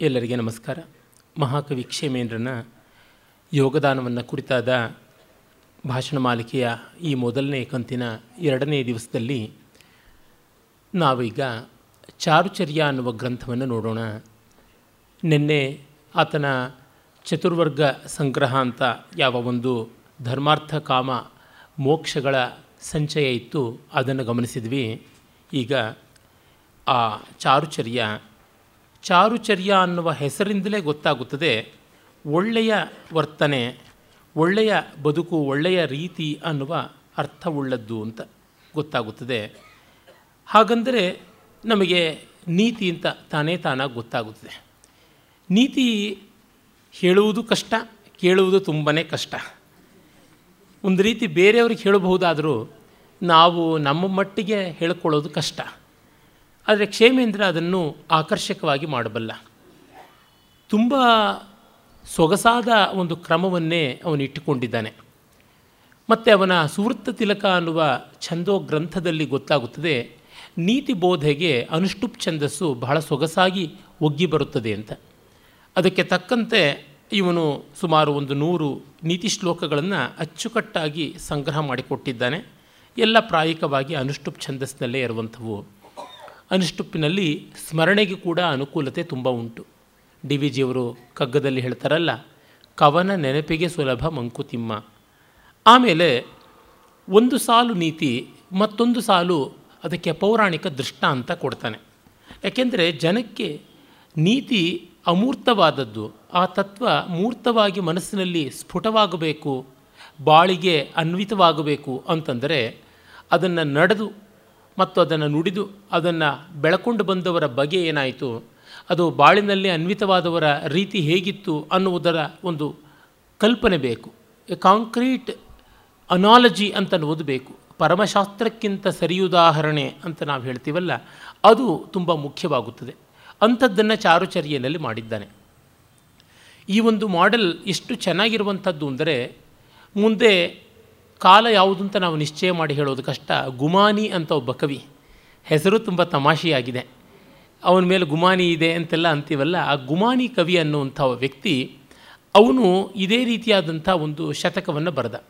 ಎಲ್ಲರಿಗೆ ನಮಸ್ಕಾರ. ಮಹಾಕವಿ ಕ್ಷೇಮೇಂದ್ರನ ಯೋಗದಾನವನ್ನು ಕುರಿತಾದ ಭಾಷಣ ಮಾಲಿಕೆಯ ಈ ಮೊದಲನೇ ಕಂತಿನ ಎರಡನೇ ದಿವಸದಲ್ಲಿ ನಾವೀಗ ಚಾರುಚರ್ಯ ಅನ್ನುವ ಗ್ರಂಥವನ್ನು ನೋಡೋಣ. ನಿನ್ನೆ ಆತನ ಚತುರ್ವರ್ಗ ಸಂಗ್ರಹ ಅಂತ ಯಾವ ಒಂದು ಧರ್ಮಾರ್ಥ ಕಾಮ ಮೋಕ್ಷಗಳ ಸಂಚಯ ಇತ್ತು ಅದನ್ನು ಗಮನಿಸಿದ್ವಿ. ಈಗ ಆ ಚಾರುಚರ್ಯ ಚಾರುಚರ್ಯ ಅನ್ನುವ ಹೆಸರಿಂದಲೇ ಗೊತ್ತಾಗುತ್ತದೆ. ಒಳ್ಳೆಯ ವರ್ತನೆ, ಒಳ್ಳೆಯ ಬದುಕು, ಒಳ್ಳೆಯ ರೀತಿ ಅನ್ನುವ ಅರ್ಥವುಳ್ಳದ್ದು ಅಂತ ಗೊತ್ತಾಗುತ್ತದೆ. ಹಾಗಂದರೆ ನಮಗೆ ನೀತಿ ಅಂತ ತಾನೇ ತಾನಾಗಿ ಗೊತ್ತಾಗುತ್ತದೆ. ನೀತಿ ಹೇಳುವುದು ಕಷ್ಟ, ಕೇಳುವುದು ತುಂಬಾ ಕಷ್ಟ. ಒಂದು ರೀತಿ ಬೇರೆಯವ್ರಿಗೆ ಹೇಳಬಹುದಾದರೂ ನಾವು ನಮ್ಮ ಮಟ್ಟಿಗೆ ಹೇಳ್ಕೊಳ್ಳೋದು ಕಷ್ಟ. ಆದರೆ ಕ್ಷೇಮೇಂದ್ರ ಅದನ್ನು ಆಕರ್ಷಕವಾಗಿ ಮಾಡಬಲ್ಲ. ತುಂಬ ಸೊಗಸಾದ ಒಂದು ಕ್ರಮವನ್ನೇ ಅವನು ಇಟ್ಟುಕೊಂಡಿದ್ದಾನೆ. ಮತ್ತು ಅವನ ಸುವೃತ್ತ ತಿಲಕ ಅನ್ನುವ ಛಂದೋ ಗ್ರಂಥದಲ್ಲಿ ಗೊತ್ತಾಗುತ್ತದೆ, ನೀತಿ ಬೋಧೆಗೆ ಅನುಷ್ಠುಪ್ ಛಂದಸ್ಸು ಬಹಳ ಸೊಗಸಾಗಿ ಒಗ್ಗಿ ಬರುತ್ತದೆ ಅಂತ. ಅದಕ್ಕೆ ತಕ್ಕಂತೆ ಇವನು ಸುಮಾರು ಒಂದು ನೂರು ನೀತಿ ಶ್ಲೋಕಗಳನ್ನು ಅಚ್ಚುಕಟ್ಟಾಗಿ ಸಂಗ್ರಹ ಮಾಡಿಕೊಟ್ಟಿದ್ದಾನೆ. ಎಲ್ಲ ಪ್ರಾಯಿಕವಾಗಿ ಅನುಷ್ಠುಪ್ ಛಂದಸ್ಸಿನಲ್ಲೇ ಇರುವಂಥವು. ಅನುಷ್ಠುಪ್ಪಿನಲ್ಲಿ ಸ್ಮರಣೆಗೆ ಕೂಡ ಅನುಕೂಲತೆ ತುಂಬ ಉಂಟು. ಡಿ ವಿ ಜಿಯವರು ಕಗ್ಗದಲ್ಲಿ ಹೇಳ್ತಾರಲ್ಲ, ಕವನ ನೆನಪಿಗೆ ಸುಲಭ ಮಂಕುತಿಮ್ಮ ಆಮೇಲೆ ಒಂದು ಸಾಲು ನೀತಿ, ಮತ್ತೊಂದು ಸಾಲು ಅದಕ್ಕೆ ಪೌರಾಣಿಕ ದೃಷ್ಟಾಂತ ಕೊಡ್ತಾನೆ. ಯಾಕೆಂದರೆ ಜನಕ್ಕೆ ನೀತಿ ಅಮೂರ್ತವಾದದ್ದು, ಆ ತತ್ವ ಮೂರ್ತವಾಗಿ ಮನಸ್ಸಿನಲ್ಲಿ ಸ್ಫುಟವಾಗಬೇಕು, ಬಾಳಿಗೆ ಅನ್ವಿತವಾಗಬೇಕು ಅಂತಂದರೆ ಅದನ್ನು ನಡೆದು ಮತ್ತು ಅದನ್ನು ನುಡಿದು ಅದನ್ನು ಬೆಳಕೊಂಡು ಬಂದವರ ಬಗೆ ಏನಾಯಿತು? ಅದು ಬಾಳಿನಲ್ಲಿ ಅನ್ವಿತವಾದವರ ರೀತಿ ಹೇಗಿತ್ತು ಅನ್ನುವುದರ ಒಂದು ಕಲ್ಪನೆ ಬೇಕು. ಎ ಕಾಂಕ್ರೀಟ್ ಅನಾಲಜಿ ಅಂತ ಅನ್ನುವುದು ಬೇಕು ಪರಮಶಾಸ್ತ್ರಕ್ಕಿಂತ ಸರಿಯುದಾಹರಣೆ ಅಂತ ನಾವು ಹೇಳ್ತೀವಲ್ಲ, ಅದು ತುಂಬ ಮುಖ್ಯವಾಗುತ್ತದೆ. ಅಂಥದ್ದನ್ನು ಚಾರುಚರ್ಯನಲ್ಲಿ ಮಾಡಿದ್ದಾನೆ. ಈ ಒಂದು ಮಾಡೆಲ್ ಎಷ್ಟು ಚೆನ್ನಾಗಿರುವಂಥದ್ದು ಅಂದರೆ, ಮುಂದೆ ಕಾಲ ಯಾವುದು ಅಂತ ನಾವು ನಿಶ್ಚಯ ಮಾಡಿ ಹೇಳೋದು ಕಷ್ಟ. ಗುಮಾನಿ ಅಂತ ಒಬ್ಬ ಕವಿ, ಹೆಸರು ತುಂಬ ತಮಾಷೆಯಾಗಿದೆ. ಅವನ ಮೇಲೆ ಗುಮಾನಿ ಇದೆ ಅಂತೆಲ್ಲ ಅಂತೀವಲ್ಲ, ಆ ಗುಮಾನಿ ಕವಿ ಅನ್ನುವಂಥ ವ್ಯಕ್ತಿ, ಅವನು ಇದೇ ರೀತಿಯಾದಂಥ ಒಂದು ಶತಕವನ್ನು ಬರೆದ.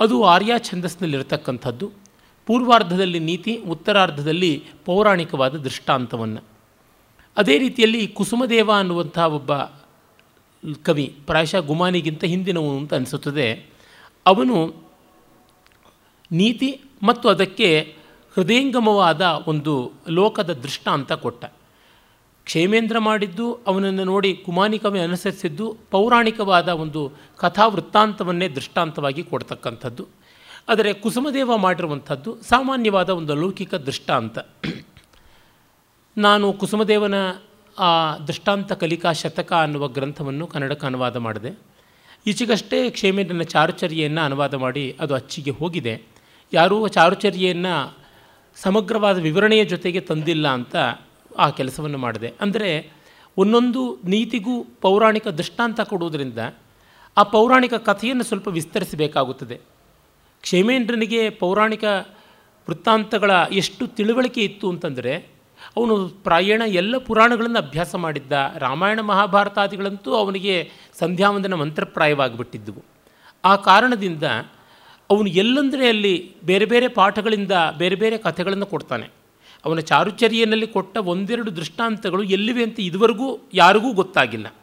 ಅದು ಆರ್ಯ ಛಂದಸ್ನಲ್ಲಿರತಕ್ಕಂಥದ್ದು ಪೂರ್ವಾರ್ಧದಲ್ಲಿ ನೀತಿ, ಉತ್ತರಾರ್ಧದಲ್ಲಿ ಪೌರಾಣಿಕವಾದ ದೃಷ್ಟಾಂತವನ್ನು. ಅದೇ ರೀತಿಯಲ್ಲಿ ಕುಸುಮದೇವ ಅನ್ನುವಂಥ ಒಬ್ಬ ಕವಿ, ಪ್ರಾಯಶಃ ಗುಮಾನಿಗಿಂತ ಹಿಂದಿನವನು ಅಂತ ಅನಿಸುತ್ತದೆ. ಅವನು ನೀತಿ ಮತ್ತು ಅದಕ್ಕೆ ಹೃದಯಂಗಮವಾದ ಒಂದು ಲೋಕದ ದೃಷ್ಟಾಂತ ಕೊಟ್ಟ. ಕ್ಷೇಮೇಂದ್ರ ಮಾಡಿದ್ದು, ಅವನನ್ನು ನೋಡಿ ಕುಮಾನಿಕವೇ ಅನುಸರಿಸಿದ್ದು, ಪೌರಾಣಿಕವಾದ ಒಂದು ಕಥಾ ವೃತ್ತಾಂತವನ್ನೇ ದೃಷ್ಟಾಂತವಾಗಿ ಕೊಡ್ತಕ್ಕಂಥದ್ದು. ಆದರೆ ಕುಸುಮದೇವ ಮಾಡಿರುವಂಥದ್ದು ಸಾಮಾನ್ಯವಾದ ಒಂದು ಲೌಕಿಕ ದೃಷ್ಟಾಂತ ನಾನು ಕುಸುಮದೇವನ ಆ ದೃಷ್ಟಾಂತ ಕಲಿಕಾ ಶತಕ ಅನ್ನುವ ಗ್ರಂಥವನ್ನು ಕನ್ನಡಕ್ಕೆ ಅನುವಾದ ಮಾಡಿದೆ. ಈಚೆಗಷ್ಟೇ ಕ್ಷೇಮೇಂದ್ರನ ಚಾರುಚರ್ಯೆಯನ್ನು ಅನುವಾದ ಮಾಡಿ ಅದು ಅಚ್ಚಿಗೆ ಹೋಗಿದೆ. ಯಾರೂ ಚಾರುಚರ್ಯೆಯನ್ನು ಸಮಗ್ರವಾದ ವಿವರಣೆಯ ಜೊತೆಗೆ ತಂದಿಲ್ಲ ಅಂತ ಆ ಕೆಲಸವನ್ನು ಮಾಡಿದೆ. ಅಂದರೆ ಒಂದೊಂದು ನೀತಿಗೂ ಪೌರಾಣಿಕ ದೃಷ್ಟಾಂತ ಕೊಡುವುದರಿಂದ ಆ ಪೌರಾಣಿಕ ಕಥೆಯನ್ನು ಸ್ವಲ್ಪ ವಿಸ್ತರಿಸಬೇಕಾಗುತ್ತದೆ. ಕ್ಷೇಮೇಂದ್ರನಿಗೆ ಪೌರಾಣಿಕ ವೃತ್ತಾಂತಗಳ ಎಷ್ಟು ತಿಳುವಳಿಕೆ ಇತ್ತು ಅಂತಂದರೆ, ಅವನು ಪ್ರಾಯಣ ಎಲ್ಲ ಪುರಾಣಗಳನ್ನು ಅಭ್ಯಾಸ ಮಾಡಿದ್ದ. ರಾಮಾಯಣ ಮಹಾಭಾರತಾದಿಗಳಂತೂ ಅವನಿಗೆ ಸಂಧ್ಯಾವಂದನ ಮಂತ್ರಪ್ರಾಯವಾಗಿಬಿಟ್ಟಿದ್ದವು ಆ ಕಾರಣದಿಂದ ಅವನು ಎಲ್ಲಂದರೆ ಅಲ್ಲಿ ಬೇರೆ ಬೇರೆ ಪಾಠಗಳಿಂದ, ಬೇರೆ ಬೇರೆ ಕಥೆಗಳನ್ನು ಕೊಡ್ತಾನೆ. ಅವನ ಚಾರುಚರ್ಯನಲ್ಲಿ ಕೊಟ್ಟ ಒಂದೆರಡು ದೃಷ್ಟಾಂತಗಳು ಎಲ್ಲಿವೆ ಅಂತ ಇದುವರೆಗೂ ಯಾರಿಗೂ ಗೊತ್ತಾಗಿಲ್ಲ.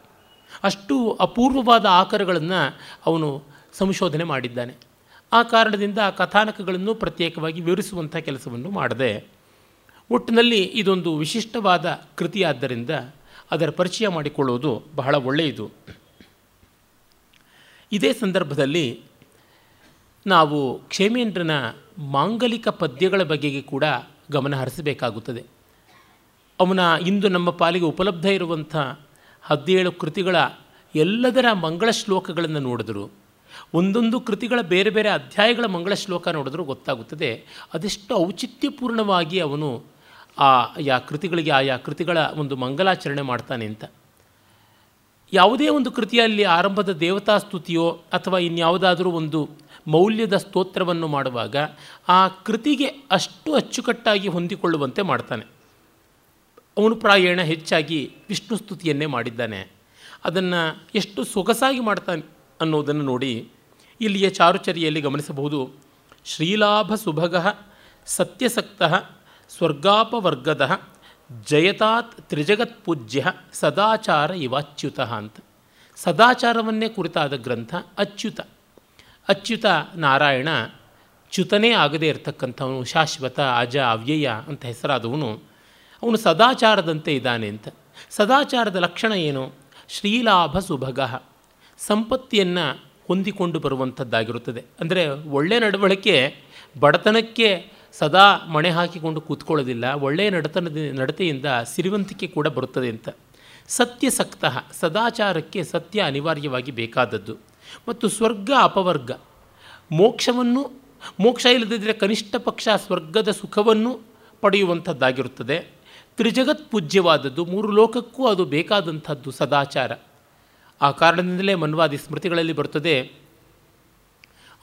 ಅಷ್ಟು ಅಪೂರ್ವವಾದ ಆಕಾರಗಳನ್ನು ಅವನು ಸಂಶೋಧನೆ ಮಾಡಿದ್ದಾನೆ. ಆ ಕಾರಣದಿಂದ ಆ ಕಥಾನಕಗಳನ್ನು ಪ್ರತ್ಯೇಕವಾಗಿ ವಿವರಿಸುವಂಥ ಕೆಲಸವನ್ನು ಮಾಡದೆ, ಒಟ್ಟಿನಲ್ಲಿ ಇದೊಂದು ವಿಶಿಷ್ಟವಾದ ಕೃತಿಯಾದ್ದರಿಂದ ಅದರ ಪರಿಚಯ ಮಾಡಿಕೊಳ್ಳುವುದು ಬಹಳ ಒಳ್ಳೆಯದು. ಇದೇ ಸಂದರ್ಭದಲ್ಲಿ ನಾವು ಕ್ಷೇಮೇಂದ್ರನ ಮಾಂಗಲಿಕ ಪದ್ಯಗಳ ಬಗೆಗೆ ಕೂಡ ಗಮನ ಹರಿಸಬೇಕಾಗುತ್ತದೆ. ಅವನ ಇಂದು ನಮ್ಮ ಪಾಲಿಗೆ ಉಪಲಬ್ಧ ಇರುವಂಥ ಹದಿನೇಳು ಕೃತಿಗಳ ಎಲ್ಲದರ ಮಂಗಳ ಶ್ಲೋಕಗಳನ್ನು ನೋಡಿದ್ರು. ಒಂದೊಂದು ಕೃತಿಗಳ ಬೇರೆ ಬೇರೆ ಅಧ್ಯಾಯಗಳ ಮಂಗಳ ಶ್ಲೋಕ ನೋಡಿದ್ರೂ ಗೊತ್ತಾಗುತ್ತದೆ. ಅದೆಷ್ಟು ಔಚಿತ್ಯಪೂರ್ಣವಾಗಿ ಅವನು ಆ, ಯಾ ಕೃತಿಗಳಿಗೆ ಆಯಾ ಕೃತಿಗಳ ಒಂದು ಮಂಗಲಾಚರಣೆ ಮಾಡ್ತಾನೆ ಅಂತ. ಯಾವುದೇ ಒಂದು ಕೃತಿಯಲ್ಲಿ ಆರಂಭದ ದೇವತಾ ಸ್ತುತಿಯೋ ಅಥವಾ ಇನ್ಯಾವುದಾದರೂ ಒಂದು ಮೌಲ್ಯದ ಸ್ತೋತ್ರವನ್ನು ಮಾಡುವಾಗ ಆ ಕೃತಿಗೆ ಅಷ್ಟು ಅಚ್ಚುಕಟ್ಟಾಗಿ ಹೊಂದಿಕೊಳ್ಳುವಂತೆ ಮಾಡ್ತಾನೆ. ಅವನು ಪ್ರಾಯಣ ಹೆಚ್ಚಾಗಿ ವಿಷ್ಣು ಸ್ತುತಿಯನ್ನೇ ಮಾಡಿದ್ದಾನೆ. ಅದನ್ನು ಎಷ್ಟು ಸೊಗಸಾಗಿ ಮಾಡ್ತಾನೆ ಅನ್ನೋದನ್ನು ನೋಡಿ ಇಲ್ಲಿಯ ಚಾರುಚರ್ಯಲ್ಲಿ ಗಮನಿಸಬಹುದು. ಶ್ರೀಲಾಭ ಸುಭಗ ಸತ್ಯಸಕ್ತ ಸ್ವರ್ಗಾಪವರ್ಗದ ಜಯತಾತ್ ತ್ರಿಜಗತ್ಪೂಜ್ಯ ಸದಾಚಾರ ಇವಾಚ್ಯುತ ಅಂತ. ಸದಾಚಾರವನ್ನೇ ಕುರಿತಾದ ಗ್ರಂಥ ಅಚ್ಯುತ. ಅಚ್ಯುತ ನಾರಾಯಣ ಚ್ಯುತನೇ ಆಗದೇ ಇರತಕ್ಕಂಥವನು ಶಾಶ್ವತ ಅಜ ಅವ್ಯಯ ಅಂತ ಹೆಸರಾದವನು. ಅವನು ಸದಾಚಾರದಂತೆ ಇದ್ದಾನೆ ಅಂತ. ಸದಾಚಾರದ ಲಕ್ಷಣ ಏನು? ಶ್ರೀಲಾಭ ಸುಭಗ. ಸಂಪತ್ತಿಯನ್ನು ಹೊಂದಿಕೊಂಡು ಬರುವಂಥದ್ದಾಗಿರುತ್ತದೆ. ಅಂದರೆ ಒಳ್ಳೆಯ ನಡವಳಿಕೆ ಬಡತನಕ್ಕೆ ಸದಾ ಮಣೆ ಹಾಕಿಕೊಂಡು ಕೂತ್ಕೊಳ್ಳೋದಿಲ್ಲ. ಒಳ್ಳೆಯ ನಡತನದ ನಡತೆಯಿಂದ ಸಿರಿವಂತಿಕೆ ಕೂಡ ಬರುತ್ತದೆ ಅಂತ. ಸತ್ಯಸಕ್ತ, ಸದಾಚಾರಕ್ಕೆ ಸತ್ಯ ಅನಿವಾರ್ಯವಾಗಿ ಬೇಕಾದದ್ದು. ಮತ್ತು ಸ್ವರ್ಗ ಅಪವರ್ಗ. ಮೋಕ್ಷವನ್ನು, ಮೋಕ್ಷ ಇಲ್ಲದಿದ್ದರೆ ಕನಿಷ್ಠ ಪಕ್ಷ ಸ್ವರ್ಗದ ಸುಖವನ್ನು ಪಡೆಯುವಂಥದ್ದಾಗಿರುತ್ತದೆ. ತ್ರಿಜಗತ್ ಪೂಜ್ಯವಾದದ್ದು, ಮೂರು ಲೋಕಕ್ಕೂ ಅದು ಬೇಕಾದಂಥದ್ದು ಸದಾಚಾರ. ಆ ಕಾರಣದಿಂದಲೇ ಮನ್ವಾದಿ ಸ್ಮೃತಿಗಳಲ್ಲಿ ಬರುತ್ತದೆ,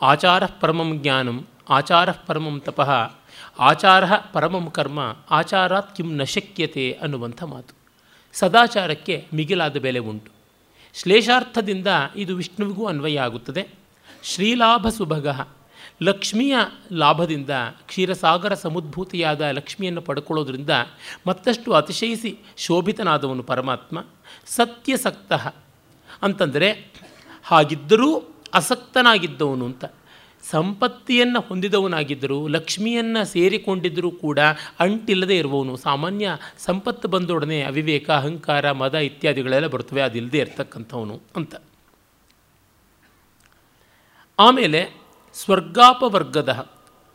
ಆಚಾರ ಪರಮಂ ಜ್ಞಾನಂ, ಆಚಾರ ಪರಮಂ ತಪಃ, ಆಚಾರ ಪರಮಂ ಕರ್ಮ, ಆಚಾರಾತ್ ಕಿಂ ನ ಶಕ್ಯತೆ ಅನ್ನುವಂಥ ಮಾತು. ಸದಾಚಾರಕ್ಕೆ ಮಿಗಿಲಾದ ಬೆಲೆ ಉಂಟು. ಶ್ಲೇಷಾರ್ಥದಿಂದ ಇದು ವಿಷ್ಣುವಿಗೂ ಅನ್ವಯ ಆಗುತ್ತದೆ ಶ್ರೀಲಾಭ ಸುಭಗ ಲಕ್ಷ್ಮಿಯ ಲಾಭದಿಂದ ಕ್ಷೀರಸಾಗರ ಸಮುದ್ಭೂತಿಯಾದ ಲಕ್ಷ್ಮಿಯನ್ನು ಪಡ್ಕೊಳ್ಳೋದ್ರಿಂದ ಮತ್ತಷ್ಟು ಅತಿಶಯಿಸಿ ಶೋಭಿತನಾದವನು ಪರಮಾತ್ಮ. ಸತ್ಯಸಕ್ತ, ಅಂತಂದರೆ ಹಾಗಿದ್ದರೂ ಅಸಕ್ತನಾಗಿದ್ದವನು ಅಂತ. ಸಂಪತ್ತಿಯನ್ನು ಹೊಂದಿದವನಾಗಿದ್ದರೂ, ಲಕ್ಷ್ಮಿಯನ್ನು ಸೇರಿಕೊಂಡಿದ್ದರೂ ಕೂಡ ಅಂಟಿಲ್ಲದೆ ಇರುವವನು. ಸಾಮಾನ್ಯ ಸಂಪತ್ತು ಬಂದೊಡನೆ ಅವಿವೇಕ, ಅಹಂಕಾರ, ಮದ ಇತ್ಯಾದಿಗಳೆಲ್ಲ ಬರ್ತವೆ ಅದಿಲ್ಲದೆ ಇರ್ತಕ್ಕಂಥವನು ಅಂತ. ಆಮೇಲೆ ಸ್ವರ್ಗಾಪವರ್ಗದ,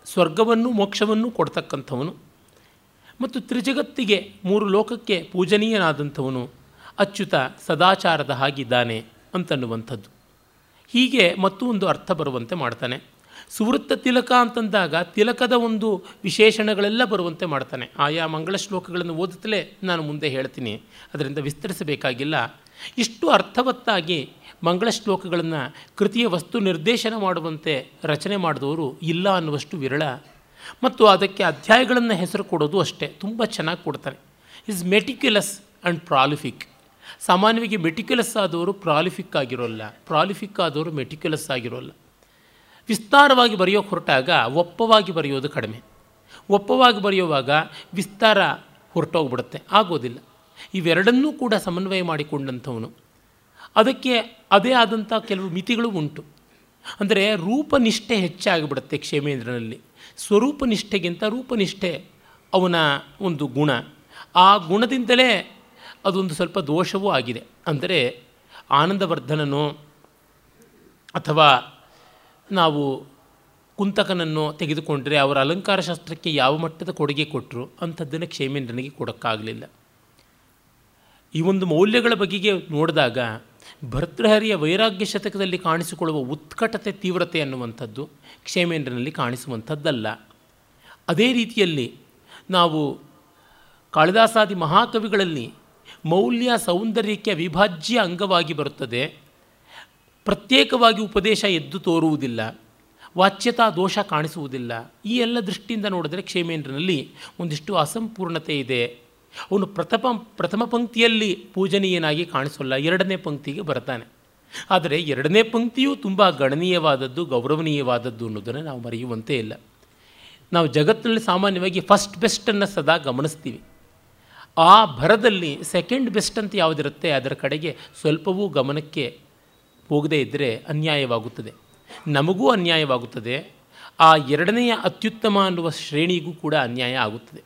ಸ್ವರ್ಗವನ್ನು ಮೋಕ್ಷವನ್ನು ಕೊಡ್ತಕ್ಕಂಥವನು ಮತ್ತು ತ್ರಿಜಗತ್ತಿಗೆ ಮೂರು ಲೋಕಕ್ಕೆ ಪೂಜನೀಯನಾದಂಥವನು ಅಚ್ಯುತ ಸದಾಚಾರದ ಹಾಗಿದ್ದಾನೆ ಅಂತನ್ನುವಂಥದ್ದು. ಹೀಗೆ ಮತ್ತೊಂದು ಅರ್ಥ ಬರುವಂತೆ ಮಾಡ್ತಾನೆ. ಸುವೃತ್ತ ತಿಲಕ ಅಂತಂದಾಗ ತಿಲಕದ ಒಂದು ವಿಶೇಷಣಗಳೆಲ್ಲ ಬರುವಂತೆ ಮಾಡ್ತಾನೆ. ಆಯಾ ಮಂಗಳ ಶ್ಲೋಕಗಳನ್ನು ಓದುತ್ತಲೇ ನಾನು ಮುಂದೆ ಹೇಳ್ತೀನಿ. ಅದರಿಂದ ವಿಸ್ತರಿಸಬೇಕಾಗಿಲ್ಲ. ಇಷ್ಟು ಅರ್ಥವತ್ತಾಗಿ ಮಂಗಳ ಶ್ಲೋಕಗಳನ್ನು ಕೃತಿಯ ವಸ್ತು ನಿರ್ದೇಶನ ಮಾಡುವಂತೆ ರಚನೆ ಮಾಡಿದವರು ಇಲ್ಲ ಅನ್ನುವಷ್ಟು ವಿರಳ. ಮತ್ತು ಅದಕ್ಕೆ ಅಧ್ಯಾಯಗಳನ್ನು ಹೆಸರು ಕೊಡೋದು ಅಷ್ಟೇ. ತುಂಬ ಚೆನ್ನಾಗಿ ಕೊಡ್ತಾರೆ. ಇಸ್ ಮೆಟಿಕ್ಯುಲಸ್ ಆ್ಯಂಡ್ ಪ್ರಾಲಿಫಿಕ್ ಸಾಮಾನ್ಯವಾಗಿ ಮೆಟಿಕ್ಯುಲಸ್ ಆದವರು ಪ್ರಾಲಿಫಿಕ್ ಆಗಿರೋಲ್ಲ. ಪ್ರಾಲಿಫಿಕ್ ಆದವರು ಮೆಟಿಕ್ಯುಲಸ್ ಆಗಿರೋಲ್ಲ. ವಿಸ್ತಾರವಾಗಿ ಬರೆಯೋಕೆ ಹೊರಟಾಗ ಒಪ್ಪವಾಗಿ ಬರೆಯೋದು ಕಡಿಮೆ. ಒಪ್ಪವಾಗಿ ಬರೆಯುವಾಗ ವಿಸ್ತಾರ ಹೊರಟೋಗ್ಬಿಡುತ್ತೆ, ಆಗೋದಿಲ್ಲ. ಇವೆರಡನ್ನೂ ಕೂಡ ಸಮನ್ವಯ ಮಾಡಿಕೊಂಡಂಥವನು. ಅದಕ್ಕೆ ಅದೇ ಆದಂಥ ಕೆಲವು ಮಿತಿಗಳು ಉಂಟು. ಅಂದರೆ ರೂಪನಿಷ್ಠೆ ಹೆಚ್ಚಾಗಿಬಿಡುತ್ತೆ ಕ್ಷೇಮೇಂದ್ರನಲ್ಲಿ. ಸ್ವರೂಪನಿಷ್ಠೆಗಿಂತ ರೂಪನಿಷ್ಠೆ ಅವನ ಒಂದು ಗುಣ. ಆ ಗುಣದಿಂದಲೇ ಅದೊಂದು ಸ್ವಲ್ಪ ದೋಷವೂ ಆಗಿದೆ. ಅಂದರೆ ಆನಂದವರ್ಧನನೋ ಅಥವಾ ನಾವು ಕುಂತಕನನ್ನು ತೆಗೆದುಕೊಂಡರೆ ಅವರ ಅಲಂಕಾರ ಶಾಸ್ತ್ರಕ್ಕೆ ಯಾವ ಮಟ್ಟದ ಕೊಡುಗೆ ಕೊಟ್ಟರು ಅಂಥದ್ದನ್ನು ಕ್ಷೇಮೇಂದ್ರನಿಗೆ ಕೊಡೋಕ್ಕಾಗಲಿಲ್ಲ. ಈ ಒಂದು ಮೌಲ್ಯಗಳ ಬಗೆಗೆ ನೋಡಿದಾಗ ಭರ್ತೃಹರಿಯ ವೈರಾಗ್ಯ ಶತಕದಲ್ಲಿ ಕಾಣಿಸಿಕೊಳ್ಳುವ ಉತ್ಕಟತೆ ತೀವ್ರತೆ ಅನ್ನುವಂಥದ್ದು ಕ್ಷೇಮೇಂದ್ರನಲ್ಲಿ ಕಾಣಿಸುವಂಥದ್ದಲ್ಲ. ಅದೇ ರೀತಿಯಲ್ಲಿ ನಾವು ಕಾಳಿದಾಸಾದಿ ಮಹಾಕವಿಗಳಲ್ಲಿ ಮೌಲ್ಯ ಸೌಂದರ್ಯಕ್ಕೆ ಅವಿಭಾಜ್ಯ ಅಂಗವಾಗಿ ಬರುತ್ತದೆ. ಪ್ರತ್ಯೇಕವಾಗಿ ಉಪದೇಶ ಎದ್ದು ತೋರುವುದಿಲ್ಲ, ವಾಚ್ಯತಾ ದೋಷ ಕಾಣಿಸುವುದಿಲ್ಲ. ಈ ಎಲ್ಲ ದೃಷ್ಟಿಯಿಂದ ನೋಡಿದರೆ ಕ್ಷೇಮೇಂದ್ರನಲ್ಲಿ ಒಂದಿಷ್ಟು ಅಸಂಪೂರ್ಣತೆ ಇದೆ. ಅವನು ಪ್ರಥಮ ಪ್ರಥಮ ಪಂಕ್ತಿಯಲ್ಲಿ ಪೂಜನೀಯನಾಗಿ ಕಾಣಿಸೋಲ್ಲ, ಎರಡನೇ ಪಂಕ್ತಿಗೆ ಬರ್ತಾನೆ. ಆದರೆ ಎರಡನೇ ಪಂಕ್ತಿಯೂ ತುಂಬ ಗಣನೀಯವಾದದ್ದು, ಗೌರವನೀಯವಾದದ್ದು ಅನ್ನೋದನ್ನು ನಾವು ಮರೆಯುವಂತೆ ಇಲ್ಲ. ನಾವು ಜಗತ್ತಿನಲ್ಲಿ ಸಾಮಾನ್ಯವಾಗಿ ಫಸ್ಟ್ ಬೆಸ್ಟನ್ನು ಸದಾ ಗಮನಿಸ್ತೀವಿ. ಆ ಭರದಲ್ಲಿ ಸೆಕೆಂಡ್ ಬೆಸ್ಟ್ ಅಂತ ಯಾವುದಿರುತ್ತೆ, ಅದರ ಕಡೆಗೆ ಸ್ವಲ್ಪವೂ ಗಮನಕ್ಕೆ ಹೋಗದೇ ಇದ್ದರೆ ಅನ್ಯಾಯವಾಗುತ್ತದೆ. ನಮಗೂ ಅನ್ಯಾಯವಾಗುತ್ತದೆ. ಆ ಎರಡನೆಯ ಅತ್ಯುತ್ತಮ ಅನ್ನುವ ಶ್ರೇಣಿಗೂ ಕೂಡ ಅನ್ಯಾಯ ಆಗುತ್ತದೆ.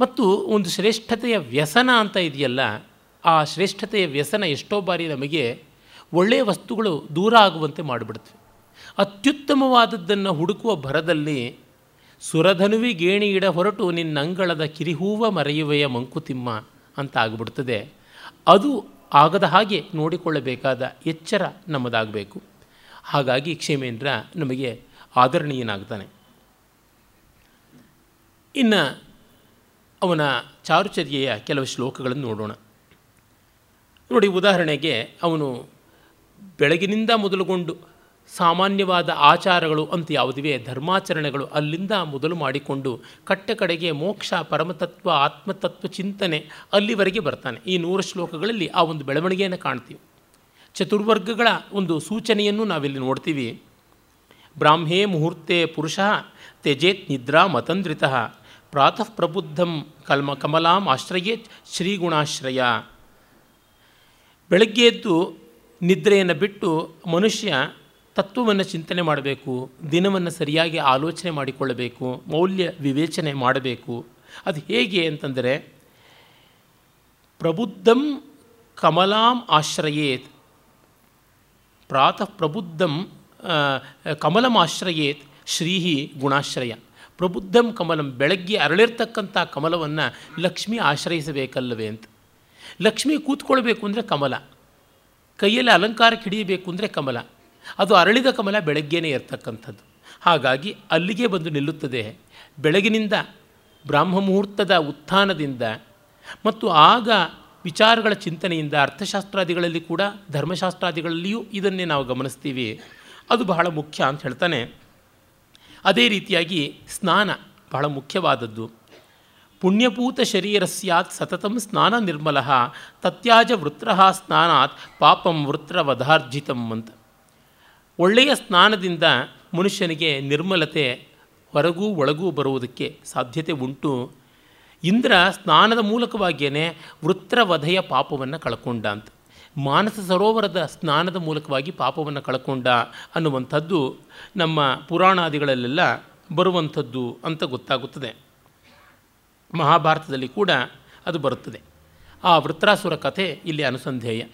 ಮತ್ತು ಒಂದು ಶ್ರೇಷ್ಠತೆಯ ವ್ಯಸನ ಅಂತ ಇದೆಯಲ್ಲ, ಆ ಶ್ರೇಷ್ಠತೆಯ ವ್ಯಸನ ಎಷ್ಟೋ ಬಾರಿ ನಮಗೆ ಒಳ್ಳೆಯ ವಸ್ತುಗಳು ದೂರ ಆಗುವಂತೆ ಮಾಡಿಬಿಡ್ತವೆ ಅತ್ಯುತ್ತಮವಾದದ್ದನ್ನು ಹುಡುಕುವ ಭರದಲ್ಲಿ ಸುರಧನುವಿ ಗೇಣಿ ಇಡ ಹೊರಟು ನಿನ್ನಂಗಳದ ಕಿರಿಹೂವ ಮರೆಯುವೆಯ ಮಂಕುತಿಮ್ಮ ಅಂತ ಆಗಿಬಿಡ್ತದೆ. ಅದು ಆಗದ ಹಾಗೆ ನೋಡಿಕೊಳ್ಳಬೇಕಾದ ಎಚ್ಚರ ನಮ್ಮದಾಗಬೇಕು. ಹಾಗಾಗಿ ಕ್ಷೇಮೇಂದ್ರ ನಮಗೆ ಆದರಣೀಯನಾಗ್ತಾನೆ. ಇನ್ನು ಅವನ ಚಾರುಚರ್ಯೆಯ ಕೆಲವು ಶ್ಲೋಕಗಳನ್ನು ನೋಡೋಣ. ನೋಡಿ ಉದಾಹರಣೆಗೆ ಅವನು ಬೆಳಗಿನಿಂದ ಮೊದಲುಗೊಂಡು ಸಾಮಾನ್ಯವಾದ ಆಚಾರಗಳು ಅಂತ ಯಾವುದಿವೆ? ಧರ್ಮಾಚರಣೆಗಳು ಅಲ್ಲಿಂದ ಮೊದಲು ಮಾಡಿಕೊಂಡು ಕಟ್ಟೆ ಕಡೆಗೆ ಮೋಕ್ಷ, ಪರಮತತ್ವ, ಆತ್ಮತತ್ವ ಚಿಂತನೆ ಅಲ್ಲಿವರೆಗೆ ಬರ್ತಾನೆ. ಈ ನೂರು ಶ್ಲೋಕಗಳಲ್ಲಿ ಆ ಒಂದು ಬೆಳವಣಿಗೆಯನ್ನು ಕಾಣ್ತೀವಿ. ಚತುರ್ವರ್ಗಗಳ ಒಂದು ಸೂಚನೆಯನ್ನು ನಾವಿಲ್ಲಿ ನೋಡ್ತೀವಿ. ಬ್ರಾಹ್ಮೇ ಮುಹೂರ್ತೆ ಪುರುಷ ತ್ಯಜೇತ್ ನಿದ್ರಾ ಮತಂದ್ರಿತ ಪ್ರಾತಃ ಪ್ರಬುದ್ಧಂ ಕಲ್ಮ ಕಮಲಾಂ ಆಶ್ರಯೇ ಶ್ರೀಗುಣಾಶ್ರಯ. ಬೆಳಗ್ಗೆ ಎದ್ದು ನಿದ್ರೆಯನ್ನು ಬಿಟ್ಟು ಮನುಷ್ಯ ತತ್ವವನ್ನು ಚಿಂತನೆ ಮಾಡಬೇಕು, ದಿನವನ್ನು ಸರಿಯಾಗಿ ಆಲೋಚನೆ ಮಾಡಿಕೊಳ್ಳಬೇಕು, ಮೌಲ್ಯ ವಿವೇಚನೆ ಮಾಡಬೇಕು. ಅದು ಹೇಗೆ ಅಂತಂದರೆ, ಪ್ರಬುದ್ಧಂ ಕಮಲಾಂ ಆಶ್ರಯೇತ್. ಪ್ರಾತಃ ಪ್ರಬುದ್ಧಂ ಕಮಲಂ ಆಶ್ರಯೇತ್, ಶ್ರೀಹಿ ಗುಣಾಶ್ರಯ. ಪ್ರಬುದ್ಧಂ ಕಮಲಂ, ಬೆಳಗ್ಗೆ ಅರಳಿರ್ತಕ್ಕಂಥ ಕಮಲವನ್ನು ಲಕ್ಷ್ಮಿ ಆಶ್ರಯಿಸಬೇಕಲ್ಲವೇ ಅಂತ. ಲಕ್ಷ್ಮಿ ಕೂತ್ಕೊಳ್ಬೇಕು ಅಂದರೆ ಕಮಲ. ಕೈಯಲ್ಲಿ ಅಲಂಕಾರಕ್ಕೆ ಹಿಡಿಯಬೇಕು ಅಂದರೆ ಕಮಲ. ಅದು ಅರಳಿದ ಕಮಲ ಬೆಳಗ್ಗೆನೇ ಇರ್ತಕ್ಕಂಥದ್ದು. ಹಾಗಾಗಿ ಅಲ್ಲಿಗೆ ಬಂದು ನಿಲ್ಲುತ್ತದೆ. ಬೆಳಗಿನಿಂದ ಬ್ರಾಹ್ಮ ಮುಹೂರ್ತದ ಉತ್ಥಾನದಿಂದ ಮತ್ತು ಆಗ ವಿಚಾರಗಳ ಚಿಂತನೆಯಿಂದ ಅರ್ಥಶಾಸ್ತ್ರಾದಿಗಳಲ್ಲಿ ಕೂಡ ಧರ್ಮಶಾಸ್ತ್ರಾದಿಗಳಲ್ಲಿಯೂ ಇದನ್ನೇ ನಾವು ಗಮನಿಸ್ತೀವಿ. ಅದು ಬಹಳ ಮುಖ್ಯ ಅಂತ ಹೇಳ್ತಾನೆ. ಅದೇ ರೀತಿಯಾಗಿ ಸ್ನಾನ ಬಹಳ ಮುಖ್ಯವಾದದ್ದು. ಪುಣ್ಯಪೂತ ಶರೀರ ಸ್ಯಾತ್ ಸತತಂ ಸ್ನಾನ ನಿರ್ಮಲ ತತ್ಯಾಜ ವೃತ್ರ ಸ್ನಾನಾತ್ ಪಾಪಂ ವೃತ್ರವಧಾರ್ಜಿತಂ ಅಂತ. ಒಳ್ಳೆಯ ಸ್ನಾನದಿಂದ ಮನುಷ್ಯನಿಗೆ ನಿರ್ಮಲತೆ ಹೊರಗೂ ಒಳಗೂ ಬರುವುದಕ್ಕೆ ಸಾಧ್ಯತೆ ಉಂಟು. ಇಂದ್ರ ಸ್ನಾನದ ಮೂಲಕವಾಗಿಯೇ ವೃತ್ರವಧೆಯ ಪಾಪವನ್ನು ಕಳ್ಕೊಂಡ ಅಂತ. ಮಾನಸ ಸರೋವರದ ಸ್ನಾನದ ಮೂಲಕವಾಗಿ ಪಾಪವನ್ನು ಕಳ್ಕೊಂಡ ಅನ್ನುವಂಥದ್ದು ನಮ್ಮ ಪುರಾಣಾದಿಗಳಲ್ಲೆಲ್ಲ ಬರುವಂಥದ್ದು ಅಂತ ಗೊತ್ತಾಗುತ್ತದೆ. ಮಹಾಭಾರತದಲ್ಲಿ ಕೂಡ ಅದು ಬರುತ್ತದೆ. ಆ ವೃತ್ರಾಸುರ ಕಥೆ ಇಲ್ಲಿ ಅನುಸಂಧೇಯ.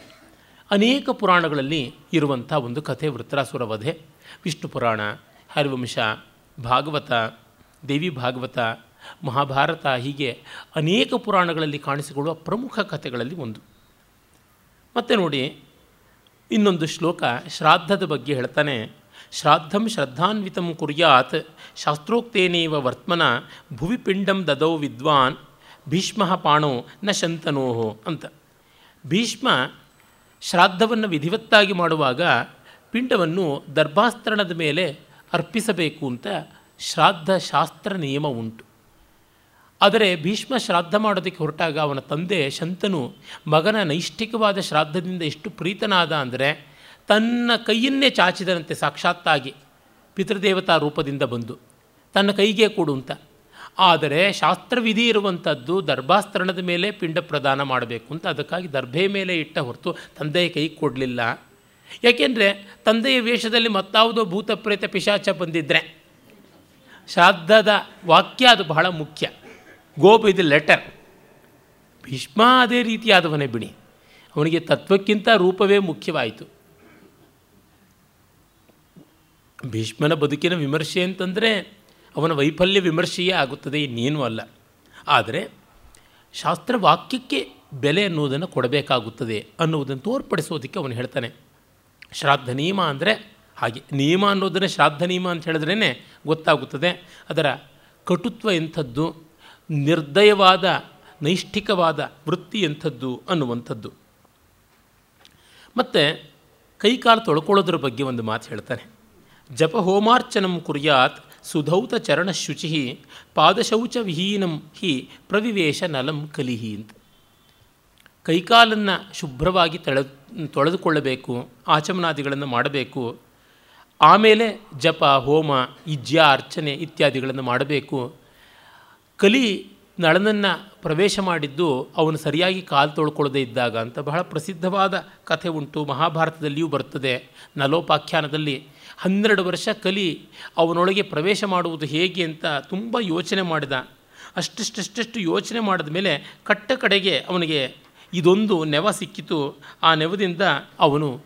ಅನೇಕ ಪುರಾಣಗಳಲ್ಲಿ ಇರುವಂಥ ಒಂದು ಕಥೆ ವೃತ್ರಾಸುರ ವಧೆ ವಿಷ್ಣು ಪುರಾಣ, ಹರಿವಂಶ, ಭಾಗವತ, ದೇವಿ ಭಾಗವತ, ಮಹಾಭಾರತ ಹೀಗೆ ಅನೇಕ ಪುರಾಣಗಳಲ್ಲಿ ಕಾಣಿಸಿಕೊಳ್ಳುವ ಪ್ರಮುಖ ಕಥೆಗಳಲ್ಲಿ ಒಂದು. ಮತ್ತು ನೋಡಿ, ಇನ್ನೊಂದು ಶ್ಲೋಕ ಶ್ರಾದ್ದದ ಬಗ್ಗೆ ಹೇಳ್ತಾನೆ ಶ್ರಾದ್ದಂ ಶ್ರದ್ಧಾನ್ವಿತಂ ಕುರ್ಯಾತ್, ಶಾಸ್ತ್ರೋಕ್ತೇನೇವ ವರ್ತ್ಮನ, ಭುವಿ ದದೌ ವಿದ್ವಾನ್, ಭೀಷ್ಮ ಪಾಣೋ ನ ಶಂತನೋಹೋ ಅಂತ. ಭೀಷ್ಮ ಶ್ರಾದ್ದವನ್ನು ವಿಧಿವತ್ತಾಗಿ ಮಾಡುವಾಗ ಪಿಂಡವನ್ನು ದರ್ಭಾಸ್ತರಣದ ಮೇಲೆ ಅರ್ಪಿಸಬೇಕು ಅಂತ ಶ್ರಾದ್ದ ಶಾಸ್ತ್ರ ನಿಯಮ ಉಂಟು. ಆದರೆ ಭೀಷ್ಮ ಶ್ರಾದ್ದ ಮಾಡೋದಕ್ಕೆ ಹೊರಟಾಗ ಅವನ ತಂದೆ ಶಂತನು ಮಗನ ನೈಷ್ಠಿಕವಾದ ಶ್ರಾದ್ದದಿಂದ ಎಷ್ಟು ಪ್ರೀತನಾದ ಅಂದರೆ ತನ್ನ ಕೈಯನ್ನೇ ಚಾಚಿದನಂತೆ ಸಾಕ್ಷಾತ್ತಾಗಿ ಪಿತೃದೇವತಾ ರೂಪದಿಂದ ಬಂದು, ತನ್ನ ಕೈಗೆ ಕೊಡು ಅಂತ. ಆದರೆ ಶಾಸ್ತ್ರವಿಧಿ ಇರುವಂಥದ್ದು ದರ್ಭಾಸ್ತರಣದ ಮೇಲೆ ಪಿಂಡ ಪ್ರದಾನ ಮಾಡಬೇಕು ಅಂತ ಅದಕ್ಕಾಗಿ ದರ್ಭೆ ಮೇಲೆ ಇಟ್ಟ ಹೊರತು ತಂದೆಯ ಕೈ ಕೊಡಲಿಲ್ಲ. ಯಾಕೆಂದರೆ ತಂದೆಯ ವೇಷದಲ್ಲಿ ಮತ್ತಾವುದೋ ಭೂತಪ್ರೇತ ಪಿಶಾಚ ಬಂದಿದ್ದರೆ ಶ್ರಾದ್ದದ ವಾಕ್ಯ ಅದು ಬಹಳ ಮುಖ್ಯ. Go by the letter. Bhishma ಅದೇ ರೀತಿಯಾದವನೇ ಬಿಡಿ. ಅವನಿಗೆ ತತ್ವಕ್ಕಿಂತ ರೂಪವೇ ಮುಖ್ಯವಾಯಿತು. ಭೀಷ್ಮನ ಬದುಕಿನ ವಿಮರ್ಶೆ ಅಂತಂದರೆ ಅವನ ವೈಫಲ್ಯ ವಿಮರ್ಶೆಯೇ ಆಗುತ್ತದೆ, ಇನ್ನೇನೂ ಅಲ್ಲ. ಆದರೆ ಶಾಸ್ತ್ರವಾಕ್ಯಕ್ಕೆ ಬೆಲೆ ಅನ್ನುವುದನ್ನು ಕೊಡಬೇಕಾಗುತ್ತದೆ ಅನ್ನುವುದನ್ನು ತೋರ್ಪಡಿಸೋದಕ್ಕೆ ಅವನು ಹೇಳ್ತಾನೆ. ಶ್ರಾದ್ದ ನಿಯಮ ಅಂದರೆ ಹಾಗೆ ನಿಯಮ ಅನ್ನೋದನ್ನು ಶ್ರಾದ್ದ ನಿಯಮ ಅಂತ ಹೇಳಿದ್ರೇ ಗೊತ್ತಾಗುತ್ತದೆ. ಅದರ ಕಟುತ್ವ ಎಂಥದ್ದು, ನಿರ್ದಯವಾದ, ನೈಷ್ಠಿಕವಾದ ವೃತ್ತಿ ಎಂಥದ್ದು ಅನ್ನುವಂಥದ್ದು. ಮತ್ತು ಕೈಕಾಲು ತೊಳ್ಕೊಳ್ಳೋದ್ರ ಬಗ್ಗೆ ಒಂದು ಮಾತು ಹೇಳ್ತಾನೆ. ಜಪ ಹೋಮಾರ್ಚನಂ ಕುರ್ಯಾತ್ ಸುಧೌತ ಚರಣ ಶುಚಿ ಪಾದಶೌಚ ವಿಹೀನಂ ಹಿ ಪ್ರವಿವೇಶ ನಲಂ ಕಲಿಹಿ ಅಂತ. ಕೈಕಾಲನ್ನು ಶುಭ್ರವಾಗಿ ತಳೆ, ತೊಳೆದುಕೊಳ್ಳಬೇಕು, ಆಚಮನಾದಿಗಳನ್ನು ಮಾಡಬೇಕು, ಆಮೇಲೆ ಜಪ, ಹೋಮ ಇಜ್ಯ ಅರ್ಚನೆ ಇತ್ಯಾದಿಗಳನ್ನು ಮಾಡಬೇಕು. ಕಲಿ ನಳನನ್ನು ಪ್ರವೇಶ ಮಾಡಿದ್ದು ಅವನು ಸರಿಯಾಗಿ ಕಾಲು ತೊಳ್ಕೊಳ್ಳದೇ ಇದ್ದಾಗ ಅಂತ ಬಹಳ ಪ್ರಸಿದ್ಧವಾದ ಕಥೆ ಉಂಟು. ಮಹಾಭಾರತದಲ್ಲಿಯೂ ಬರ್ತದೆ. ನಲೋಪಾಖ್ಯಾನದಲ್ಲಿ ಹನ್ನೆರಡು ವರ್ಷ ಕಲಿ ಅವನೊಳಗೆ ಪ್ರವೇಶ ಮಾಡುವುದು ಹೇಗೆ ಅಂತ ತುಂಬ ಯೋಚನೆ ಮಾಡಿದ. ಅಷ್ಟಿಷ್ಟಷ್ಟು ಯೋಚನೆ ಮಾಡಿದ ಮೇಲೆ ಕಟ್ಟ ಕಡೆಗೆ ಅವನಿಗೆ ಇದೊಂದು ನೆವ ಸಿಕ್ಕಿತು. ಆ ನೆವದಿಂದ ಅವನು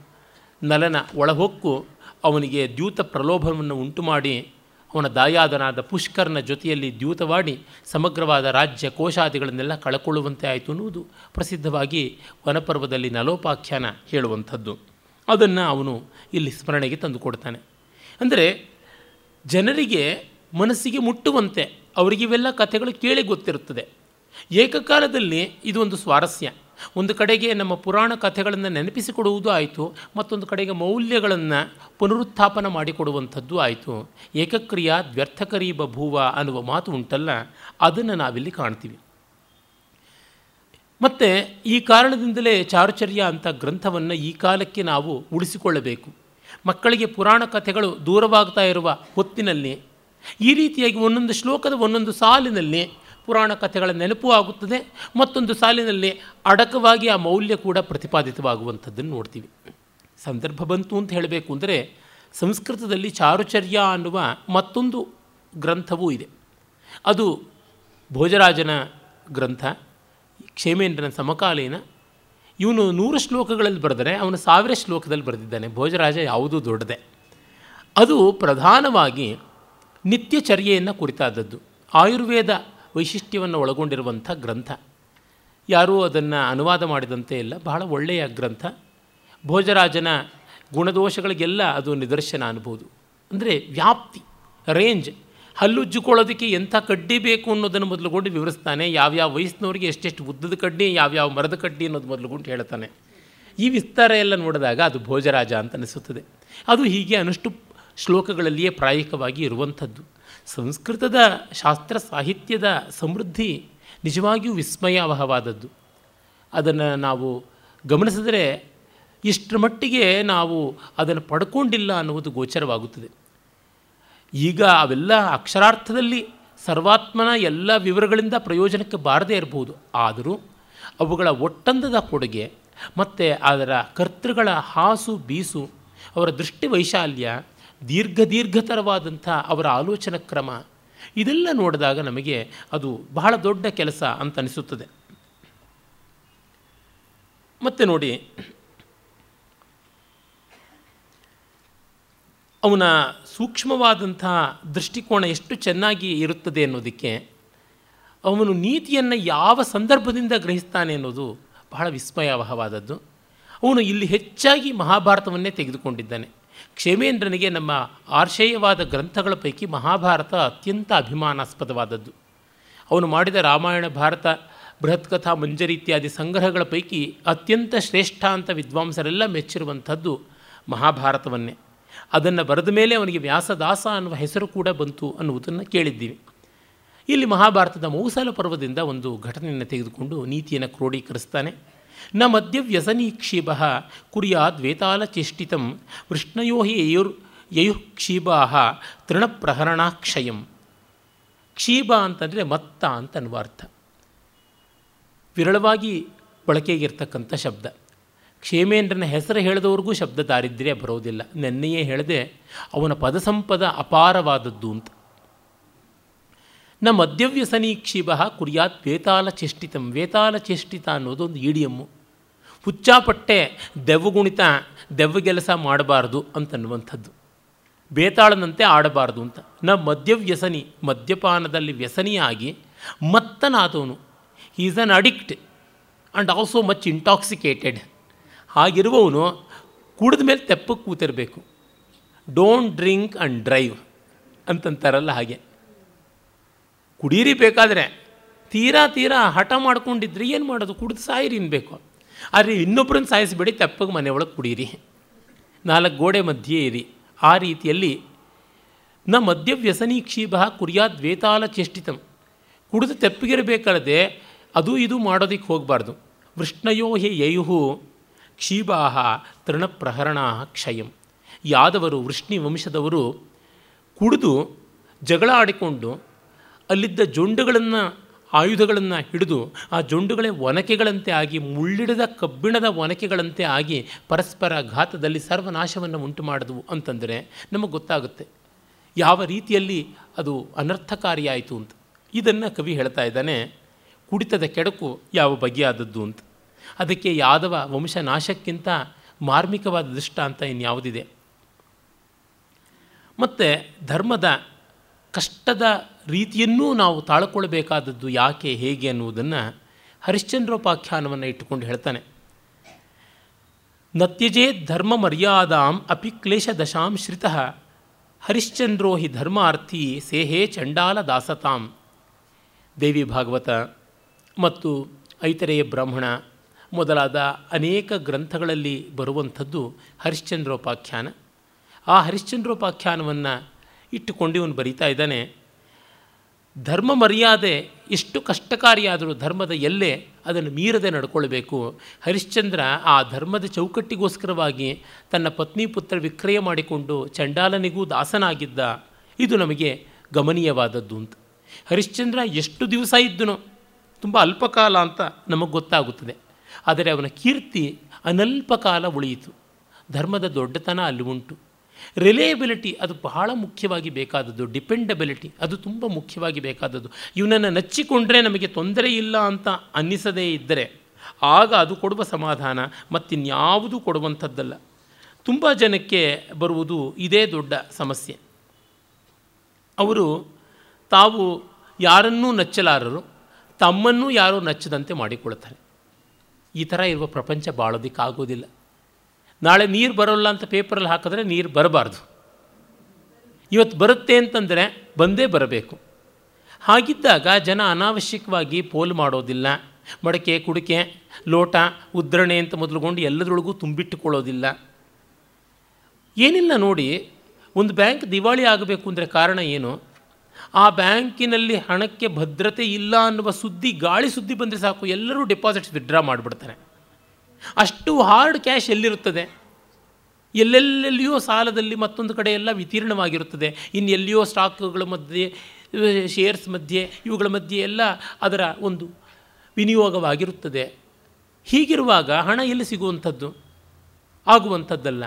ನಲನ ಒಳಹೊಕ್ಕು ಅವನಿಗೆ ದ್ಯೂತ ಪ್ರಲೋಭನವನ್ನು ಉಂಟು ಮಾಡಿ ಅವನ ದಾಯಾದನಾದ ಪುಷ್ಕರನ ಜೊತೆಯಲ್ಲಿ ದ್ಯೂತವಾಡಿ ಸಮಗ್ರವಾದ ರಾಜ್ಯ ಕೋಶಾದಿಗಳನ್ನೆಲ್ಲ ಕಳಕೊಳ್ಳುವಂತೆ ಆಯಿತು ಅನ್ನುವುದು ಪ್ರಸಿದ್ಧವಾಗಿ ವನಪರ್ವದಲ್ಲಿ ನಲೋಪಾಖ್ಯಾನ ಹೇಳುವಂಥದ್ದು. ಅದನ್ನು ಅವನು ಇಲ್ಲಿ ಸ್ಮರಣೆಗೆ ತಂದುಕೊಡ್ತಾನೆ ಅಂದರೆ ಜನರಿಗೆ ಮನಸ್ಸಿಗೆ ಮುಟ್ಟುವಂತೆ ಅವರಿಗಿವೆಲ್ಲ ಕಥೆಗಳು ಕೇಳಿ ಗೊತ್ತಿರುತ್ತದೆ. ಏಕಕಾಲದಲ್ಲಿ ಇದು ಒಂದು ಸ್ವಾರಸ್ಯ. ಒಂದು ಕಡೆಗೆ ನಮ್ಮ ಪುರಾಣ ಕಥೆಗಳನ್ನು ನೆನಪಿಸಿಕೊಡುವುದು ಆಯಿತು, ಮತ್ತೊಂದು ಕಡೆಗೆ ಮೌಲ್ಯಗಳನ್ನು ಪುನರುತ್ಥಾಪನ ಮಾಡಿಕೊಡುವಂಥದ್ದು ಆಯಿತು. ಏಕಕ್ರಿಯಾ ದ್ವ್ಯರ್ಥಕರಿ ಬಭೂವ ಅನ್ನುವ ಮಾತು ಉಂಟಲ್ಲ, ಅದನ್ನು ನಾವಿಲ್ಲಿ ಕಾಣ್ತೀವಿ. ಮತ್ತು ಈ ಕಾರಣದಿಂದಲೇ ಚಾರುಚರ್ಯ ಅಂತ ಗ್ರಂಥವನ್ನು ಈ ಕಾಲಕ್ಕೆ ನಾವು ಉಳಿಸಿಕೊಳ್ಳಬೇಕು. ಮಕ್ಕಳಿಗೆ ಪುರಾಣ ಕಥೆಗಳು ದೂರವಾಗ್ತಾ ಇರುವ ಹೊತ್ತಿನಲ್ಲಿ, ಈ ರೀತಿಯಾಗಿ ಒಂದೊಂದು ಶ್ಲೋಕದ ಒಂದೊಂದು ಸಾಲಿನಲ್ಲಿ ಪುರಾಣ ಕಥೆಗಳ ನೆನಪು ಆಗುತ್ತದೆ, ಮತ್ತೊಂದು ಸಾಲಿನಲ್ಲಿ ಅಡಕವಾಗಿ ಆ ಮೌಲ್ಯ ಕೂಡ ಪ್ರತಿಪಾದಿತವಾಗುವಂಥದ್ದನ್ನು ನೋಡ್ತೀವಿ. ಸಂದರ್ಭ ಬಂತು ಅಂತ ಹೇಳಬೇಕು ಅಂದರೆ, ಸಂಸ್ಕೃತದಲ್ಲಿ ಚಾರುಚರ್ಯ ಅನ್ನುವ ಮತ್ತೊಂದು ಗ್ರಂಥವೂ ಇದೆ. ಅದು ಭೋಜರಾಜನ ಗ್ರಂಥ. ಕ್ಷೇಮೇಂದ್ರನ ಸಮಕಾಲೀನ, ಇವನು ನೂರು ಶ್ಲೋಕಗಳಲ್ಲಿ ಬರೆದರೆ ಅವನು ಸಾವಿರ ಶ್ಲೋಕದಲ್ಲಿ ಬರೆದಿದ್ದಾನೆ. ಭೋಜರಾಜ ಯಾವುದೂ ದೊಡ್ಡದೆ. ಅದು ಪ್ರಧಾನವಾಗಿ ನಿತ್ಯಚರ್ಯೆಯನ್ನು ಕುರಿತಾದದ್ದು. ಆಯುರ್ವೇದ ವೈಶಿಷ್ಟ್ಯವನ್ನು ಒಳಗೊಂಡಿರುವಂಥ ಗ್ರಂಥ. ಯಾರೂ ಅದನ್ನು ಅನುವಾದ ಮಾಡಿದಂತೆ ಇಲ್ಲ, ಬಹಳ ಒಳ್ಳೆಯ ಗ್ರಂಥ. ಭೋಜರಾಜನ ಗುಣದೋಷಗಳಿಗೆಲ್ಲ ಅದು ನಿದರ್ಶನ ಅನ್ಬೋದು. ಅಂದರೆ ವ್ಯಾಪ್ತಿ, ರೇಂಜ್. ಹಲ್ಲುಜ್ಜಿಕೊಳ್ಳೋದಕ್ಕೆ ಎಂಥ ಕಡ್ಡಿ ಬೇಕು ಅನ್ನೋದನ್ನು ಮೊದಲುಗೊಂಡು ವಿವರಿಸ್ತಾನೆ. ಯಾವ್ಯಾವ ವಯಸ್ಸಿನವರಿಗೆ ಎಷ್ಟೆಷ್ಟು ಉದ್ದದ ಕಡ್ಡಿ, ಯಾವ್ಯಾವ ಮರದ ಕಡ್ಡಿ ಅನ್ನೋದು ಮೊದಲುಗೊಂಡು ಹೇಳ್ತಾನೆ. ಈ ವಿಸ್ತಾರ ಎಲ್ಲ ನೋಡಿದಾಗ ಅದು ಭೋಜರಾಜ ಅಂತ ಅನಿಸುತ್ತದೆ. ಅದು ಹೀಗೆ ಅನಷ್ಟು ಶ್ಲೋಕಗಳಲ್ಲಿಯೇ ಪ್ರಾಯಿಕವಾಗಿ ಇರುವಂಥದ್ದು. ಸಂಸ್ಕೃತದ ಶಾಸ್ತ್ರ ಸಾಹಿತ್ಯದ ಸಮೃದ್ಧಿ ನಿಜವಾಗಿಯೂ ವಿಸ್ಮಯಾವಹವಾದದ್ದು. ಅದನ್ನು ನಾವು ಗಮನಿಸಿದರೆ ಇಷ್ಟರ ಮಟ್ಟಿಗೆ ನಾವು ಅದನ್ನು ಪಡ್ಕೊಂಡಿಲ್ಲ ಅನ್ನುವುದು ಗೋಚರವಾಗುತ್ತದೆ. ಈಗ ಅವೆಲ್ಲ ಅಕ್ಷರಾರ್ಥದಲ್ಲಿ ಸರ್ವಾತ್ಮನ ಎಲ್ಲ ವಿವರಗಳಿಂದ ಪ್ರಯೋಜನಕ್ಕೆ ಬಾರದೇ ಇರಬಹುದು. ಆದರೂ ಅವುಗಳ ಒಟ್ಟಂದದ ಕೊಡುಗೆ ಮತ್ತು ಅದರ ಕರ್ತೃಗಳ ಹಾಸು ಬೀಸು, ಅವರ ದೃಷ್ಟಿ ವೈಶಾಲ್ಯ, ದೀರ್ಘ ದೀರ್ಘತರವಾದಂಥ ಅವರ ಆಲೋಚನಾ ಕ್ರಮ, ಇದೆಲ್ಲ ನೋಡಿದಾಗ ನಮಗೆ ಅದು ಬಹಳ ದೊಡ್ಡ ಕೆಲಸ ಅಂತ ಅನಿಸುತ್ತದೆ. ಮತ್ತು ನೋಡಿ ಅವನ ಸೂಕ್ಷ್ಮವಾದಂಥ ದೃಷ್ಟಿಕೋನ ಎಷ್ಟು ಚೆನ್ನಾಗಿ ಇರುತ್ತದೆ ಅನ್ನೋದಕ್ಕೆ ಅವನು ನೀತಿಯನ್ನು ಯಾವ ಸಂದರ್ಭದಿಂದ ಗ್ರಹಿಸ್ತಾನೆ ಅನ್ನೋದು ಬಹಳ ವಿಸ್ಮಯಾವಹವಾದದ್ದು. ಅವನು ಇಲ್ಲಿ ಹೆಚ್ಚಾಗಿ ಮಹಾಭಾರತವನ್ನೇ ತೆಗೆದುಕೊಂಡಿದ್ದಾನೆ. ಕ್ಷೇಮೇಂದ್ರನಿಗೆ ನಮ್ಮ ಆರ್ಷೇಯವಾದ ಗ್ರಂಥಗಳ ಪೈಕಿ ಮಹಾಭಾರತ ಅತ್ಯಂತ ಅಭಿಮಾನಾಸ್ಪದವಾದದ್ದು. ಅವನು ಮಾಡಿದ ರಾಮಾಯಣ, ಭಾರತ, ಬೃಹತ್ಕಥಾ, ಮಂಜರಿ ಇತ್ಯಾದಿ ಸಂಗ್ರಹಗಳ ಪೈಕಿ ಅತ್ಯಂತ ಶ್ರೇಷ್ಠ ಅಂತ ವಿದ್ವಾಂಸರೆಲ್ಲ ಮೆಚ್ಚಿರುವಂಥದ್ದು ಮಹಾಭಾರತವನ್ನೇ. ಅದನ್ನು ಬರೆದ ಮೇಲೆ ಅವನಿಗೆ ವ್ಯಾಸದಾಸ ಅನ್ನುವ ಹೆಸರು ಕೂಡ ಬಂತು ಅನ್ನುವುದನ್ನು ಕೇಳಿದ್ದೀವಿ. ಇಲ್ಲಿ ಮಹಾಭಾರತದ ಮೌಸಲ ಪರ್ವದಿಂದ ಒಂದು ಘಟನೆಯನ್ನು ತೆಗೆದುಕೊಂಡು ನೀತಿಯನ್ನು ಕ್ರೋಢೀಕರಿಸ್ತಾನೆ ನ ಮಧ್ಯ ವ್ಯಸನೀಕ್ಷೀಪ ಕುರ್ಯಾದ್ ವೇತಾಲ ಚೇಷ್ಟಿತಂ ವೃಷ್ಣಯೋ ಹಿ ಯಯುರ್ ಯಯುಃ ಕ್ಷೀಬಾ ತೃಣಪ್ರಹರಣಾಕ್ಷಯಂ. ಕ್ಷೀಬ ಅಂತಂದರೆ ಮತ್ತ ಅಂತ ಅನ್ನುವ ಅರ್ಥ. ವಿರಳವಾಗಿ ಬಳಕೆಗಿರ್ತಕ್ಕಂಥ ಶಬ್ದ. ಕ್ಷೇಮೇಂದ್ರನ ಹೆಸರು ಹೇಳಿದವ್ರಿಗೂ ಶಬ್ದ ದಾರಿದ್ರ್ಯ ಬರೋದಿಲ್ಲ. ನೆನ್ನೆಯೇ ಹೇಳದೆ, ಅವನ ಪದಸಂಪದ ಅಪಾರವಾದದ್ದು ಅಂತ. ನ ಮದ್ಯವ್ಯಸನೀಕ್ಷಿಭ ಕುರ್ಯಾತ್ ವೇತಾಲ ಚೇಷ್ಟಿತಂ. ವೇತಾಲ ಚೇಷ್ಟಿತ ಅನ್ನೋದು ಒಂದು ಇಡಿಯಮ್ಮು ಹುಚ್ಚಾಪಟ್ಟೆ ದೆವ್ವಗುಣಿತ ದೆವ್ವಗೆಲಸ ಮಾಡಬಾರ್ದು ಅಂತನ್ನುವಂಥದ್ದು. ಬೇತಾಳನಂತೆ ಆಡಬಾರ್ದು ಅಂತ. ನ ಮದ್ಯವ್ಯಸನಿ, ಮದ್ಯಪಾನದಲ್ಲಿ ವ್ಯಸನಿಯಾಗಿ ಮತ್ತನಾದವನು. Is an addict and also much intoxicated ಹಾಗಿರುವವನು ಕುಡಿದ ಮೇಲೆ ತೆಪ್ಪಕ್ಕೆ ಕೂತಿರಬೇಕು. ಡೋಂಟ್ ಡ್ರಿಂಕ್ ಆ್ಯಂಡ್ ಡ್ರೈವ್ ಅಂತಂತಾರಲ್ಲ ಹಾಗೆ. ಕುಡೀರಿ ಬೇಕಾದರೆ ತೀರಾ ತೀರಾ ಹಠ ಮಾಡ್ಕೊಂಡಿದ್ರೆ ಏನು ಮಾಡೋದು? ಕುಡಿದು ಸಾಯಿರಿ ಇನ್ಬೇಕು ಆದರೆ ಇನ್ನೊಬ್ಬರನ್ನು ಸಾಯಿಸಿಬೇಡಿ, ತೆಪ್ಪಗೆ ಮನೆಯೊಳಗೆ ಕುಡೀರಿ. ನಾಲ್ಕು ಗೋಡೆ ಮಧ್ಯೆ ಇರಿ. ಆ ರೀತಿಯಲ್ಲಿ ನ ಮಧ್ಯ ವ್ಯಸನೀಕ್ಷೀಭ ಕುರಿಯ ದ್ವೇತಾಲ ಚೇಷ್ಟಿತಂ. ಕುಡಿದು ತೆಪ್ಪಗಿರಬೇಕಲ್ಲದೆ ಅದು ಇದು ಮಾಡೋದಕ್ಕೆ ಹೋಗಬಾರ್ದು. ವೃಷ್ಣಯೋ ಹೇ ಯಯುಹು ಕ್ಷೀಬಾಹ ತೃಣಪ್ರಹರಣ ಕ್ಷಯಂ. ಯಾದವರು ವೃಷ್ಣಿ ವಂಶದವರು ಕುಡಿದು ಜಗಳ ಆಡಿಕೊಂಡು ಅಲ್ಲಿದ್ದ ಜೊಂಡುಗಳನ್ನು, ಆಯುಧಗಳನ್ನು ಹಿಡಿದು ಆ ಜೊಂಡುಗಳೇ ಒನಕೆಗಳಂತೆ ಆಗಿ, ಮುಳ್ಳಿಡದ ಕಬ್ಬಿಣದ ಒನಕೆಗಳಂತೆ ಆಗಿ ಪರಸ್ಪರ ಘಾತದಲ್ಲಿ ಸರ್ವನಾಶವನ್ನು ಉಂಟು ಮಾಡಿದವು ಅಂತಂದರೆ ನಮಗೆ ಗೊತ್ತಾಗುತ್ತೆ. ಯಾವ ರೀತಿಯಲ್ಲಿ ಅದು ಅನರ್ಥಕಾರಿಯಾಯಿತು ಅಂತ. ಇದನ್ನು ಕವಿ ಹೇಳ್ತಾ ಇದ್ದಾನೆ, ಕುಡಿತದ ಕೆಡಕು ಯಾವ ಬಗೆಯಾದದ್ದು ಅಂತ. ಅದಕ್ಕೆ ಯಾದವ ವಂಶನಾಶಕ್ಕಿಂತ ಮಾರ್ಮಿಕವಾದ ದೃಷ್ಟಾಂತ ಇನ್ಯಾವುದಿದೆ. ಮತ್ತು ಧರ್ಮದ ಕಷ್ಟದ ರೀತಿಯನ್ನೂ ನಾವು ತಾಳ್ಕೊಳ್ಬೇಕಾದದ್ದು ಯಾಕೆ, ಹೇಗೆ ಅನ್ನುವುದನ್ನು ಹರಿಶ್ಚಂದ್ರೋಪಾಖ್ಯಾನವನ್ನು ಇಟ್ಟುಕೊಂಡು ಹೇಳ್ತಾನೆ. ನತ್ಯಜೇ ಧರ್ಮ ಮರ್ಯಾದಾಂ ಅಪಿ ಕ್ಲೇಶ ದಶಾಂ ಶ್ರಿತ ಹರಿಶ್ಚಂದ್ರೋ ಹಿ ಧರ್ಮಾರ್ಥಿ ಸೇಹೇ ಚಂಡಾಲ ದಾಸತಾಂ. ದೇವಿ ಭಾಗವತ ಮತ್ತು ಐತರೇಯ ಬ್ರಾಹ್ಮಣ ಮೊದಲಾದ ಅನೇಕ ಗ್ರಂಥಗಳಲ್ಲಿ ಬರುವಂಥದ್ದು ಹರಿಶ್ಚಂದ್ರೋಪಾಖ್ಯಾನ. ಆ ಹರಿಶ್ಚಂದ್ರೋಪಾಖ್ಯಾನವನ್ನು ಇಟ್ಟುಕೊಂಡು ಇವನು ಬರೀತಾ ಇದ್ದಾನೆ. ಧರ್ಮ ಮರ್ಯಾದೆ ಎಷ್ಟು ಕಷ್ಟಕಾರಿಯಾದರೂ ಧರ್ಮದ ಎಲ್ಲೆ ಅದನ್ನು ಮೀರದೆ ನಡ್ಕೊಳ್ಬೇಕು. ಹರಿಶ್ಚಂದ್ರ ಆ ಧರ್ಮದ ಚೌಕಟ್ಟಿಗೋಸ್ಕರವಾಗಿ ತನ್ನ ಪತ್ನಿ ಪುತ್ರ ವಿಕ್ರಯ ಮಾಡಿಕೊಂಡು ಚಂಡಾಲನಿಗೂ ದಾಸನಾಗಿದ್ದ. ಇದು ನಮಗೆ ಗಮನೀಯವಾದದ್ದು ಅಂತ. ಹರಿಶ್ಚಂದ್ರ ಎಷ್ಟು ದಿವಸ ಇದ್ದನು, ತುಂಬ ಅಲ್ಪಕಾಲ ಅಂತ ನಮಗೆ ಗೊತ್ತಾಗುತ್ತದೆ. ಆದರೆ ಅವನ ಕೀರ್ತಿ ಅನಲ್ಪ ಕಾಲ ಉಳಿಯಿತು. ಧರ್ಮದ ದೊಡ್ಡತನ ಅಲ್ಲಿ ಉಂಟು. ರಿಲೇಯಬಿಲಿಟಿ ಅದು ಬಹಳ ಮುಖ್ಯವಾಗಿ ಬೇಕಾದದ್ದು. ಡಿಪೆಂಡಬಿಲಿಟಿ ಅದು ತುಂಬ ಮುಖ್ಯವಾಗಿ ಬೇಕಾದದ್ದು. ಇವನನ್ನು ನಚ್ಚಿಕೊಂಡ್ರೆ ನಮಗೆ ತೊಂದರೆ ಇಲ್ಲ ಅಂತ ಅನ್ನಿಸದೇ ಇದ್ದರೆ ಆಗ ಅದು ಕೊಡುವ ಸಮಾಧಾನ, ಮತ್ತಿನ್ಯಾವುದೂ ಕೊಡುವಂಥದ್ದಲ್ಲ. ತುಂಬ ಜನಕ್ಕೆ ಬರುವುದು ಇದೇ ದೊಡ್ಡ ಸಮಸ್ಯೆ. ಅವರು ತಾವು ಯಾರನ್ನೂ ನಚ್ಚಲಾರರು, ತಮ್ಮನ್ನು ಯಾರೂ ನಚ್ಚದಂತೆ ಮಾಡಿಕೊಳ್ತಾರೆ. ಈ ಥರ ಇರುವ ಪ್ರಪಂಚ ಬಾಳೋದಕ್ಕಾಗೋದಿಲ್ಲ. ನಾಳೆ ನೀರು ಬರೋಲ್ಲ ಅಂತ ಪೇಪರಲ್ಲಿ ಹಾಕಿದ್ರೆ ನೀರು ಬರಬಾರ್ದು. ಇವತ್ತು ಬರುತ್ತೆ ಅಂತಂದರೆ ಬಂದೇ ಬರಬೇಕು. ಹಾಗಿದ್ದಾಗ ಜನ ಅನಾವಶ್ಯಕವಾಗಿ ಪೋಲು ಮಾಡೋದಿಲ್ಲ. ಮಡಕೆ, ಕುಡಿಕೆ, ಲೋಟ, ಉದ್ರಣೆ ಅಂತ ಮೊದಲುಗೊಂಡು ಎಲ್ಲದರೊಳಗೂ ತುಂಬಿಟ್ಟುಕೊಳ್ಳೋದಿಲ್ಲ. ಏನಿಲ್ಲ ನೋಡಿ, ಒಂದು ಬ್ಯಾಂಕ್ ದಿವಾಳಿ ಆಗಬೇಕು ಅಂದರೆ ಕಾರಣ ಏನು? ಆ ಬ್ಯಾಂಕಿನಲ್ಲಿ ಹಣಕ್ಕೆ ಭದ್ರತೆ ಇಲ್ಲ ಅನ್ನುವ ಸುದ್ದಿ, ಗಾಳಿ ಸುದ್ದಿ ಬಂದರೆ ಸಾಕು, ಎಲ್ಲರೂ ಡೆಪಾಸಿಟ್ಸ್ ವಿಡ್ರಾ ಮಾಡಿಬಿಡ್ತಾರೆ. ಅಷ್ಟು ಹಾರ್ಡ್ ಕ್ಯಾಶ್ ಎಲ್ಲಿರುತ್ತದೆ? ಎಲ್ಲೆಲ್ಲೆಲ್ಲಿಯೋ ಸಾಲದಲ್ಲಿ ಮತ್ತೊಂದು ಕಡೆ ಎಲ್ಲ ವಿತೀರ್ಣವಾಗಿರುತ್ತದೆ. ಇನ್ನು ಎಲ್ಲಿಯೋ ಸ್ಟಾಕ್ಗಳ ಮಧ್ಯೆ ಶೇರ್ಸ್ ಮಧ್ಯೆ, ಇವುಗಳ ಮಧ್ಯೆ ಎಲ್ಲ ಅದರ ಒಂದು ವಿನಿಯೋಗವಾಗಿರುತ್ತದೆ. ಹೀಗಿರುವಾಗ ಹಣ ಎಲ್ಲಿ ಸಿಗುವಂಥದ್ದು? ಆಗುವಂಥದ್ದಲ್ಲ.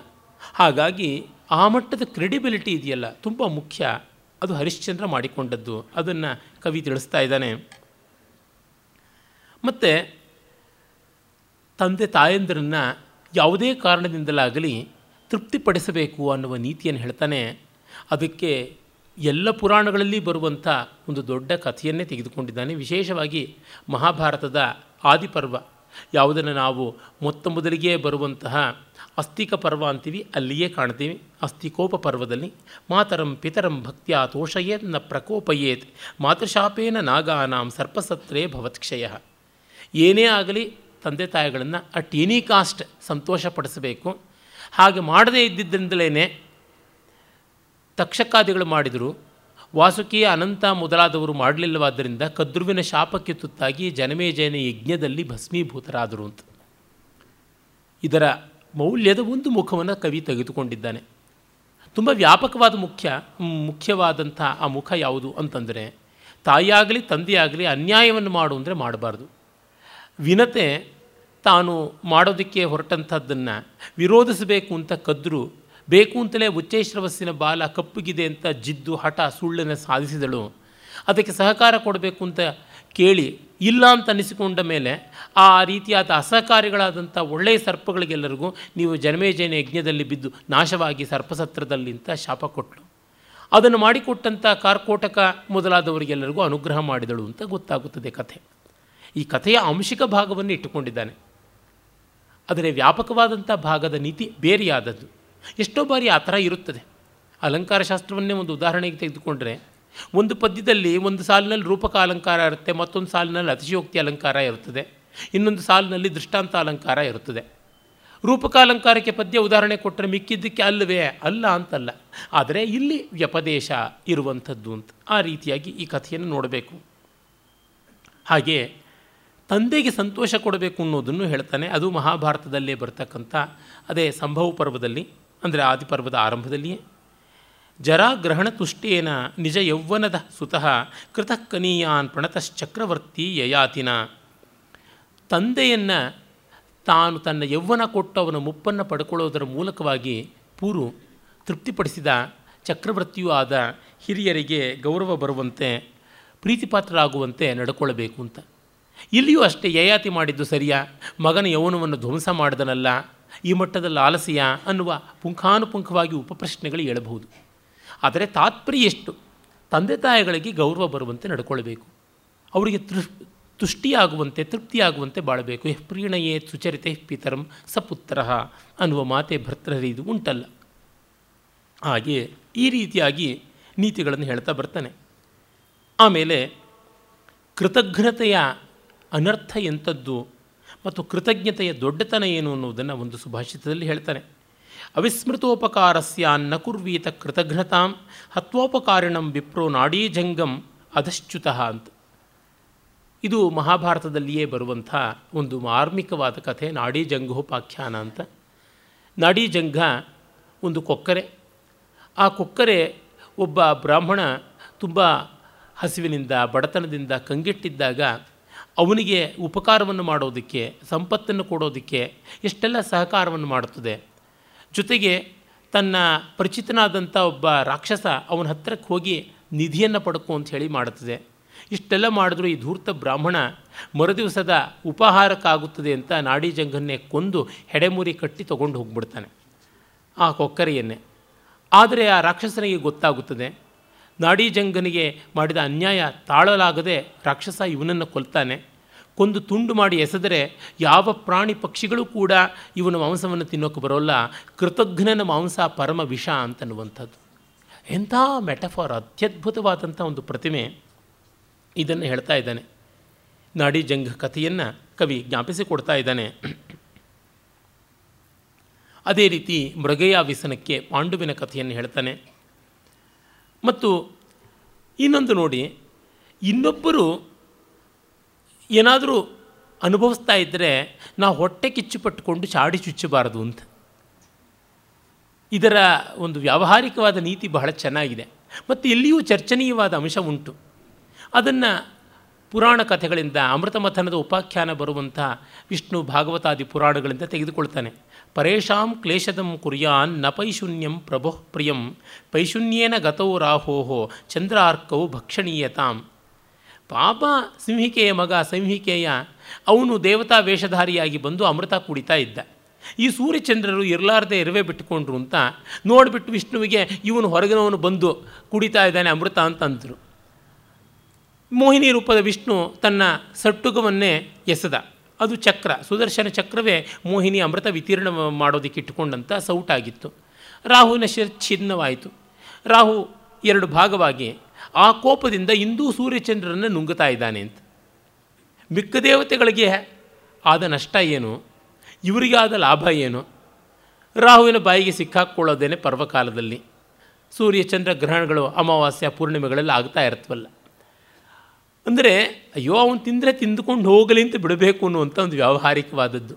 ಹಾಗಾಗಿ ಆ ಮಟ್ಟದ ಕ್ರೆಡಿಬಿಲಿಟಿ ಇದೆಯಲ್ಲ, ತುಂಬ ಮುಖ್ಯ. ಅದು ಹರಿಶ್ಚಂದ್ರ ಮಾಡಿಕೊಂಡದ್ದು. ಅದನ್ನು ಕವಿ ತಿಳಿಸ್ತಾ ಇದ್ದಾನೆ. ಮತ್ತು ತಂದೆ ತಾಯಂದಿರನ್ನು ಯಾವುದೇ ಕಾರಣದಿಂದಲಾಗಲಿ ತೃಪ್ತಿಪಡಿಸಬೇಕು ಅನ್ನುವ ನೀತಿಯನ್ನು ಹೇಳ್ತಾನೆ. ಅದಕ್ಕೆ ಎಲ್ಲ ಪುರಾಣಗಳಲ್ಲಿ ಬರುವಂಥ ಒಂದು ದೊಡ್ಡ ಕಥೆಯನ್ನೇ ತೆಗೆದುಕೊಂಡಿದ್ದಾನೆ. ವಿಶೇಷವಾಗಿ ಮಹಾಭಾರತದ ಆದಿಪರ್ವ. ಯಾವುದನ್ನು ನಾವು ಮೊತ್ತ ಮೊದಲಿಗೆ ಬರುವಂತಹ ಅಸ್ತಿಕ ಪರ್ವ ಅಂತೀವಿ ಅಲ್ಲಿಯೇ ಕಾಣ್ತೀವಿ. ಅಸ್ತಿಕೋಪ ಪರ್ವದಲ್ಲಿ ಮಾತರಂ ಪಿತರಂ ಭಕ್ತಿಯ ನ ಪ್ರಕೋಪಯೇತ್ ಮಾತೃಶಾಪೇನ ನಾಗಾನಾಂ ಸರ್ಪಸತ್ರೇ ಭವತ್ಕ್ಷಯ ಏನೇ ಆಗಲಿ ತಂದೆ ತಾಯಿಗಳನ್ನು ಅಟ್ ಎನಿ ಕಾಸ್ಟ್ ಸಂತೋಷಪಡಿಸಬೇಕು. ಹಾಗೆ ಮಾಡದೇ ಇದ್ದಿದ್ದರಿಂದಲೇ ತಕ್ಷಕಾದಿಗಳು ಮಾಡಿದರು. ವಾಸುಕಿ ಅನಂತ ಮೊದಲಾದವರು ಮಾಡಲಿಲ್ಲವಾದ್ದರಿಂದ ಕದ್ರುವಿನ ಶಾಪಕ್ಕೆ ತುತ್ತಾಗಿ ಜನಮೇಜಯನ ಯಜ್ಞದಲ್ಲಿ ಭಸ್ಮೀಭೂತರಾದರು ಅಂತ. ಇದರ ಮೌಲ್ಯದ ಒಂದು ಮುಖವನ್ನು ಕವಿ ತೆಗೆದುಕೊಂಡಿದ್ದಾನೆ. ತುಂಬ ವ್ಯಾಪಕವಾದ ಮುಖ್ಯ, ಮುಖ್ಯವಾದಂಥ ಆ ಮುಖ ಯಾವುದು ಅಂತಂದರೆ, ತಾಯಿಯಾಗಲಿ ತಂದೆಯಾಗಲಿ ಅನ್ಯಾಯವನ್ನು ಮಾಡು ಅಂದರೆ ಮಾಡಬಾರ್ದು. ವಿನತೆ ತಾನು ಮಾಡೋದಕ್ಕೆ ಹೊರಟಂಥದ್ದನ್ನು ವಿರೋಧಿಸಬೇಕು ಅಂತ ಕದ್ರು, ಬೇಕು ಅಂತಲೇ ಉಚ್ಚೈಶ್ರವಸ್ಸಿನ ಬಾಲ ಕಪ್ಪುಗಿದೆ ಅಂತ ಜಿದ್ದು ಹಠ ಸುಳ್ಳನ್ನು ಸಾಧಿಸಿದಳು, ಅದಕ್ಕೆ ಸಹಕಾರ ಕೊಡಬೇಕು ಅಂತ ಕೇಳಿ ಇಲ್ಲ ಅಂತ ಅನಿಸಿಕೊಂಡ ಮೇಲೆ ಆ ರೀತಿಯಾದ ಅಸಹಕಾರಿಗಳಾದಂಥ ಒಳ್ಳೆಯ ಸರ್ಪಗಳಿಗೆಲ್ಲರಿಗೂ ನೀವು ಜನಮೇಜಯನ ಯಜ್ಞದಲ್ಲಿ ಬಿದ್ದು ನಾಶವಾಗಿ ಸರ್ಪಸತ್ರದಲ್ಲಿ ಅಂತ ಶಾಪ ಕೊಟ್ಟಳು ಅದನ್ನು ಮಾಡಿಕೊಟ್ಟಂಥ ಕಾರ್ಕೋಟಕ ಮೊದಲಾದವರಿಗೆಲ್ಲರಿಗೂ ಅನುಗ್ರಹ ಮಾಡಿದಳು ಅಂತ ಗೊತ್ತಾಗುತ್ತದೆ ಕಥೆ. ಈ ಕಥೆಯ ಆಂಶಿಕ ಭಾಗವನ್ನು ಇಟ್ಟುಕೊಂಡಿದ್ದಾನೆ. ಆದರೆ ವ್ಯಾಪಕವಾದಂಥ ಭಾಗದ ನೀತಿ ಬೇರೆಯಾದದ್ದು. ಎಷ್ಟೋ ಬಾರಿ ಆ ಥರ ಇರುತ್ತದೆ. ಅಲಂಕಾರ ಶಾಸ್ತ್ರವನ್ನೇ ಒಂದು ಉದಾಹರಣೆಗೆ ತೆಗೆದುಕೊಂಡ್ರೆ ಒಂದು ಪದ್ಯದಲ್ಲಿ ಒಂದು ಸಾಲಿನಲ್ಲಿ ರೂಪಕ ಅಲಂಕಾರ ಇರುತ್ತೆ, ಮತ್ತೊಂದು ಸಾಲಿನಲ್ಲಿ ಅತಿಶಯೋಕ್ತಿ ಅಲಂಕಾರ ಇರುತ್ತದೆ, ಇನ್ನೊಂದು ಸಾಲಿನಲ್ಲಿ ದೃಷ್ಟಾಂತ ಅಲಂಕಾರ ಇರುತ್ತದೆ. ರೂಪಕ ಅಲಂಕಾರಕ್ಕೆ ಪದ್ಯ ಉದಾಹರಣೆ ಕೊಟ್ಟರೆ ಮಿಕ್ಕಿದ್ದಕ್ಕೆ ಅಲ್ಲವೇ? ಅಲ್ಲ ಅಂತಲ್ಲ. ಆದರೆ ಇಲ್ಲಿ ವ್ಯಪದೇಶ ಇರುವಂಥದ್ದು ಅಂತ ಆ ರೀತಿಯಾಗಿ ಈ ಕಥೆಯನ್ನು ನೋಡಬೇಕು. ಹಾಗೆ ತಂದೆಗೆ ಸಂತೋಷ ಕೊಡಬೇಕು ಅನ್ನೋದನ್ನು ಹೇಳ್ತಾನೆ. ಅದು ಮಹಾಭಾರತದಲ್ಲೇ ಬರ್ತಕ್ಕಂಥ, ಅದೇ ಸಂಭವ ಪರ್ವದಲ್ಲಿ, ಅಂದರೆ ಆದಿಪರ್ವದ ಆರಂಭದಲ್ಲಿಯೇ. ಜರಾಗ್ರಹಣ ತುಷ್ಟೇನ ನಿಜ ಯೌವನದ ಸುತಃ ಕೃತಕ್ಕನೀಯಾನ್ ಪ್ರಣತಶ್ಚಕ್ರವರ್ತಿ ಯಯಾತಿನ ತಂದೆಯನ್ನು ತಾನು ತನ್ನ ಯೌವನ ಕೊಟ್ಟು ಅವನ ಮುಪ್ಪನ್ನು ಪಡ್ಕೊಳ್ಳೋದರ ಮೂಲಕವಾಗಿ ಪೂರು ತೃಪ್ತಿಪಡಿಸಿದ ಚಕ್ರವರ್ತಿಯೂ ಆದ ಹಿರಿಯರಿಗೆ ಗೌರವ ಬರುವಂತೆ, ಪ್ರೀತಿಪಾತ್ರರಾಗುವಂತೆ ನಡ್ಕೊಳ್ಬೇಕು ಅಂತ. ಇಲ್ಲಿಯೂ ಅಷ್ಟೇ ಯಯಾತಿ ಮಾಡಿದ್ದು ಸರಿಯಾ? ಮಗನ ಯೌವನವನ್ನು ಧ್ವಂಸ ಮಾಡಿದನಲ್ಲ? ಈ ಮಟ್ಟದಲ್ಲಿ ಆಲಸ್ಯ ಅನ್ನುವ ಪುಂಖಾನುಪುಂಖವಾಗಿ ಉಪಪ್ರಶ್ನೆಗಳು ಹೇಳಬಹುದು. ಆದರೆ ತಾತ್ಪರ್ಯ ಎಷ್ಟು? ತಂದೆ ತಾಯಿಗಳಿಗೆ ಗೌರವ ಬರುವಂತೆ ನಡ್ಕೊಳ್ಬೇಕು. ಅವರಿಗೆ ತೃಷ್ ತುಷ್ಟಿಯಾಗುವಂತೆ, ತೃಪ್ತಿಯಾಗುವಂತೆ ಬಾಳಬೇಕು. ಎಹ್ ಪ್ರೀಣಯೇ ಸುಚರಿತೆ ಪಿತರಂ ಸಪುತ್ರ ಅನ್ನುವ ಮಾತೆ ಭರ್ತೃಹರಿದು ಉಂಟಲ್ಲ. ಹಾಗೆ ಈ ರೀತಿಯಾಗಿ ನೀತಿಗಳನ್ನು ಹೇಳ್ತಾ ಬರ್ತಾನೆ. ಆಮೇಲೆ ಕೃತಜ್ಞತೆಯ ಅನರ್ಥ ಎಂಥದ್ದು ಮತ್ತು ಕೃತಜ್ಞತೆಯ ದೊಡ್ಡತನ ಏನು ಅನ್ನೋದನ್ನು ಒಂದು ಸುಭಾಷಿತದಲ್ಲಿ ಹೇಳ್ತಾನೆ. ಅವಿಸ್ಮೃತೋಪಕಾರಸ್ಯ ನ ಕುರ್ವೀತ ಕೃತಘ್ನತಾಂ, ಹತ್ವೋಪಕಾರಿಣಂ ವಿಪ್ರೋ ನಾಡೀಜಂಗಂ ಅಧಶ್ಚ್ಯುತಃ ಅಂತ. ಇದು ಮಹಾಭಾರತದಲ್ಲಿಯೇ ಬರುವಂಥ ಒಂದು ಮಾರ್ಮಿಕವಾದ ಕಥೆ ನಾಡೀಜಂಗೋಪಾಖ್ಯಾನ ಅಂತ. ನಾಡೀಜಂಘ ಒಂದು ಕೊಕ್ಕರೆ. ಆ ಕೊಕ್ಕರೆ ಒಬ್ಬ ಬ್ರಾಹ್ಮಣ ತುಂಬ ಹಸಿವಿನಿಂದ, ಬಡತನದಿಂದ ಕಂಗೆಟ್ಟಿದ್ದಾಗ ಅವನಿಗೆ ಉಪಕಾರವನ್ನು ಮಾಡೋದಕ್ಕೆ, ಸಂಪತ್ತನ್ನು ಕೊಡೋದಕ್ಕೆ ಎಷ್ಟೆಲ್ಲ ಸಹಕಾರವನ್ನು ಮಾಡುತ್ತದೆ. ಜೊತೆಗೆ ತನ್ನ ಪರಿಚಿತನಾದಂಥ ಒಬ್ಬ ರಾಕ್ಷಸ ಅವನ ಹತ್ತಿರಕ್ಕೆ ಹೋಗಿ ನಿಧಿಯನ್ನು ಪಡ್ಕೊ ಅಂತ ಹೇಳಿ ಮಾಡುತ್ತದೆ. ಇಷ್ಟೆಲ್ಲ ಮಾಡಿದ್ರು ಈ ಧೂರ್ತ ಬ್ರಾಹ್ಮಣ ಮರುದಿವಸದ ಉಪಹಾರಕ್ಕಾಗುತ್ತದೆ ಅಂತ ನಾಡಿ ಜಂಗನ್ನೇ ಕೊಂದು ಹೆಡೆಮುರಿ ಕಟ್ಟಿ ತಗೊಂಡು ಹೋಗ್ಬಿಡ್ತಾನೆ ಆ ಕೊಕ್ಕರೆಯನ್ನೇ. ಆದರೆ ಆ ರಾಕ್ಷಸನಿಗೆ ಗೊತ್ತಾಗುತ್ತದೆ. ನಾಡೀಜಂಗನಿಗೆ ಮಾಡಿದ ಅನ್ಯಾಯ ತಾಳಲಾಗದೆ ರಾಕ್ಷಸ ಇವನನ್ನು ಕೊಲ್ತಾನೆ. ಕೊಂದು ತುಂಡು ಮಾಡಿ ಎಸೆದರೆ ಯಾವ ಪ್ರಾಣಿ ಪಕ್ಷಿಗಳು ಕೂಡ ಇವನ ಮಾಂಸವನ್ನು ತಿನ್ನೋಕೆ ಬರೋಲ್ಲ. ಕೃತಜ್ಞನ ಮಾಂಸ ಪರಮ ವಿಷ ಅಂತನ್ನುವಂಥದ್ದು. ಎಂಥ ಮೆಟಫಾರ್, ಅತ್ಯದ್ಭುತವಾದಂಥ ಒಂದು ಪ್ರತಿಮೆ ಇದನ್ನು ಹೇಳ್ತಾ ಇದ್ದಾನೆ. ನಾಡೀಜಂಘ ಕಥೆಯನ್ನು ಕವಿ ಜ್ಞಾಪಿಸಿಕೊಡ್ತಾ ಇದ್ದಾನೆ. ಅದೇ ರೀತಿ ಮೃಗಯ ವ್ಯಸನಕ್ಕೆ ಪಾಂಡುವಿನ ಕಥೆಯನ್ನು ಹೇಳ್ತಾನೆ. ಮತ್ತು ಇನ್ನೊಂದು ನೋಡಿ, ಇನ್ನೊಬ್ಬರು ಏನಾದರೂ ಅನುಭವಿಸ್ತಾ ಇದ್ದರೆ ನಾವು ಹೊಟ್ಟೆ ಕಿಚ್ಚು ಪಟ್ಟುಕೊಂಡು ಚಾಡಿ ಚುಚ್ಚಬಾರದು ಅಂತ. ಇದರ ಒಂದು ವ್ಯಾವಹಾರಿಕವಾದ ನೀತಿ ಬಹಳ ಚೆನ್ನಾಗಿದೆ. ಮತ್ತು ಇಲ್ಲಿಯೂ ಚರ್ಚನೀಯವಾದ ಅಂಶ ಉಂಟು. ಅದನ್ನು ಪುರಾಣ ಕಥೆಗಳಿಂದ ಅಮೃತಮಥನದ ಉಪಾಖ್ಯಾನ ಬರುವಂಥ ವಿಷ್ಣು ಭಾಗವತಾದಿ ಪುರಾಣಗಳಿಂದ ತೆಗೆದುಕೊಳ್ತಾನೆ. ಪರೇಶಾಂ ಕ್ಲೇಶದಂ ಕುರ್ಯಾನ್ನ ಪೈಶೂನ್ಯಂ ಪ್ರಭೋ ಪ್ರಿಯಂ. ಪೈಶೂನ್ಯೇನ ಗತೌ ರಾಹೋಹೋ ಚಂದ್ರಾರ್ಕೌ ಭಕ್ಷಣೀಯತಾಂ. ಪಾಪ ಸಿಂಹಿಕೆಯ ಮಗ ಸಿಂಹಿಕೆಯ ಅವನು ದೇವತಾ ವೇಷಧಾರಿಯಾಗಿ ಬಂದು ಅಮೃತ ಕುಡಿತಾ ಇದ್ದ. ಈ ಸೂರ್ಯಚಂದ್ರರು ಇರಲಾರ್ದೆ ಇರುವೆ ಬಿಟ್ಟುಕೊಂಡ್ರು ಅಂತ ನೋಡಿಬಿಟ್ಟು ವಿಷ್ಣುವಿಗೆ ಇವನು ಹೊರಗಿನವನು ಬಂದು ಕುಡಿತಾ ಇದ್ದಾನೆ ಅಮೃತ ಅಂತಂದರು. ಮೋಹಿನಿ ರೂಪದ ವಿಷ್ಣು ತನ್ನ ಸಟ್ಟುಗವನ್ನೇ ಎಸೆದ. ಅದು ಚಕ್ರ, ಸುದರ್ಶನ ಚಕ್ರವೇ ಮೋಹಿನಿ ಅಮೃತ ವಿತೀರ್ಣ ಮಾಡೋದಕ್ಕೆ ಇಟ್ಟುಕೊಂಡಂಥ ಸೌಟಾಗಿತ್ತು. ರಾಹುವಿನ ಶಿರ್ ಛಿನ್ನವಾಯಿತು. ರಾಹು ಎರಡು ಭಾಗವಾಗಿ ಆ ಕೋಪದಿಂದ ಇಂದೂ ಸೂರ್ಯಚಂದ್ರರನ್ನು ನುಂಗುತ್ತಾ ಇದ್ದಾನೆ ಅಂತ. ಮಿಕ್ಕ ದೇವತೆಗಳಿಗೆ ಆದ ನಷ್ಟ ಏನು? ಇವರಿಗೆ ಆದ ಲಾಭ ಏನು? ರಾಹುವಿನ ಬಾಯಿಗೆ ಸಿಕ್ಕಾಕ್ಕೊಳ್ಳೋದೇನೆ ಪರ್ವಕಾಲದಲ್ಲಿ. ಸೂರ್ಯಚಂದ್ರ ಗ್ರಹಣಗಳು, ಅಮಾವಾಸ್ಯ, ಪೂರ್ಣಿಮೆಗಳೆಲ್ಲ ಆಗ್ತಾ ಇರ್ತವಲ್ಲ. ಅಂದರೆ ಅಯ್ಯೋ, ಅವನು ತಿಂದರೆ ತಿಂದುಕೊಂಡು ಹೋಗಲಿ ಅಂತ ಬಿಡಬೇಕು ಅನ್ನುವಂಥ ಒಂದು ವ್ಯಾವಹಾರಿಕವಾದದ್ದು.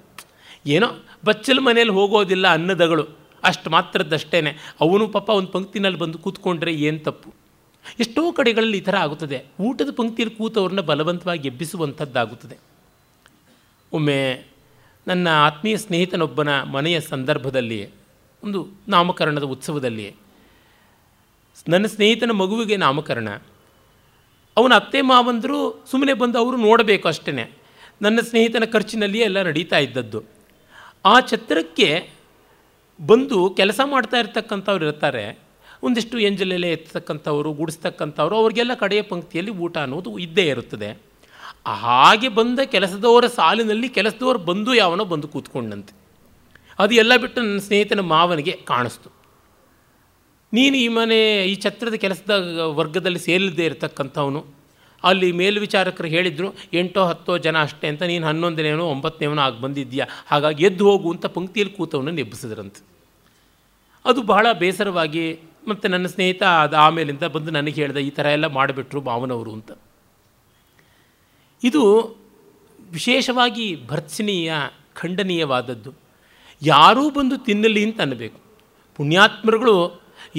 ಏನೋ ಬಚ್ಚಲ ಮನೆಯಲ್ಲಿ ಹೋಗೋದಿಲ್ಲ ಅನ್ನದಗಳು. ಅಷ್ಟು ಮಾತ್ರದ್ದಷ್ಟೇ ಅವನು ಪಾಪ ಒಂದು ಪಂಕ್ತಿನಲ್ಲಿ ಬಂದು ಕೂತ್ಕೊಂಡ್ರೆ ಏನು ತಪ್ಪು? ಎಷ್ಟೋ ಕಡೆಗಳಲ್ಲಿ ಈ ಥರ ಆಗುತ್ತದೆ. ಊಟದ ಪಂಕ್ತಿಯಲ್ಲಿ ಕೂತವ್ರನ್ನ ಬಲವಂತವಾಗಿ ಎಬ್ಬಿಸುವಂಥದ್ದಾಗುತ್ತದೆ. ಒಮ್ಮೆ ನನ್ನ ಆತ್ಮೀಯ ಸ್ನೇಹಿತನೊಬ್ಬನ ಮನೆಯ ಸಂದರ್ಭದಲ್ಲಿ ಒಂದು ನಾಮಕರಣದ ಉತ್ಸವದಲ್ಲಿ ನನ್ನ ಸ್ನೇಹಿತನ ಮಗುವಿಗೆ ನಾಮಕರಣ. ಅವನ ಅತ್ತೆ ಮಾವಂದರು ಸುಮ್ಮನೆ ಬಂದು ಅವರು ನೋಡಬೇಕು ಅಷ್ಟೇ ನನ್ನ ಸ್ನೇಹಿತನ ಖರ್ಚಿನಲ್ಲಿಯೇ ಎಲ್ಲ ನಡೀತಾ ಇದ್ದದ್ದು. ಆ ಛತ್ರಕ್ಕೆ ಬಂದು ಕೆಲಸ ಮಾಡ್ತಾ ಇರ್ತಕ್ಕಂಥವ್ರು ಇರ್ತಾರೆ. ಒಂದಿಷ್ಟು ಎಂಜಲೆಲೆ ಎತ್ತಕ್ಕಂಥವ್ರು ಗುಡಿಸ್ತಕ್ಕಂಥವ್ರು, ಅವ್ರಿಗೆಲ್ಲ ಕಡೆಯ ಪಂಕ್ತಿಯಲ್ಲಿ ಊಟ ಅನ್ನೋದು ಇದ್ದೇ ಇರುತ್ತದೆ. ಹಾಗೆ ಬಂದ ಕೆಲಸದವರ ಸಾಲಿನಲ್ಲಿ ಕೆಲಸದವರು ಬಂದು ಯಾವನೋ ಬಂದು ಕೂತ್ಕೊಂಡಂತೆ. ಅದು ಎಲ್ಲ ಬಿಟ್ಟು ನನ್ನ ಸ್ನೇಹಿತನ ಮಾವನಿಗೆ ಕಾಣಿಸ್ತು. ನೀನು ಈ ಮನೆ, ಈ ಛತ್ರದ ಕೆಲಸದ ವರ್ಗದಲ್ಲಿ ಸೇರಿಲ್ಲದೆ ಇರತಕ್ಕಂಥವನು. ಅಲ್ಲಿ ಮೇಲ್ವಿಚಾರಕರು ಹೇಳಿದರು, ಎಂಟೋ ಹತ್ತೋ ಜನ ಅಷ್ಟೇ ಅಂತ, ನೀನು ಹನ್ನೊಂದನೇನೋ ಒಂಬತ್ತನೇವನೋ ಆಗಿ ಬಂದಿದ್ದೀಯಾ? ಹಾಗಾಗಿ ಎದ್ದು ಹೋಗು ಅಂತ ಪಂಕ್ತಿಯಲ್ಲಿ ಕೂತವನ್ನು ನೆಬ್ಬಿಸಿದ್ರಂತೆ. ಅದು ಬಹಳ ಬೇಸರವಾಗಿ ಮತ್ತು ನನ್ನ ಸ್ನೇಹಿತ ಅದು ಆಮೇಲಿಂದ ಬಂದು ನನಗೆ ಹೇಳಿದೆ, ಈ ಥರ ಎಲ್ಲ ಮಾಡಿಬಿಟ್ರು ಮಾವನವರು ಅಂತ. ಇದು ವಿಶೇಷವಾಗಿ ಭರ್ತ್ಸನೀಯ, ಖಂಡನೀಯವಾದದ್ದು. ಯಾರೂ ಬಂದು ತಿನ್ನಲಿ ಅಂತ ಅನ್ನಬೇಕು ಪುಣ್ಯಾತ್ಮರುಗಳು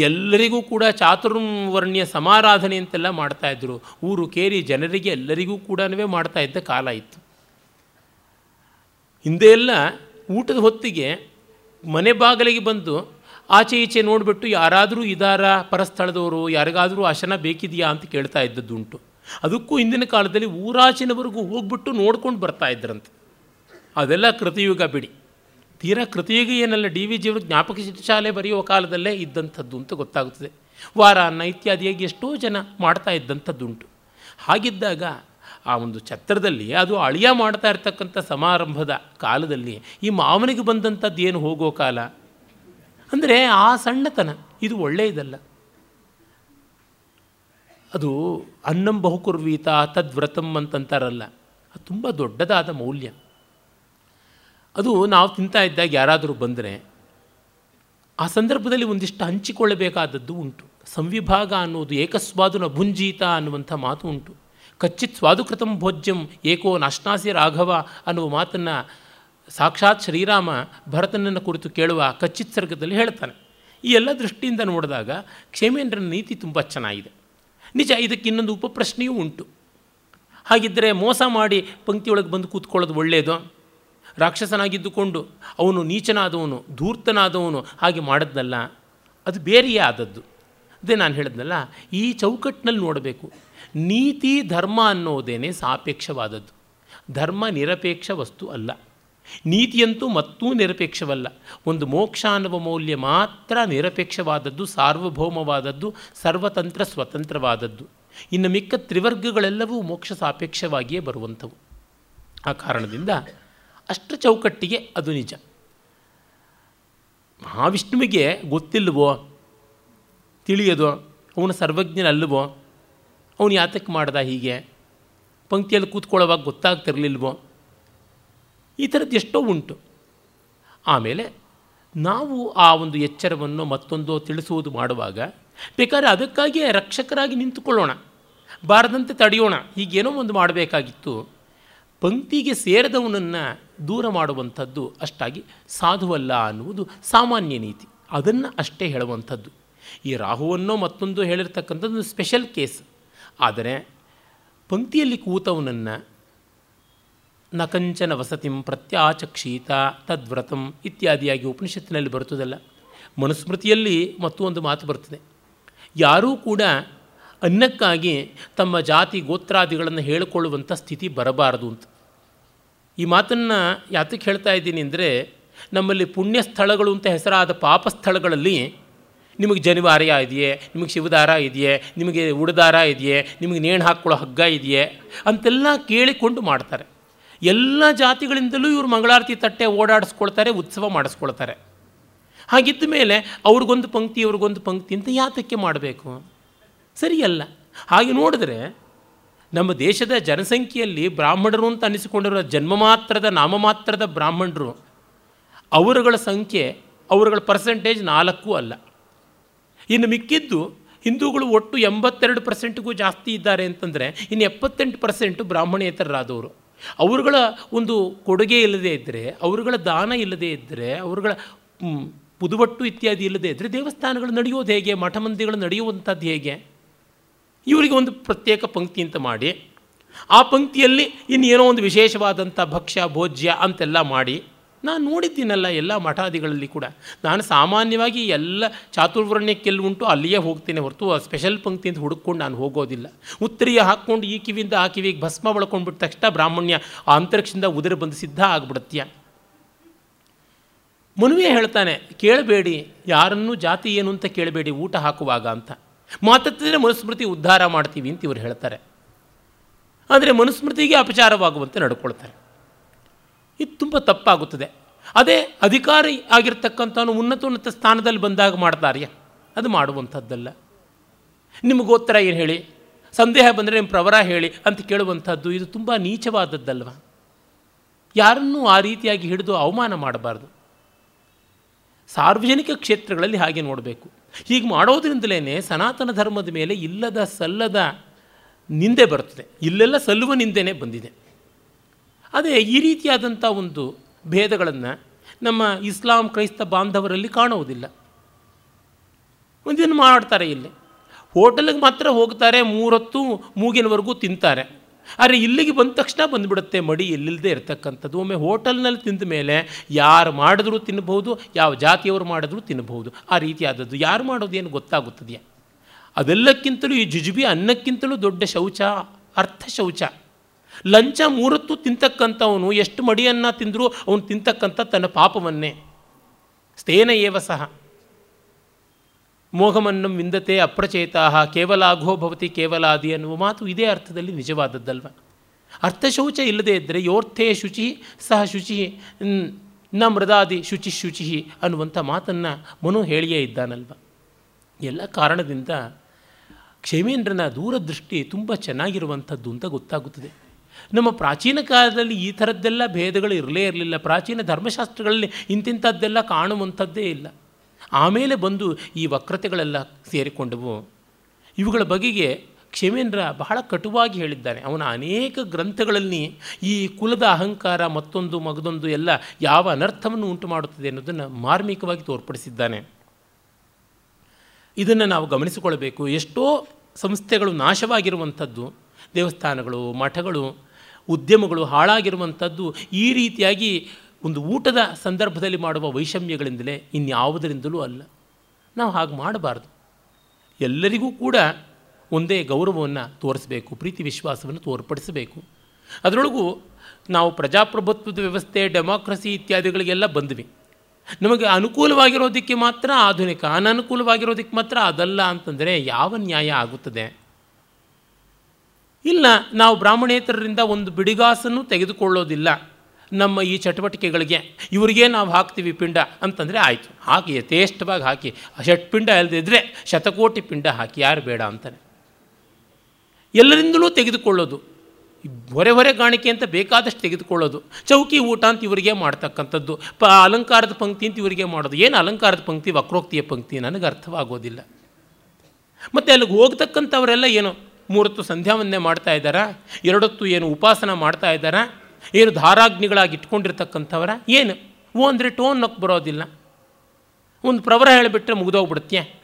ಎಲ್ಲರಿಗೂ ಕೂಡ ಚಾತುರ್ವರ್ಣ್ಯ ಸಮಾರಾಧನೆ ಅಂತೆಲ್ಲ ಮಾಡ್ತಾಯಿದ್ರು ಊರು ಕೇರಿ ಜನರಿಗೆ ಎಲ್ಲರಿಗೂ ಕೂಡ ಮಾಡ್ತಾ ಇದ್ದ ಕಾಲ ಇತ್ತು. ಹಿಂದೆ ಎಲ್ಲ ಊಟದ ಹೊತ್ತಿಗೆ ಮನೆ ಬಾಗಿಲಿಗೆ ಬಂದು ಆಚೆ ಈಚೆ ನೋಡಿಬಿಟ್ಟು ಯಾರಾದರೂ ಇದಾರ ಪರಸ್ಥಳದವರು, ಯಾರಿಗಾದರೂ ಆಶನ ಬೇಕಿದೆಯಾ ಅಂತ ಕೇಳ್ತಾ ಇದ್ದದ್ದುಂಟು. ಅದಕ್ಕೂ ಹಿಂದಿನ ಕಾಲದಲ್ಲಿ ಊರಾಚಿನವರೆಗೂ ಹೋಗ್ಬಿಟ್ಟು ನೋಡ್ಕೊಂಡು ಬರ್ತಾ ಇದ್ರಂತೆ. ಅದೆಲ್ಲ ಕೃತಿಯುಗ ಬಿಡಿ. ತೀರಾ ಕೃತಿಯುಗ ಏನಲ್ಲ, ಡಿ ವಿ ಜಿಯವರು ಜ್ಞಾಪಕ ಶಾಲೆ ಬರೆಯುವ ಕಾಲದಲ್ಲೇ ಇದ್ದಂಥದ್ದು ಅಂತ ಗೊತ್ತಾಗುತ್ತದೆ. ವಾರ ಅನ್ನ ಇತ್ಯಾದಿಯಾಗಿ ಎಷ್ಟೋ ಜನ ಮಾಡ್ತಾ ಇದ್ದಂಥದ್ದುಂಟು. ಹಾಗಿದ್ದಾಗ ಆ ಒಂದು ಛತ್ರದಲ್ಲಿ, ಅದು ಅಳಿಯ ಮಾಡ್ತಾ ಇರ್ತಕ್ಕಂಥ ಸಮಾರಂಭದ ಕಾಲದಲ್ಲಿ ಈ ಮಾವನಿಗೆ ಬಂದಂಥದ್ದು ಏನು ಹೋಗೋ ಕಾಲ? ಅಂದರೆ ಆ ಸಣ್ಣತನ, ಇದು ಒಳ್ಳೆಯದಲ್ಲ. ಅದು ಅನ್ನಂ ಬಹುಕುರ್ವೀತ ತದ್ವ್ರತಂ ಅಂತಂತಾರಲ್ಲ, ಅದು ತುಂಬ ದೊಡ್ಡದಾದ ಮೌಲ್ಯ. ಅದು ನಾವು ತಿಂತಾ ಇದ್ದಾಗ ಯಾರಾದರೂ ಬಂದರೆ, ಆ ಸಂದರ್ಭದಲ್ಲಿ ಒಂದಿಷ್ಟು ಹಂಚಿಕೊಳ್ಳಬೇಕಾದದ್ದು ಉಂಟು. ಸಂವಿಭಾಗ ಅನ್ನೋದು ಏಕಸ್ವಾದುನ ಭುಂಜೀತ ಅನ್ನುವಂಥ ಮಾತು ಉಂಟು. ಕಚ್ಚಿತ್ ಸ್ವಾದುಕೃತಂ ಭೋಜ್ಯಂ ಏಕೋ ನಾಶ್ನಾಸಿ ರಾಘವ ಅನ್ನುವ ಮಾತನ್ನು ಸಾಕ್ಷಾತ್ ಶ್ರೀರಾಮ ಭರತನನ್ನು ಕುರಿತು ಕೇಳುವ ಕಚ್ಚಿತ್ ಸರ್ಗದಲ್ಲಿ ಹೇಳ್ತಾನೆ. ಈ ಎಲ್ಲ ದೃಷ್ಟಿಯಿಂದ ನೋಡಿದಾಗ ಕ್ಷೇಮೇಂದ್ರನ ನೀತಿ ತುಂಬ ಚೆನ್ನಾಗಿದೆ. ನಿಜ, ಇದಕ್ಕೆ ಇನ್ನೊಂದು ಉಪಪ್ರಶ್ನೆಯೂ ಉಂಟು. ಹಾಗಿದ್ದರೆ ಮೋಸ ಮಾಡಿ ಪಂಕ್ತಿಯೊಳಗೆ ಬಂದು ಕೂತ್ಕೊಳ್ಳೋದು ಒಳ್ಳೆಯದು ರಾಕ್ಷಸನಾಗಿದ್ದುಕೊಂಡು ಅವನು ನೀಚನಾದವನು, ಧೂರ್ತನಾದವನು, ಹಾಗೆ ಮಾಡಿದ್ನಲ್ಲ, ಅದು ಬೇರೆಯೇ ಆದದ್ದು. ಅದೇ ನಾನು ಹೇಳಿದ್ನಲ್ಲ, ಈ ಚೌಕಟ್ಟಿನಲ್ಲಿ ನೋಡಬೇಕು. ನೀತಿ, ಧರ್ಮ ಅನ್ನೋದೇನೆ ಸಾಪೇಕ್ಷವಾದದ್ದು. ಧರ್ಮ ನಿರಪೇಕ್ಷ ವಸ್ತು ಅಲ್ಲ. ನೀತಿಯಂತೂ ಮತ್ತೂ ನಿರಪೇಕ್ಷವಲ್ಲ. ಒಂದು ಮೋಕ್ಷ ಅನ್ನುವ ಮೌಲ್ಯ ಮಾತ್ರ ನಿರಪೇಕ್ಷವಾದದ್ದು, ಸಾರ್ವಭೌಮವಾದದ್ದು, ಸರ್ವತಂತ್ರ ಸ್ವತಂತ್ರವಾದದ್ದು. ಇನ್ನು ಮಿಕ್ಕ ತ್ರಿವರ್ಗಗಳೆಲ್ಲವೂ ಮೋಕ್ಷ ಸಾಪೇಕ್ಷವಾಗಿಯೇ ಬರುವಂಥವು. ಆ ಕಾರಣದಿಂದ ಅಷ್ಟು ಚೌಕಟ್ಟಿಗೆ ಅದು ನಿಜ. ಮಹಾವಿಷ್ಣುವಿಗೆ ಗೊತ್ತಿಲ್ಲವೋ? ತಿಳಿಯೋದೋ? ಅವನು ಸರ್ವಜ್ಞನಲ್ಲವೋ? ಅವನು ಯಾತಕ್ಕೆ ಮಾಡ್ದ ಹೀಗೆ? ಪಂಕ್ತಿಯಲ್ಲಿ ಕೂತ್ಕೊಳ್ಳೋವಾಗ ಗೊತ್ತಾಗ್ತಿರ್ಲಿಲ್ವೋ? ಈ ಥರದ್ದು ಎಷ್ಟೋ ಉಂಟು. ಆಮೇಲೆ ನಾವು ಆ ಒಂದು ಎಚ್ಚರವನ್ನು ಮತ್ತೊಂದು ತಿಳಿಸುವುದು ಮಾಡುವಾಗ ಬೇಕಾದ್ರೆ ಅದಕ್ಕಾಗಿಯೇ ರಕ್ಷಕರಾಗಿ ನಿಂತುಕೊಳ್ಳೋಣ, ಬಾರದಂತೆ ತಡೆಯೋಣ, ಹೀಗೇನೋ ಒಂದು ಮಾಡಬೇಕಾಗಿತ್ತು. ಪಂಕ್ತಿಗೆ ಸೇರಿದವನನ್ನು ದೂರ ಮಾಡುವಂಥದ್ದು ಅಷ್ಟಾಗಿ ಸಾಧುವಲ್ಲ ಅನ್ನುವುದು ಸಾಮಾನ್ಯ ನೀತಿ. ಅದನ್ನು ಅಷ್ಟೇ ಹೇಳುವಂಥದ್ದು. ಈ ರಾಹುವನ್ನು ಮತ್ತೊಂದು ಹೇಳಿರ್ತಕ್ಕಂಥದ್ದು ಸ್ಪೆಷಲ್ ಕೇಸ್ ಆದರೆ ಪಂಕ್ತಿಯಲ್ಲಿ ಕೂತವನನ್ನು ನಕಂಚನ ವಸತಿಂ ಪ್ರತ್ಯಾಚಕ್ಷೀತ ತದ್ವ್ರತಂ ಇತ್ಯಾದಿಯಾಗಿ ಉಪನಿಷತ್ತಿನಲ್ಲಿ ಬರ್ತದಲ್ಲ ಮನುಸ್ಮೃತಿಯಲ್ಲಿ ಮತ್ತೊಂದು ಮಾತು ಬರ್ತದೆ. ಯಾರೂ ಕೂಡ ಅನ್ನಕ್ಕಾಗಿ ತಮ್ಮ ಜಾತಿ ಗೋತ್ರಾದಿಗಳನ್ನು ಹೇಳಿಕೊಳ್ಳುವಂಥ ಸ್ಥಿತಿ ಬರಬಾರದು ಅಂತ. ಈ ಮಾತನ್ನು ಯಾತಕ್ಕೆ ಹೇಳ್ತಾ ಇದ್ದೀನಿ ಅಂದರೆ, ನಮ್ಮಲ್ಲಿ ಪುಣ್ಯ ಸ್ಥಳಗಳು ಅಂತ ಹೆಸರಾದ ಪಾಪ ಸ್ಥಳಗಳಲ್ಲಿ ನಿಮಗೆ ಜನಿವಾರ್ಯ ಇದೆಯೇ, ನಿಮಗೆ ಶಿವದಾರ ಇದೆಯೇ, ನಿಮಗೆ ಉಡದಾರ ಇದೆಯೇ, ನಿಮಗೆ ನೇಣು ಹಾಕ್ಕೊಳ್ಳೋ ಹಗ್ಗ ಇದೆಯೇ ಅಂತೆಲ್ಲ ಕೇಳಿಕೊಂಡು ಮಾಡ್ತಾರೆ. ಎಲ್ಲ ಜಾತಿಗಳಿಂದಲೂ ಇವರು ಮಂಗಳಾರತಿ ತಟ್ಟೆ ಓಡಾಡಿಸ್ಕೊಳ್ತಾರೆ, ಉತ್ಸವ ಮಾಡಿಸ್ಕೊಳ್ತಾರೆ. ಹಾಗಿದ್ದ ಮೇಲೆ ಅವ್ರಿಗೊಂದು ಪಂಕ್ತಿ, ಇವ್ರಿಗೊಂದು ಪಂಕ್ತಿ ಅಂತ ಯಾತಕ್ಕೆ ಮಾಡಬೇಕು? ಸರಿಯಲ್ಲ. ಹಾಗೆ ನೋಡಿದ್ರೆ ನಮ್ಮ ದೇಶದ ಜನಸಂಖ್ಯೆಯಲ್ಲಿ ಬ್ರಾಹ್ಮಣರು ಅಂತ ಅನಿಸಿಕೊಂಡಿರೋ ಜನ್ಮ ಮಾತ್ರದ ನಾಮಮಾತ್ರದ ಬ್ರಾಹ್ಮಣರು, ಅವರುಗಳ ಸಂಖ್ಯೆ, ಅವರುಗಳ ಪರ್ಸೆಂಟೇಜ್ ನಾಲ್ಕು ಅಲ್ಲ. ಇನ್ನು ಮಿಕ್ಕಿದ್ದು ಹಿಂದೂಗಳು ಒಟ್ಟು ಎಂಬತ್ತೆರಡು ಪರ್ಸೆಂಟ್ಗೂ ಜಾಸ್ತಿ ಇದ್ದಾರೆ ಅಂತಂದರೆ ಇನ್ನು ಎಪ್ಪತ್ತೆಂಟು ಪರ್ಸೆಂಟು ಬ್ರಾಹ್ಮಣೇತರರಾದವರು. ಅವರುಗಳ ಒಂದು ಕೊಡುಗೆ ಇಲ್ಲದೇ ಇದ್ದರೆ ಅವರುಗಳ ದಾನ ಇಲ್ಲದೇ ಇದ್ದರೆ ಅವರುಗಳ ಪುದುಬಟ್ಟು ಇತ್ಯಾದಿ ಇಲ್ಲದೇ ಇದ್ದರೆ ದೇವಸ್ಥಾನಗಳು ನಡೆಯೋದು ಹೇಗೆ? ಮಠ ಮಂದಿಗಳು ನಡೆಯುವಂಥದ್ದು ಹೇಗೆ? ಇವರಿಗೆ ಒಂದು ಪ್ರತ್ಯೇಕ ಪಂಕ್ತಿ ಅಂತ ಮಾಡಿ, ಆ ಪಂಕ್ತಿಯಲ್ಲಿ ಇನ್ನೇನೋ ಒಂದು ವಿಶೇಷವಾದಂಥ ಭಕ್ಷ್ಯ, ಭೋಜ್ಯ ಅಂತೆಲ್ಲ ಮಾಡಿ ನಾನು ನೋಡಿದ್ದೀನಲ್ಲ ಎಲ್ಲ ಮಠಾದಿಗಳಲ್ಲಿ ಕೂಡ. ನಾನು ಸಾಮಾನ್ಯವಾಗಿ ಎಲ್ಲ ಚಾತುರ್ವರ್ಣ್ಯಕ್ಕೆಲ್ಲಿ ಉಂಟು ಅಲ್ಲಿಯೇ ಹೋಗ್ತೇನೆ ಹೊರತು ಆ ಸ್ಪೆಷಲ್ ಪಂಕ್ತಿಯಿಂದ ಹುಡುಕೊಂಡು ನಾನು ಹೋಗೋದಿಲ್ಲ. ಉತ್ತರಿಯ ಹಾಕ್ಕೊಂಡು ಈ ಕಿವಿಯಿಂದ ಆ ಕಿವಿಗೆ ಭಸ್ಮ ಬಳ್ಕೊಂಡ್ಬಿಟ್ಟ ತಕ್ಷಣ ಬ್ರಾಹ್ಮಣ್ಯ ಆ ಅಂತರಿಕ್ಷದಿಂದ ಉದುರು ಬಂದು ಸಿದ್ಧ ಆಗ್ಬಿಡುತ್ತೀಯ ಮನುವೆ ಹೇಳ್ತಾನೆ, ಕೇಳಬೇಡಿ, ಯಾರನ್ನೂ ಜಾತಿ ಏನು ಅಂತ ಕೇಳಬೇಡಿ, ಊಟ ಹಾಕುವಾಗ ಅಂತ. ಮಾತತ್ತಿದ್ರೆ ಮನುಸ್ಮೃತಿ ಉದ್ಧಾರ ಮಾಡ್ತೀವಿ ಅಂತ ಇವರು ಹೇಳ್ತಾರೆ. ಆದರೆ ಮನುಸ್ಮೃತಿಗೆ ಅಪಚಾರವಾಗುವಂತೆ ನಡ್ಕೊಳ್ತಾರೆ. ಇದು ತುಂಬ ತಪ್ಪಾಗುತ್ತದೆ. ಅದೇ ಅಧಿಕಾರಿ ಆಗಿರ್ತಕ್ಕಂಥವನು ಉನ್ನತ ಉನ್ನತ ಸ್ಥಾನದಲ್ಲಿ ಬಂದಾಗ ಮಾಡ್ತಾರೆ ಅದು ಮಾಡುವಂಥದ್ದಲ್ಲ. ನಿಮಗೆ ಗೋತ್ರ ಏನು ಹೇಳಿ? ಸಂದೇಹ ಬಂದರೆ ನಿಮ್ಮ ಪ್ರವರ ಹೇಳಿ ಅಂತ ಕೇಳುವಂಥದ್ದು ಇದು ತುಂಬ ನೀಚವಾದದ್ದಲ್ವ? ಯಾರನ್ನೂ ಆ ರೀತಿಯಾಗಿ ಹಿಡಿದು ಅವಮಾನ ಮಾಡಬಾರ್ದು. ಸಾರ್ವಜನಿಕ ಕ್ಷೇತ್ರಗಳಲ್ಲಿ ಹಾಗೆ ನೋಡಬೇಕು. ಹೀಗೆ ಮಾಡೋದ್ರಿಂದಲೇ ಸನಾತನ ಧರ್ಮದ ಮೇಲೆ ಇಲ್ಲದ ಸಲ್ಲದ ನಿಂದೆ ಬರ್ತದೆ. ಇಲ್ಲೆಲ್ಲ ಸಲ್ಲುವ ನಿಂದೆನೇ ಬಂದಿದೆ. ಅದೇ ಈ ರೀತಿಯಾದಂಥ ಒಂದು ಭೇದಗಳನ್ನು ನಮ್ಮ ಇಸ್ಲಾಂ ಕ್ರೈಸ್ತ ಬಾಂಧವರಲ್ಲಿ ಕಾಣುವುದಿಲ್ಲ. ಒಂದಿನ ಮಾಡ್ತಾರೆ ಇಲ್ಲಿ. ಹೋಟೆಲ್ಗೆ ಮಾತ್ರ ಹೋಗ್ತಾರೆ, ಮೂರೊತ್ತು ಮೂಗಿನವರೆಗೂ ತಿಂತಾರೆ. ಆದರೆ ಇಲ್ಲಿಗೆ ಬಂದ ತಕ್ಷಣ ಬಂದುಬಿಡುತ್ತೆ ಮಡಿ ಎಲ್ಲಿಲ್ಲದೆ ಇರತಕ್ಕಂಥದ್ದು. ಒಮ್ಮೆ ಹೋಟೆಲ್ನಲ್ಲಿ ತಿಂದ ಮೇಲೆ ಯಾರು ಮಾಡಿದ್ರೂ ತಿನ್ನಬಹುದು, ಯಾವ ಜಾತಿಯವರು ಮಾಡಿದ್ರೂ ತಿನ್ನಬಹುದು. ಆ ರೀತಿಯಾದದ್ದು. ಯಾರು ಮಾಡೋದೇನು ಗೊತ್ತಾಗುತ್ತದೆಯಾ? ಅದೆಲ್ಲಕ್ಕಿಂತಲೂ ಈ ಜುಜುಬಿ ಅನ್ನಕ್ಕಿಂತಲೂ ದೊಡ್ಡ ಶೌಚ, ಅರ್ಥ ಶೌಚ. ಲಂಚ ಮೂರತ್ತು ತಿಂತಕ್ಕಂಥವನು ಎಷ್ಟು ಮಡಿಯನ್ನು ತಿಂದರೂ ಅವನು ತಿಂತಕ್ಕಂಥ ತನ್ನ ಪಾಪವನ್ನೇ. ಸ್ಥೇನ ಏವ ಸಹ. ಮೋಹಮನ್ನಂ ವಿಂದತೆ ಕೇವಲ ಕೇವಲಾಘೋ ಭವತಿ ಕೇವಲಾದಿ ಅನ್ನುವ ಮಾತು ಇದೇ ಅರ್ಥದಲ್ಲಿ ನಿಜವಾದದ್ದಲ್ವ? ಅರ್ಥಶೌಚ ಇಲ್ಲದೇ ಇದ್ದರೆ ಯೋರ್ಥೇ ಶುಚಿ, ಸಹ ಶುಚಿ ನ ಮೃದಾದಿ ಶುಚಿ ಶುಚಿ ಅನ್ನುವಂಥ ಮಾತನ್ನು ಮನು ಹೇಳಿಯೇ ಇದ್ದಾನಲ್ವ? ಎಲ್ಲ ಕಾರಣದಿಂದ ಕ್ಷೇಮೇಂದ್ರನ ದೂರದೃಷ್ಟಿ ತುಂಬ ಚೆನ್ನಾಗಿರುವಂಥದ್ದು ಅಂತ ಗೊತ್ತಾಗುತ್ತದೆ. ನಮ್ಮ ಪ್ರಾಚೀನ ಕಾಲದಲ್ಲಿ ಈ ಥರದ್ದೆಲ್ಲ ಭೇದಗಳು ಇರಲೇ ಇರಲಿಲ್ಲ. ಪ್ರಾಚೀನ ಧರ್ಮಶಾಸ್ತ್ರಗಳಲ್ಲಿ ಇಂತಿಂಥದ್ದೆಲ್ಲ ಕಾಣುವಂಥದ್ದೇ ಇಲ್ಲ. ಆಮೇಲೆ ಬಂದು ಈ ವಕ್ರತೆಗಳೆಲ್ಲ ಸೇರಿಕೊಂಡವು. ಇವುಗಳ ಬಗೆಗೆ ಕ್ಷಮೇಂದ್ರ ಬಹಳ ಕಟುವಾಗಿ ಹೇಳಿದ್ದಾನೆ. ಅವನ ಅನೇಕ ಗ್ರಂಥಗಳಲ್ಲಿ ಈ ಕುಲದ ಅಹಂಕಾರ ಮತ್ತೊಂದು ಮಗದೊಂದು ಎಲ್ಲ ಯಾವ ಅನರ್ಥವನ್ನು ಉಂಟು ಮಾಡುತ್ತದೆ ಅನ್ನೋದನ್ನು ಮಾರ್ಮಿಕವಾಗಿ ತೋರ್ಪಡಿಸಿದ್ದಾನೆ. ಇದನ್ನು ನಾವು ಗಮನಿಸಿಕೊಳ್ಬೇಕು ಎಷ್ಟೋ ಸಂಸ್ಥೆಗಳು ನಾಶವಾಗಿರುವಂಥದ್ದು. ದೇವಸ್ಥಾನಗಳು, ಮಠಗಳು ಉದ್ಯಮಗಳು ಹಾಳಾಗಿರುವಂಥದ್ದು ಈ ರೀತಿಯಾಗಿ ಒಂದು ಊಟದ ಸಂದರ್ಭದಲ್ಲಿ ಮಾಡುವ ವೈಷಮ್ಯಗಳಿಂದಲೇ ಇನ್ಯಾವುದರಿಂದಲೂ ಅಲ್ಲ. ನಾವು ಹಾಗೆ ಮಾಡಬಾರ್ದು. ಎಲ್ಲರಿಗೂ ಕೂಡ ಒಂದೇ ಗೌರವವನ್ನು ತೋರಿಸಬೇಕು, ಪ್ರೀತಿ ವಿಶ್ವಾಸವನ್ನು ತೋರ್ಪಡಿಸಬೇಕು. ಅದರೊಳಗೂ ನಾವು ಪ್ರಜಾಪ್ರಭುತ್ವದ ವ್ಯವಸ್ಥೆ, ಡೆಮಾಕ್ರಸಿ ಇತ್ಯಾದಿಗಳಿಗೆಲ್ಲ ಬಂದ್ವಿ. ನಮಗೆ ಅನುಕೂಲವಾಗಿರೋದಕ್ಕೆ ಮಾತ್ರ ಆಧುನಿಕ, ಅನನುಕೂಲವಾಗಿರೋದಕ್ಕೆ ಮಾತ್ರ ಅದಲ್ಲ ಅಂತಂದರೆ ಯಾವ ನ್ಯಾಯ ಆಗುತ್ತದೆ? ಇಲ್ಲ, ನಾವು ಬ್ರಾಹ್ಮಣೇತರರಿಂದ ಒಂದು ಬಿಡಿಗಾಸನ್ನು ತೆಗೆದುಕೊಳ್ಳೋದಿಲ್ಲ. ನಮ್ಮ ಈ ಚಟುವಟಿಕೆಗಳಿಗೆ ಇವರಿಗೆ ನಾವು ಹಾಕ್ತೀವಿ ಪಿಂಡ ಅಂತಂದರೆ ಆಯಿತು. ಹಾಕಿ, ಯಥೇಷ್ಟವಾಗಿ ಹಾಕಿ. ಷಟ್ಪಿಂಡ ಇಲ್ಲದಿದ್ದರೆ ಶತಕೋಟಿ ಪಿಂಡ ಹಾಕಿ, ಯಾರು ಬೇಡ ಅಂತಾನೆ ಎಲ್ಲರಿಂದಲೂ ತೆಗೆದುಕೊಳ್ಳೋದು. ಹೊರೆ ಹೊರೆ ಕಾಣಿಕೆ ಅಂತ ಬೇಕಾದಷ್ಟು ತೆಗೆದುಕೊಳ್ಳೋದು. ಚೌಕಿ ಊಟ ಅಂತ ಇವರಿಗೆ ಮಾಡ್ತಕ್ಕಂಥದ್ದು. ಪ, ಅಲಂಕಾರದ ಪಂಕ್ತಿ ಅಂತ ಇವರಿಗೆ ಮಾಡೋದು. ಏನು ಅಲಂಕಾರದ ಪಂಕ್ತಿ, ವಕ್ರೋಕ್ತಿಯ ಪಂಕ್ತಿ? ನನಗೆ ಅರ್ಥವಾಗೋದಿಲ್ಲ. ಮತ್ತು ಅಲ್ಲಿಗೆ ಹೋಗ್ತಕ್ಕಂಥವರೆಲ್ಲ ಏನು? ಮೂರತ್ತು ಸಂಧ್ಯಾವಂದನೆ ಮಾಡ್ತಾ ಇದ್ದಾರಾ? ಎರಡೊತ್ತು ಏನು ಉಪಾಸನ ಮಾಡ್ತಾ ಇದ್ದಾರಾ? ಏನು ಧಾರಾಗ್ನಿಗಳಾಗಿ ಇಟ್ಕೊಂಡಿರ್ತಕ್ಕಂಥವರ? ಏನು? ಓ ಅಂದರೆ ಟೋನ್ ನಕ್ ಬರೋದಿಲ್ಲ. ಒಂದು ಪ್ರವರ ಹೇಳಿಬಿಟ್ರೆ ಮುಗಿದೋಗ್ಬಿಡುತ್ತೆ.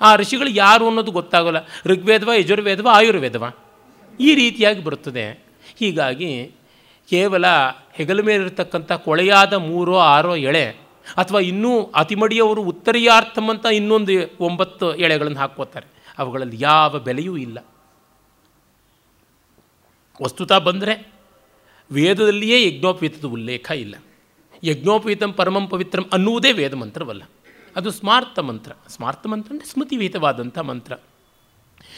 ಆ ಋಷಿಗಳು ಯಾರು ಅನ್ನೋದು ಗೊತ್ತಾಗೋಲ್ಲ. ಋಗ್ವೇದವ, ಯಜುರ್ವೇದವ, ಆಯುರ್ವೇದವ. ಈ ರೀತಿಯಾಗಿ ಬರುತ್ತದೆ. ಹೀಗಾಗಿ ಕೇವಲ ಹೆಗಲ ಮೇಲಿರ್ತಕ್ಕಂಥ ಕೊಳೆಯಾದ ಮೂರೋ ಆರೋ ಎಳೆ ಅಥವಾ ಇನ್ನೂ ಅತಿಮಡಿಯವರು ಉತ್ತರೀಯಾರ್ಥಮಂತ ಇನ್ನೊಂದು ಒಂಬತ್ತು ಎಳೆಗಳನ್ನು ಹಾಕ್ಕೋತಾರೆ. ಅವುಗಳಲ್ಲಿ ಯಾವ ಬೆಲೆಯೂ ಇಲ್ಲ. ವಸ್ತುತ ಬಂದರೆ ವೇದದಲ್ಲಿಯೇ ಯಜ್ಞೋಪವೀತದ ಉಲ್ಲೇಖ ಇಲ್ಲ. ಯಜ್ಞೋಪವೀತಂ ಪರಮಂ ಪವಿತ್ರಂ ಅನ್ನುವುದೇ ವೇದ ಮಂತ್ರವಲ್ಲ. ಅದು ಸ್ಮಾರ್ಥ ಮಂತ್ರ. ಸ್ಮಾರ್ಥ ಮಂತ್ರ ಅಂದರೆ ಸ್ಮೃತಿವಿಹಿತವಾದಂಥ ಮಂತ್ರ.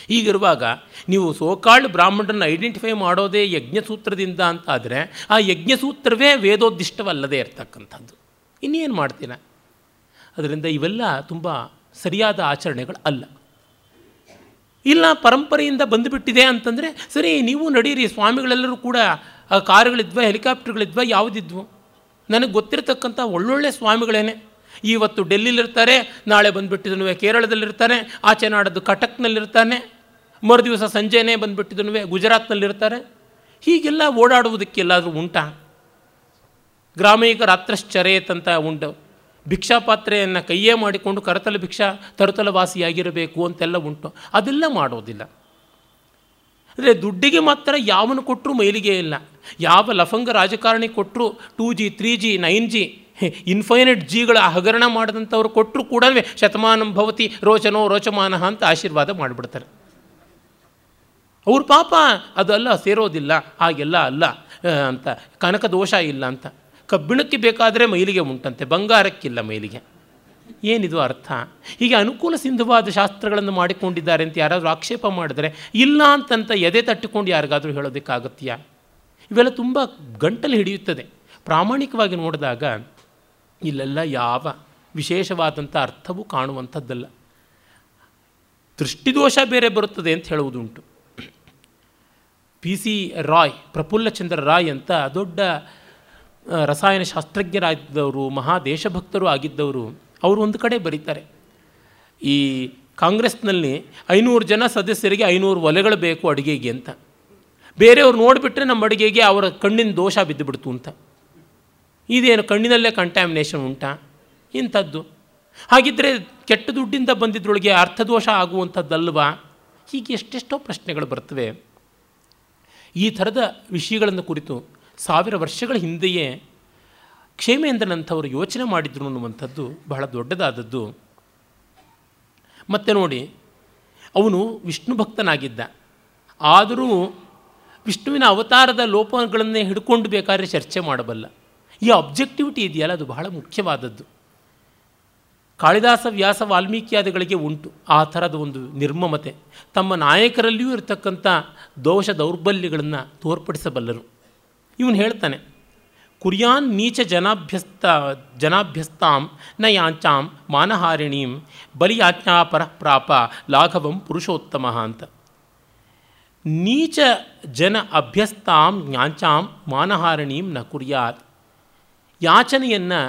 ಹೀಗಿರುವಾಗ ನೀವು ಸೋಕಾಳ್ ಬ್ರಾಹ್ಮಣರನ್ನು ಐಡೆಂಟಿಫೈ ಮಾಡೋದೇ ಯಜ್ಞಸೂತ್ರದಿಂದ ಅಂತ ಆದರೆ ಆ ಯಜ್ಞಸೂತ್ರವೇ ವೇದೋದ್ದಿಷ್ಟವಲ್ಲದೇ ಇರ್ತಕ್ಕಂಥದ್ದು. ಇನ್ನೇನು ಮಾಡ್ತೀರ? ಅದರಿಂದ ಇವೆಲ್ಲ ತುಂಬ ಸರಿಯಾದ ಆಚರಣೆಗಳು ಅಲ್ಲ ಇಲ್ಲ ಪರಂಪರೆಯಿಂದ ಬಂದುಬಿಟ್ಟಿದೆ ಅಂತಂದರೆ, ಸರಿ, ನೀವು ನಡೀರಿ, ಸ್ವಾಮಿಗಳೆಲ್ಲರೂ ಕೂಡ ಕಾರುಗಳಿದ್ವ, ಹೆಲಿಕಾಪ್ಟರ್ಗಳಿದ್ವ, ಯಾವುದಿದ್ವು. ನನಗೆ ಗೊತ್ತಿರತಕ್ಕಂಥ ಒಳ್ಳೊಳ್ಳೆ ಸ್ವಾಮಿಗಳೇನೆ. ಇವತ್ತು ಡೆಲ್ಲಿಲಿರ್ತಾರೆ, ನಾಳೆ ಬಂದುಬಿಟ್ಟಿದನು ಕೇರಳದಲ್ಲಿರ್ತಾನೆ ಆಚೆ ನಾಡದ್ದು ಕಟಕ್ನಲ್ಲಿರ್ತಾನೆ ಮರು ದಿವಸ ಸಂಜೆನೇ ಬಂದುಬಿಟ್ಟಿದನು ಗುಜರಾತ್ನಲ್ಲಿರ್ತಾರೆ. ಹೀಗೆಲ್ಲ ಓಡಾಡುವುದಕ್ಕೆಲ್ಲಾದರೂ ಉಂಟಾ? ಗ್ರಾಮೀಕ ರಾತ್ರಶ್ಚರೇತ್ ಅಂತ ಉಂಟು. ಭಿಕ್ಷಾಪಾತ್ರೆಯನ್ನು ಕೈಯೇ ಮಾಡಿಕೊಂಡು ಕರತಲ ಭಿಕ್ಷಾ ತರುತಲ ವಾಸಿಯಾಗಿರಬೇಕು ಅಂತೆಲ್ಲ ಉಂಟು. ಅದೆಲ್ಲ ಮಾಡೋದಿಲ್ಲ. ಅಂದರೆ ದುಡ್ಡಿಗೆ ಮಾತ್ರ ಯಾವನು ಕೊಟ್ಟರೂ ಮೈಲಿಗೆ ಇಲ್ಲ. ಯಾವ ಲಫಂಗ ರಾಜಕಾರಣಿ ಕೊಟ್ಟರು two G three G nine G infinite ಜಿಗಳ ಹಗರಣ ಮಾಡಿದಂಥವ್ರು ಕೊಟ್ಟರು ಕೂಡ ಶತಮಾನಂ ಭವತಿ ರೋಚನೋ ರೋಚಮಾನ ಅಂತ ಆಶೀರ್ವಾದ ಮಾಡಿಬಿಡ್ತಾರೆ. ಅವ್ರ ಪಾಪ ಅದೆಲ್ಲ ಸೇರೋದಿಲ್ಲ, ಹಾಗೆಲ್ಲ ಅಲ್ಲ ಅಂತ ಕನಕ ದೋಷ ಇಲ್ಲ ಅಂತ. ಕಬ್ಬಿಣಕ್ಕೆ ಬೇಕಾದರೆ ಮೈಲಿಗೆ ಉಂಟಂತೆ, ಬಂಗಾರಕ್ಕಿಲ್ಲ ಮೈಲಿಗೆ. ಏನಿದು ಅರ್ಥ? ಹೀಗೆ ಅನುಕೂಲ ಸಿಂಧುವಾದ ಶಾಸ್ತ್ರಗಳನ್ನು ಮಾಡಿಕೊಂಡಿದ್ದಾರೆ ಅಂತ ಯಾರಾದರೂ ಆಕ್ಷೇಪ ಮಾಡಿದ್ರೆ ಇಲ್ಲ ಅಂತಂತ ಎದೆ ತಟ್ಟಿಕೊಂಡು ಯಾರಿಗಾದರೂ ಹೇಳೋದಕ್ಕಾಗತ್ತೀಯಾ? ಇವೆಲ್ಲ ತುಂಬ ಗಂಟಲು ಹಿಡಿಯುತ್ತದೆ. ಪ್ರಾಮಾಣಿಕವಾಗಿ ನೋಡಿದಾಗ ಇಲ್ಲೆಲ್ಲ ಯಾವ ವಿಶೇಷವಾದಂಥ ಅರ್ಥವೂ ಕಾಣುವಂಥದ್ದಲ್ಲ. ದೃಷ್ಟಿದೋಷ ಬೇರೆ ಬರುತ್ತದೆ ಅಂತ ಹೇಳುವುದುಂಟು. ಪಿ ಸಿ ರಾಯ್, ಪ್ರಫುಲ್ಲಚಂದ್ರ ರಾಯ್ ಅಂತ ದೊಡ್ಡ ರಸಾಯನ ಶಾಸ್ತ್ರಜ್ಞರಾಗಿದ್ದವರು ಮಹಾ ದೇಶಭಕ್ತರು ಆಗಿದ್ದವರು, ಅವರು ಒಂದು ಕಡೆ ಬರೀತಾರೆ. ಈ ಕಾಂಗ್ರೆಸ್ನಲ್ಲಿ ಐನೂರು ಜನ ಸದಸ್ಯರಿಗೆ ಐನೂರು ಒಲೆಗಳು ಬೇಕು ಅಡುಗೆಗೆ ಅಂತ. ಬೇರೆಯವ್ರು ನೋಡಿಬಿಟ್ರೆ ನಮ್ಮ ಅಡುಗೆಗೆ ಅವರ ಕಣ್ಣಿನ ದೋಷ ಬಿದ್ದುಬಿಡ್ತು ಅಂತ. ಇದೇನು ಕಣ್ಣಿನಲ್ಲೇ ಕಂಟ್ಯಾಮಿನೇಷನ್ ಉಂಟಾ? ಇಂಥದ್ದು. ಹಾಗಿದ್ದರೆ ಕೆಟ್ಟ ದುಡ್ಡಿಂದ ಬಂದಿದ್ದರೊಳಗೆ ಅರ್ಥದೋಷ ಆಗುವಂಥದ್ದಲ್ವಾ? ಹೀಗೆ ಎಷ್ಟೆಷ್ಟೋ ಪ್ರಶ್ನೆಗಳು ಬರ್ತವೆ. ಈ ಥರದ ವಿಷಯಗಳನ್ನು ಕುರಿತು ಸಾವಿರ ವರ್ಷಗಳ ಹಿಂದೆಯೇ ಕ್ಷೇಮೇಂದ್ರನಂಥವರು ಯೋಚನೆ ಮಾಡಿದ್ರು ಅನ್ನುವಂಥದ್ದು ಬಹಳ ದೊಡ್ಡದಾದದ್ದು. ಮತ್ತೆ ನೋಡಿ, ಅವನು ವಿಷ್ಣು ಭಕ್ತನಾಗಿದ್ದ. ಆದರೂ ವಿಷ್ಣುವಿನ ಅವತಾರದ ಲೋಪಗಳನ್ನೇ ಹಿಡ್ಕೊಂಡು ಬೇಕಾದ್ರೆ ಚರ್ಚೆ ಮಾಡಬಲ್ಲ. ಈ ಅಬ್ಜೆಕ್ಟಿವಿಟಿ ಇದೆಯಲ್ಲ, ಅದು ಬಹಳ ಮುಖ್ಯವಾದದ್ದು. ಕಾಳಿದಾಸ ವ್ಯಾಸ ವಾಲ್ಮೀಕಿಯಾದಿಗಳಿಗೆ ಉಂಟು. ಆ ಥರದ ಒಂದು ನಿರ್ಮಮತೆ. ತಮ್ಮ ನಾಯಕರಲ್ಲಿಯೂ ಇರತಕ್ಕಂಥ ದೋಷ ದೌರ್ಬಲ್ಯಗಳನ್ನು ತೋರ್ಪಡಿಸಬಲ್ಲರು. ಇವನು ಹೇಳ್ತಾನೆ, ಕುರ್ಯಾನ್ ನೀಚ ಜನಾಭ್ಯಸ್ತ, ಜನಾಭ್ಯಸ್ತಾಂ ನ ಯಾಂಚಾಂ ಮಾನಹಾರಿಣೀಂ ಬಲಿಯಾಜ್ಞಾಪರ ಪ್ರಾಪ ಲಾಘವಂ ಪುರುಷೋತ್ತಮ ಅಂತ. ನೀಚ ಜನ ಅಭ್ಯಸ್ತಾಂ ಯಾಂಚಾಂ ಮಾನಹಾರಣೀಂ ನ ಕುರ್ಯಾತ್. ಯಾಚನೆಯನ್ನು,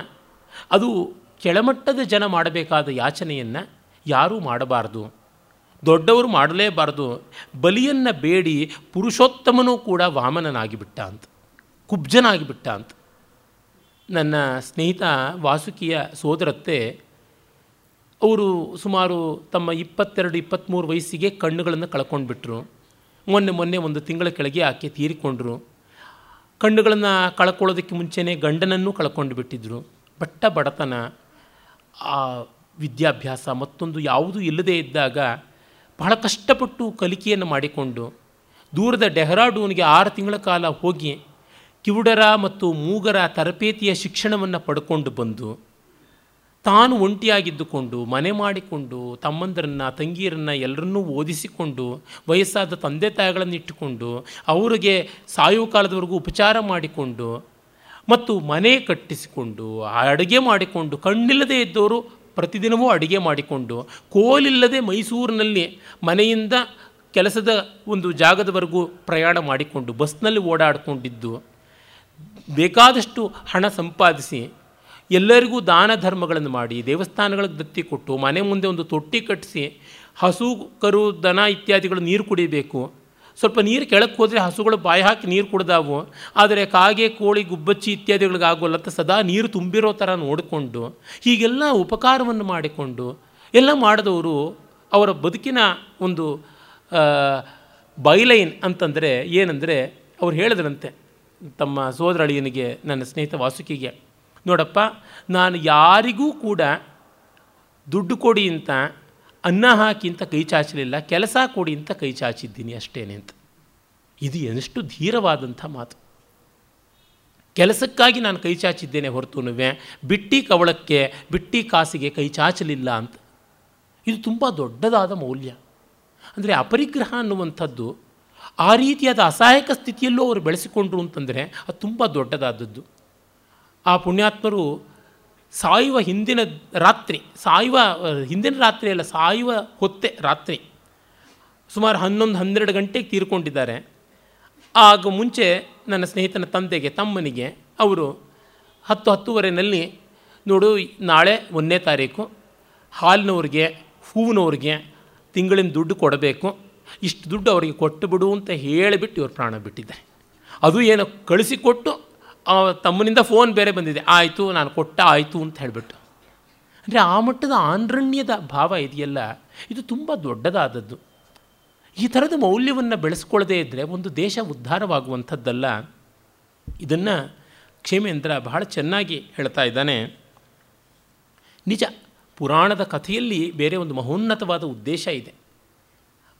ಅದು ಕೆಳಮಟ್ಟದ ಜನ ಮಾಡಬೇಕಾದ ಯಾಚನೆಯನ್ನು ಯಾರೂ ಮಾಡಬಾರ್ದು. ದೊಡ್ಡವರು ಮಾಡಲೇಬಾರ್ದು. ಬಲಿಯನ್ನು ಬೇಡಿ, ಪುರುಷೋತ್ತಮನೂ ಕೂಡ ವಾಮನನಾಗಿಬಿಟ್ಟ ಅಂತ. ಕುಬ್ಜನಾಗಿಬಿಟ್ಟ ಅಂತ. ನನ್ನ ಸ್ನೇಹಿತ ವಾಸುಕಿಯ ಸೋದರತ್ತೆ, ಅವರು ಸುಮಾರು ತಮ್ಮ ಇಪ್ಪತ್ತೆರಡು ಇಪ್ಪತ್ತ್ಮೂರು ವಯಸ್ಸಿಗೆ ಕಣ್ಣುಗಳನ್ನು ಕಳ್ಕೊಂಡ್ಬಿಟ್ರು. ಮೊನ್ನೆ ಮೊನ್ನೆ ಒಂದು ತಿಂಗಳ ಕೆಳಗೆ ಆಕೆ ತೀರಿಕೊಂಡ್ರು. ಕಣ್ಣುಗಳನ್ನು ಕಳ್ಕೊಳ್ಳೋದಕ್ಕೆ ಮುಂಚೆನೇ ಗಂಡನನ್ನು ಕಳ್ಕೊಂಡು ಬಿಟ್ಟಿದ್ರು ಬಟ್ಟ ಬಡತನ, ಆ ವಿದ್ಯಾಭ್ಯಾಸ ಮತ್ತೊಂದು ಯಾವುದೂ ಇಲ್ಲದೇ ಇದ್ದಾಗ ಬಹಳ ಕಷ್ಟಪಟ್ಟು ಕಲಿಕೆಯನ್ನು ಮಾಡಿಕೊಂಡು ದೂರದ ಡೆಹ್ರಾಡೂನ್ಗೆ ಆರು ತಿಂಗಳ ಕಾಲ ಹೋಗಿ ಕಿವುಡರ ಮತ್ತು ಮೂಗರ ತರಬೇತಿಯ ಶಿಕ್ಷಣವನ್ನು ಪಡ್ಕೊಂಡು ಬಂದು, ತಾನು ಒಂಟಿಯಾಗಿದ್ದುಕೊಂಡು, ಮನೆ ಮಾಡಿಕೊಂಡು, ತಮ್ಮಂದರನ್ನು, ತಂಗಿಯರನ್ನು ಎಲ್ಲರನ್ನೂ ಓದಿಸಿಕೊಂಡು, ವಯಸ್ಸಾದ ತಂದೆ ತಾಯಿಗಳನ್ನು ಇಟ್ಟುಕೊಂಡು, ಅವರಿಗೆ ಸಾಯುವ ಕಾಲದವರೆಗೂ ಉಪಚಾರ ಮಾಡಿಕೊಂಡು, ಮತ್ತು ಮನೆ ಕಟ್ಟಿಸಿಕೊಂಡು, ಅಡುಗೆ ಮಾಡಿಕೊಂಡು, ಕಣ್ಣಿಲ್ಲದೆ ಇದ್ದವರು ಪ್ರತಿದಿನವೂ ಅಡುಗೆ ಮಾಡಿಕೊಂಡು, ಕೋಲಿಲ್ಲದೆ ಮೈಸೂರಿನಲ್ಲಿ ಮನೆಯಿಂದ ಕೆಲಸದ ಒಂದು ಜಾಗದವರೆಗೂ ಪ್ರಯಾಣ ಮಾಡಿಕೊಂಡು, ಬಸ್ನಲ್ಲಿ ಓಡಾಡಿಕೊಂಡಿದ್ದು. ಬೇಕಾದಷ್ಟು ಹಣ ಸಂಪಾದಿಸಿ ಎಲ್ಲರಿಗೂ ದಾನ ಧರ್ಮಗಳನ್ನು ಮಾಡಿ, ದೇವಸ್ಥಾನಗಳಿಗೆ ದತ್ತಿ ಕೊಟ್ಟು, ಮನೆ ಮುಂದೆ ಒಂದು ತೊಟ್ಟಿ ಕಟ್ಟಿಸಿ, ಹಸು, ಕರು, ದನ ಇತ್ಯಾದಿಗಳು ನೀರು ಕುಡಿಬೇಕು. ಸ್ವಲ್ಪ ನೀರು ಕೆಳಕ್ಕೆ ಹೋದರೆ ಹಸುಗಳು ಬಾಯಿ ಹಾಕಿ ನೀರು ಕುಡ್ದಾವು. ಆದರೆ ಕಾಗೆ, ಕೋಳಿ, ಗುಬ್ಬಚ್ಚಿ ಇತ್ಯಾದಿಗಳಿಗಾಗೋಲ್ಲ ಅಂತ ಸದಾ ನೀರು ತುಂಬಿರೋ ಥರ ನೋಡಿಕೊಂಡು, ಹೀಗೆಲ್ಲ ಉಪಕಾರವನ್ನು ಮಾಡಿಕೊಂಡು, ಎಲ್ಲ ಮಾಡಿದವರು ಅವರ ಬದುಕಿನ ಒಂದು ಬೈಲೈನ್ ಅಂತಂದರೆ ಏನಂದರೆ, ಅವ್ರು ಹೇಳಿದ್ರಂತೆ ತಮ್ಮ ಸೋದರಳಿಯನಿಗೆ, ನನ್ನ ಸ್ನೇಹಿತ ವಾಸುಕಿಗೆ, ನೋಡಪ್ಪ, ನಾನು ಯಾರಿಗೂ ಕೂಡ ದುಡ್ಡು ಕೊಡಿ ಅಂತ, ಅನ್ನ ಹಾಕಿ ಅಂತ ಕೈ ಚಾಚಲಿಲ್ಲ ಕೆಲಸ ಕೊಡಿ ಅಂತ ಕೈ ಚಾಚಿದ್ದೀನಿ ಅಷ್ಟೇನೆ ಅಂತ. ಇದು ಎಷ್ಟು ಧೀರವಾದಂಥ ಮಾತು. ಕೆಲಸಕ್ಕಾಗಿ ನಾನು ಕೈ ಚಾಚಿದ್ದೇನೆ ಹೊರತುನುವೆ ಬಿಟ್ಟಿ ಕವಳಕ್ಕೆ, ಬಿಟ್ಟಿ ಕಾಸಿಗೆ ಕೈ ಚಾಚಲಿಲ್ಲ ಅಂತ. ಇದು ತುಂಬ ದೊಡ್ಡದಾದ ಮೌಲ್ಯ. ಅಂದರೆ ಅಪರಿಗ್ರಹ ಅನ್ನುವಂಥದ್ದು ಆ ರೀತಿಯಾದ ಅಸಹಾಯಕ ಸ್ಥಿತಿಯಲ್ಲೂ ಅವರು ಬೆಳೆಸಿಕೊಂಡ್ರು ಅಂತಂದರೆ ಅದು ತುಂಬ ದೊಡ್ಡದಾದದ್ದು. ಆ ಪುಣ್ಯಾತ್ಮರು ಸಾಯುವ ಹಿಂದಿನ ರಾತ್ರಿ, ಸಾಯುವ ಹಿಂದಿನ ರಾತ್ರಿ ಅಲ್ಲ, ಸಾಯುವ ಹೊತ್ತೆ ರಾತ್ರಿ ಸುಮಾರು ಹನ್ನೊಂದು, ಹನ್ನೆರಡು ಗಂಟೆಗೆ ತೀರ್ಕೊಂಡಿದ್ದಾರೆ. ಆಗ ಮುಂಚೆ ನನ್ನ ಸ್ನೇಹಿತನ ತಂದೆಗೆ, ತಮ್ಮನಿಗೆ ಅವರು ಹತ್ತು ಹತ್ತುವರೆಯಲ್ಲಿ ನೋಡು, ನಾಳೆ ಒಂದನೇ ತಾರೀಕು, ಹಾಲಿನವ್ರಿಗೆ, ಹೂವಿನವ್ರಿಗೆ ತಿಂಗಳಿನ ದುಡ್ಡು ಕೊಡಬೇಕು. ಇಷ್ಟು ದುಡ್ಡು ಅವರಿಗೆ ಕೊಟ್ಟು ಬಿಡು ಅಂತ ಹೇಳಿಬಿಟ್ಟು ಇವರು ಪ್ರಾಣ ಬಿಟ್ಟಿದ್ದಾರೆ. ಅದು ಏನೋ ಕಳಿಸಿಕೊಟ್ಟು ತಮ್ಮನಿಂದ ಫೋನ್ ಬೇರೆ ಬಂದಿದೆ. ಆಯಿತು, ನಾನು ಕೊಟ್ಟ ಆಯಿತು ಅಂತ ಹೇಳಿಬಿಟ್ಟು. ಅಂದರೆ ಆ ಮಟ್ಟದ ಆನ್ರಣ್ಯದ ಭಾವ ಇದೆಯಲ್ಲ, ಇದು ತುಂಬ ದೊಡ್ಡದಾದದ್ದು. ಈ ಥರದ ಮೌಲ್ಯವನ್ನು ಬೆಳೆಸ್ಕೊಳ್ಳದೇ ಇದ್ದರೆ ಒಂದು ದೇಶ ಉದ್ಧಾರವಾಗುವಂಥದ್ದಲ್ಲ. ಇದನ್ನು ಕ್ಷೇಮೇಂದ್ರ ಬಹಳ ಚೆನ್ನಾಗಿ ಹೇಳ್ತಾ ಇದ್ದಾನೆ. ನಿಜ, ಪುರಾಣದ ಕಥೆಯಲ್ಲಿ ಬೇರೆ ಒಂದು ಮಹೋನ್ನತವಾದ ಉದ್ದೇಶ ಇದೆ.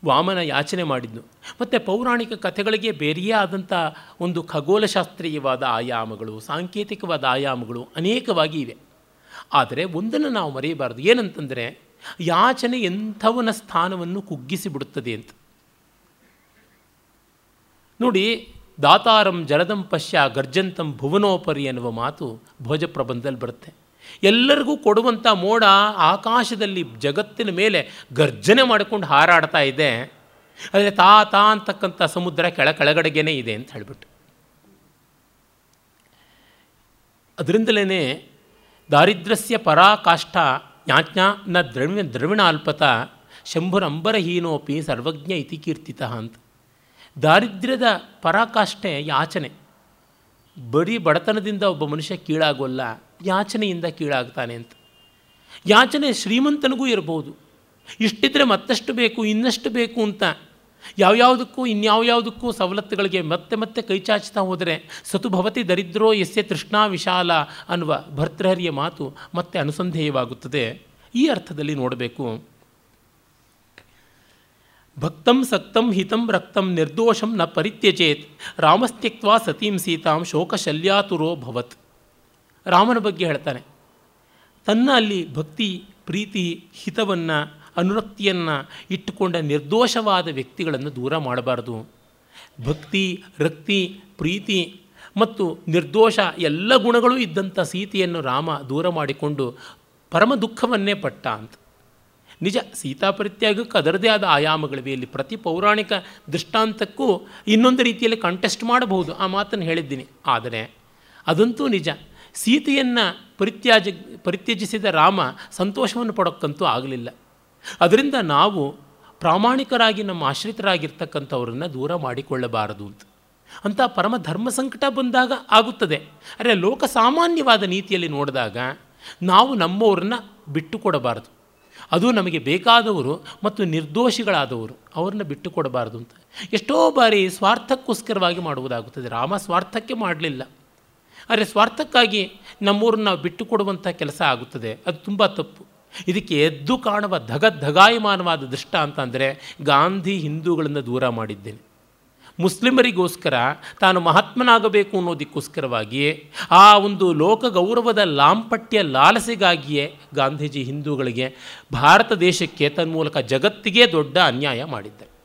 ವಾಮನ ಯಾಚನೆ ಮಾಡಿದ್ನು. ಮತ್ತು ಪೌರಾಣಿಕ ಕಥೆಗಳಿಗೆ ಬೇರೆಯೇ ಆದಂಥ ಒಂದು ಖಗೋಲಶಾಸ್ತ್ರೀಯವಾದ ಆಯಾಮಗಳು, ಸಾಂಕೇತಿಕವಾದ ಆಯಾಮಗಳು ಅನೇಕವಾಗಿ ಇವೆ. ಆದರೆ ಒಂದನ್ನು ನಾವು ಮರೆಯಬಾರದು. ಏನಂತಂದರೆ, ಯಾಚನೆ ಎಂಥವನ ಸ್ಥಾನವನ್ನು ಕುಗ್ಗಿಸಿಬಿಡುತ್ತದೆ ಅಂತ. ನೋಡಿ, ದಾತಾರಂ ಜಲದಂ ಪಶ್ಯ ಗರ್ಜಂತಂ ಭುವನೋಪರಿ ಎನ್ನುವ ಮಾತು ಭೋಜ ಪ್ರಬಂಧದಲ್ಲಿ ಬರುತ್ತೆ. ಎಲ್ಲರಿಗೂ ಕೊಡುವಂಥ ಮೋಡ ಆಕಾಶದಲ್ಲಿ ಜಗತ್ತಿನ ಮೇಲೆ ಗರ್ಜನೆ ಮಾಡಿಕೊಂಡು ಹಾರಾಡ್ತಾ ಇದೆ. ಆದರೆ ತಾ ತಾ ಅಂತಕ್ಕಂಥ ಸಮುದ್ರ ಕೆಳ ಕೆಳಗಡೆಗೇನೆ ಇದೆ ಅಂತ ಹೇಳಿಬಿಟ್ಟು. ಅದರಿಂದಲೇ ದಾರಿದ್ರ್ಯಸ್ಯ ಪರಾಕಾಷ್ಠ ಯಾಜ್ಞಾ ನ ದ್ರವಿಣ ಅಲ್ಪತ ಶಂಭುರಂಬರಹೀನೋಪಿ ಸರ್ವಜ್ಞ ಇತಿ ಕೀರ್ತಿತ ಅಂತ. ದಾರಿದ್ರ್ಯದ ಪರಾಕಾಷ್ಠೆ ಯಾಚನೆ. ಬರೀ ಬಡತನದಿಂದ ಒಬ್ಬ ಮನುಷ್ಯ ಕೀಳಾಗೋಲ್ಲ. ಯಾಚನೆಯಿಂದ ಕೀಳಾಗ್ತಾನೆ ಅಂತ. ಯಾಚನೆ ಶ್ರೀಮಂತನಿಗೂ ಇರಬಹುದು ಇಷ್ಟಿದ್ರೆ ಮತ್ತಷ್ಟು ಬೇಕು, ಇನ್ನಷ್ಟು ಬೇಕು ಅಂತ. ಯಾವ್ಯಾವುದಕ್ಕೂ, ಇನ್ಯಾವ್ಯಾವುದಕ್ಕೂ ಸವಲತ್ತುಗಳಿಗೆ ಮತ್ತೆ ಮತ್ತೆ ಕೈ ಚಾಚ್ತಾ ಹೋದರೆ ಸತುಭವತಿ ದರಿದ್ರೋ ಯಸ್ಯ ತೃಷ್ಣಾ ವಿಶಾಲ ಅನ್ನುವ ಭರ್ತೃಹರಿಯ ಮಾತು ಮತ್ತೆ ಅನುಸಂಧೇಯವಾಗುತ್ತದೆ. ಈ ಅರ್ಥದಲ್ಲಿ ನೋಡಬೇಕು. ಭಕ್ತಂ ಸಕ್ತಂ ಹಿತಂ ರಕ್ತಂ ನಿರ್ದೋಷಂ ನ ಪರಿತ್ಯಜೇತ್. ರಾಮಸ್ತ್ಯಕ್ವಾ ಸತೀಂ ಸೀತಾಂ ಶೋಕಶಲ್ಯಾತುರೋ ಭವತ್. ರಾಮನ ಬಗ್ಗೆ ಹೇಳ್ತಾನೆ. ತನ್ನ ಅಲ್ಲಿ ಭಕ್ತಿ, ಪ್ರೀತಿ, ಹಿತವನ್ನು, ಅನುರಕ್ತಿಯನ್ನು ಇಟ್ಟುಕೊಂಡ ನಿರ್ದೋಷವಾದ ವ್ಯಕ್ತಿಗಳನ್ನು ದೂರ ಮಾಡಬಾರ್ದು. ಭಕ್ತಿ, ರಕ್ತಿ, ಪ್ರೀತಿ ಮತ್ತು ನಿರ್ದೋಷ ಎಲ್ಲ ಗುಣಗಳೂ ಇದ್ದಂಥ ಸೀತೆಯನ್ನು ರಾಮ ದೂರ ಮಾಡಿಕೊಂಡು ಪರಮ ದುಃಖವನ್ನೇ ಪಟ್ಟ ಅಂತ. ನಿಜ ಸೀತಾಪರಿತ್ಯಾಗಕ್ಕೆ ಅದರದೇ ಆದ ಆಯಾಮಗಳಿವೆ. ಇಲ್ಲಿ ಪ್ರತಿ ಪೌರಾಣಿಕ ದೃಷ್ಟಾಂತಕ್ಕೂ ಇನ್ನೊಂದು ರೀತಿಯಲ್ಲಿ ಕಂಟೆಸ್ಟ್ ಮಾಡಬಹುದು ಆ ಮಾತನ್ನು ಹೇಳಿದ್ದೀನಿ. ಆದರೆ, ಅದಂತೂ ನಿಜ. ಸೀತೆಯನ್ನು ಪರಿತ್ಯಾಜ, ಪರಿತ್ಯಜಿಸಿದ ರಾಮ ಸಂತೋಷವನ್ನು ಪಡೋಕ್ಕಂತೂ ಆಗಲಿಲ್ಲ. ಅದರಿಂದ ನಾವು ಪ್ರಾಮಾಣಿಕರಾಗಿ ನಮ್ಮ ಆಶ್ರಿತರಾಗಿರ್ತಕ್ಕಂಥವ್ರನ್ನ ದೂರ ಮಾಡಿಕೊಳ್ಳಬಾರದು ಅಂತ. ಅಂಥ ಪರಮ ಧರ್ಮ ಸಂಕಟ ಬಂದಾಗ ಆಗುತ್ತದೆ. ಅರೆ ಲೋಕ ಸಾಮಾನ್ಯವಾದ ನೀತಿಯಲ್ಲಿ ನೋಡಿದಾಗ ನಾವು ನಮ್ಮವ್ರನ್ನ ಬಿಟ್ಟು ಕೊಡಬಾರದು ಅದು ನಮಗೆ ಬೇಕಾದವರು ಮತ್ತು ನಿರ್ದೋಷಿಗಳಾದವರು ಅವ್ರನ್ನ ಬಿಟ್ಟು ಕೊಡಬಾರದು ಅಂತ. ಎಷ್ಟೋ ಬಾರಿ ಸ್ವಾರ್ಥಕ್ಕೋಸ್ಕರವಾಗಿ ಮಾಡುವುದಾಗುತ್ತದೆ. ರಾಮ ಸ್ವಾರ್ಥಕ್ಕೆ ಮಾಡಲಿಲ್ಲ. ಆದರೆ ಸ್ವಾರ್ಥಕ್ಕಾಗಿ ನಮ್ಮೂರನ್ನು ನಾವು ಬಿಟ್ಟು ಕೊಡುವಂಥ ಕೆಲಸ ಆಗುತ್ತದೆ. ಅದು ತುಂಬ ತಪ್ಪು. ಇದಕ್ಕೆ ಎದ್ದು ಕಾಣುವ ಧಗ ಧಗಾಯಮಾನವಾದ ದೃಷ್ಟ ಅಂತಂದರೆ ಗಾಂಧಿ ಹಿಂದೂಗಳನ್ನು ದೂರ ಮಾಡಿದ್ದೇನೆ. ಮುಸ್ಲಿಮರಿಗೋಸ್ಕರ ತಾನು ಮಹಾತ್ಮನಾಗಬೇಕು ಅನ್ನೋದಕ್ಕೋಸ್ಕರವಾಗಿ ಆ ಒಂದು ಲೋಕ ಗೌರವದ ಲಾಂಪಟ್ಯ ಲಾಲಸೆಗಾಗಿಯೇ ಗಾಂಧೀಜಿ ಹಿಂದೂಗಳಿಗೆ ಭಾರತ ದೇಶಕ್ಕೆ ತನ್ಮೂಲಕ ಜಗತ್ತಿಗೆ ದೊಡ್ಡ ಅನ್ಯಾಯ ಮಾಡಿದ್ದಾರೆ.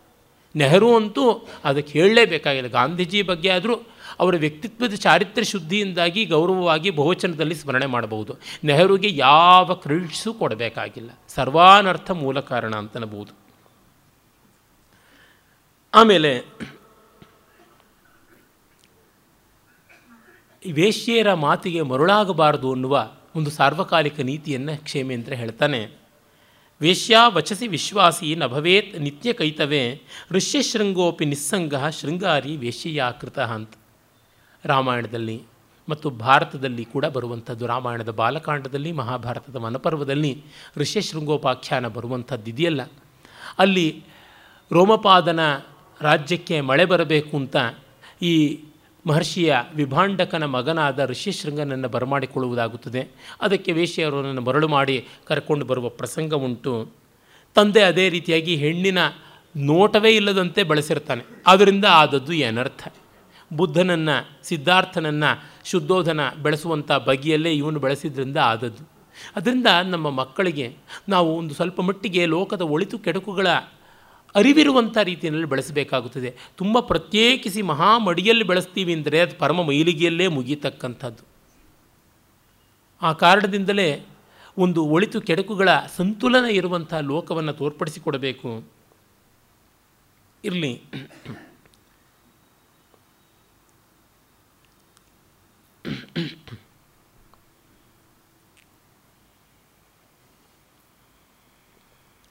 ನೆಹರು ಅಂತೂ ಅದಕ್ಕೆ ಹೇಳಲೇಬೇಕಾಗಿಲ್ಲ. ಗಾಂಧೀಜಿ ಬಗ್ಗೆ ಆದರೂ ಅವರ ವ್ಯಕ್ತಿತ್ವದ ಚಾರಿತ್ರ್ಯ ಶುದ್ಧಿಯಿಂದಾಗಿ ಗೌರವವಾಗಿ ಬಹುವಚನದಲ್ಲಿ ಸ್ಮರಣೆ ಮಾಡಬಹುದು. ನೆಹರುಗೆ ಯಾವ ಕ್ರೆಡಿಟ್ಸು ಕೊಡಬೇಕಾಗಿಲ್ಲ. ಸರ್ವಾನರ್ಥ ಮೂಲ ಕಾರಣ ಅಂತನಬಹುದು ಆಮೇಲೆ ವೇಶ್ಯೆಯರ ಮಾತಿಗೆ ಮರುಳಾಗಬಾರದು ಅನ್ನುವ ಒಂದು ಸಾರ್ವಕಾಲಿಕ ನೀತಿಯನ್ನು ಕ್ಷೇಮೇಂದ್ರ ಹೇಳ್ತಾನೆ. ವೇಶ್ಯಾ ವಚಸಿ ವಿಶ್ವಾಸಿ ನಭವೇತ್ ನಿತ್ಯ ಕೈತವೇ ಋಷ್ಯಶೃಂಗೋಪಿ ನಿಸ್ಸಂಗ ಶೃಂಗಾರಿ ವೇಶ್ಯೆಯಾಕೃತ ಅಂತ. ರಾಮಾಯಣದಲ್ಲಿ ಮತ್ತು ಭಾರತದಲ್ಲಿ ಕೂಡ ಬರುವಂಥದ್ದು, ರಾಮಾಯಣದ ಬಾಲಕಾಂಡದಲ್ಲಿ, ಮಹಾಭಾರತದ ವನಪರ್ವದಲ್ಲಿ ಋಷ್ಯಶೃಂಗೋಪಾಖ್ಯಾನ ಬರುವಂಥದ್ದು ಇದೆಯಲ್ಲ. ಅಲ್ಲಿ ರೋಮಪಾದನ ರಾಜ್ಯಕ್ಕೆ ಮಳೆ ಬರಬೇಕು ಅಂತ ಈ ಮಹರ್ಷಿಯ ವಿಭಾಂಡಕನ ಮಗನಾದ ಋಷ್ಯಶೃಂಗನನ್ನು ಬರಮಾಡಿಕೊಳ್ಳುವುದಾಗುತ್ತದೆ. ಅದಕ್ಕೆ ವೇಶ್ಯರವರನ್ನು ಮರಳು ಮಾಡಿ ಕರ್ಕೊಂಡು ಬರುವ ಪ್ರಸಂಗ ಉಂಟು. ತಂದೆ ಅದೇ ರೀತಿಯಾಗಿ ಹೆಣ್ಣಿನ ನೋಟವೇ ಇಲ್ಲದಂತೆ ಬಳಸಿರ್ತಾನೆ. ಆದ್ದರಿಂದ ಆದದ್ದು ಏನರ್ಥ? ಬುದ್ಧನನ್ನು, ಸಿದ್ಧಾರ್ಥನನ್ನು, ಶುದ್ಧೋಧನ ಬೆಳೆಸುವಂಥ ಬಗೆಯಲ್ಲೇ ಇವನು ಬೆಳೆಸಿದ್ರಿಂದ ಆದದ್ದು. ಅದರಿಂದ ನಮ್ಮ ಮಕ್ಕಳಿಗೆ ನಾವು ಒಂದು ಸ್ವಲ್ಪ ಮಟ್ಟಿಗೆ ಲೋಕದ ಒಳಿತು ಕೆಡುಕುಗಳ ಅರಿವಿರುವಂಥ ರೀತಿಯಲ್ಲಿ ಬೆಳೆಸಬೇಕಾಗುತ್ತದೆ. ತುಂಬ ಪ್ರತ್ಯೇಕಿಸಿ ಮಹಾಮಡಿಯಲ್ಲಿ ಬೆಳೆಸ್ತೀವಿ ಅಂದರೆ ಅದು ಪರಮ ಮೈಲಿಗೆಯಲ್ಲೇ ಮುಗಿಯತಕ್ಕಂಥದ್ದು. ಆ ಕಾರಣದಿಂದಲೇ ಒಂದು ಒಳಿತು ಕೆಡಕುಗಳ ಸಂತುಲನ ಇರುವಂಥ ಲೋಕವನ್ನು ತೋರ್ಪಡಿಸಿಕೊಡಬೇಕು. ಇರಲಿ.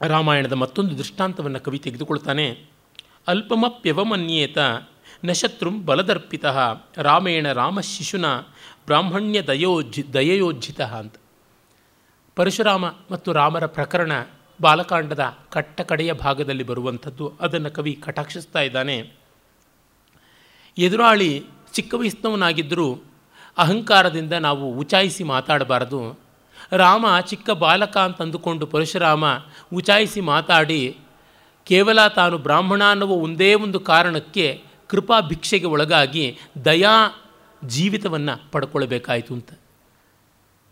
ರಾಮಾಯಣದ ಮತ್ತೊಂದು ದೃಷ್ಟಾಂತವನ್ನು ಕವಿ ತೆಗೆದುಕೊಳ್ತಾನೆ. ಅಲ್ಪಮಪ್ಯವಮನ್ಯೇತ ನಶತ್ರುಂ ಶತ್ರುಂ ಬಲದರ್ಪಿತ ರಾಮೇಣ ರಾಮ ಶಿಶುನ ಬ್ರಾಹ್ಮಣ್ಯ ದಯೋಜ್ಜಿ ದಯಯೋಜ್ಜಿತ ಅಂತ. ಪರಶುರಾಮ ಮತ್ತು ರಾಮರ ಪ್ರಕರಣ ಬಾಲಕಾಂಡದ ಕಟ್ಟ ಕಡೆಯ ಭಾಗದಲ್ಲಿ ಬರುವಂಥದ್ದು. ಅದನ್ನು ಕವಿ ಕಟಾಕ್ಷಿಸ್ತಾ ಇದ್ದಾನೆ. ಎದುರಾಳಿ ಚಿಕ್ಕ ವಯಸ್ಸಿನವನಾಗಿದ್ದರೂ ಅಹಂಕಾರದಿಂದ ನಾವು ಉಚಾಯಿಸಿ ಮಾತಾಡಬಾರದು. ರಾಮ ಚಿಕ್ಕ ಬಾಲಕ ಅಂತ ಅಂದುಕೊಂಡು ಪರಶುರಾಮ ಉಚಾಯಿಸಿ ಮಾತಾಡಿ, ಕೇವಲ ತಾನು ಬ್ರಾಹ್ಮಣ ಅನ್ನುವ ಒಂದೇ ಒಂದು ಕಾರಣಕ್ಕೆ ಕೃಪಾ ಭಿಕ್ಷೆಗೆ ಒಳಗಾಗಿ ದಯಾ ಜೀವಿತವನ್ನು ಪಡ್ಕೊಳ್ಬೇಕಾಯಿತು ಅಂತ.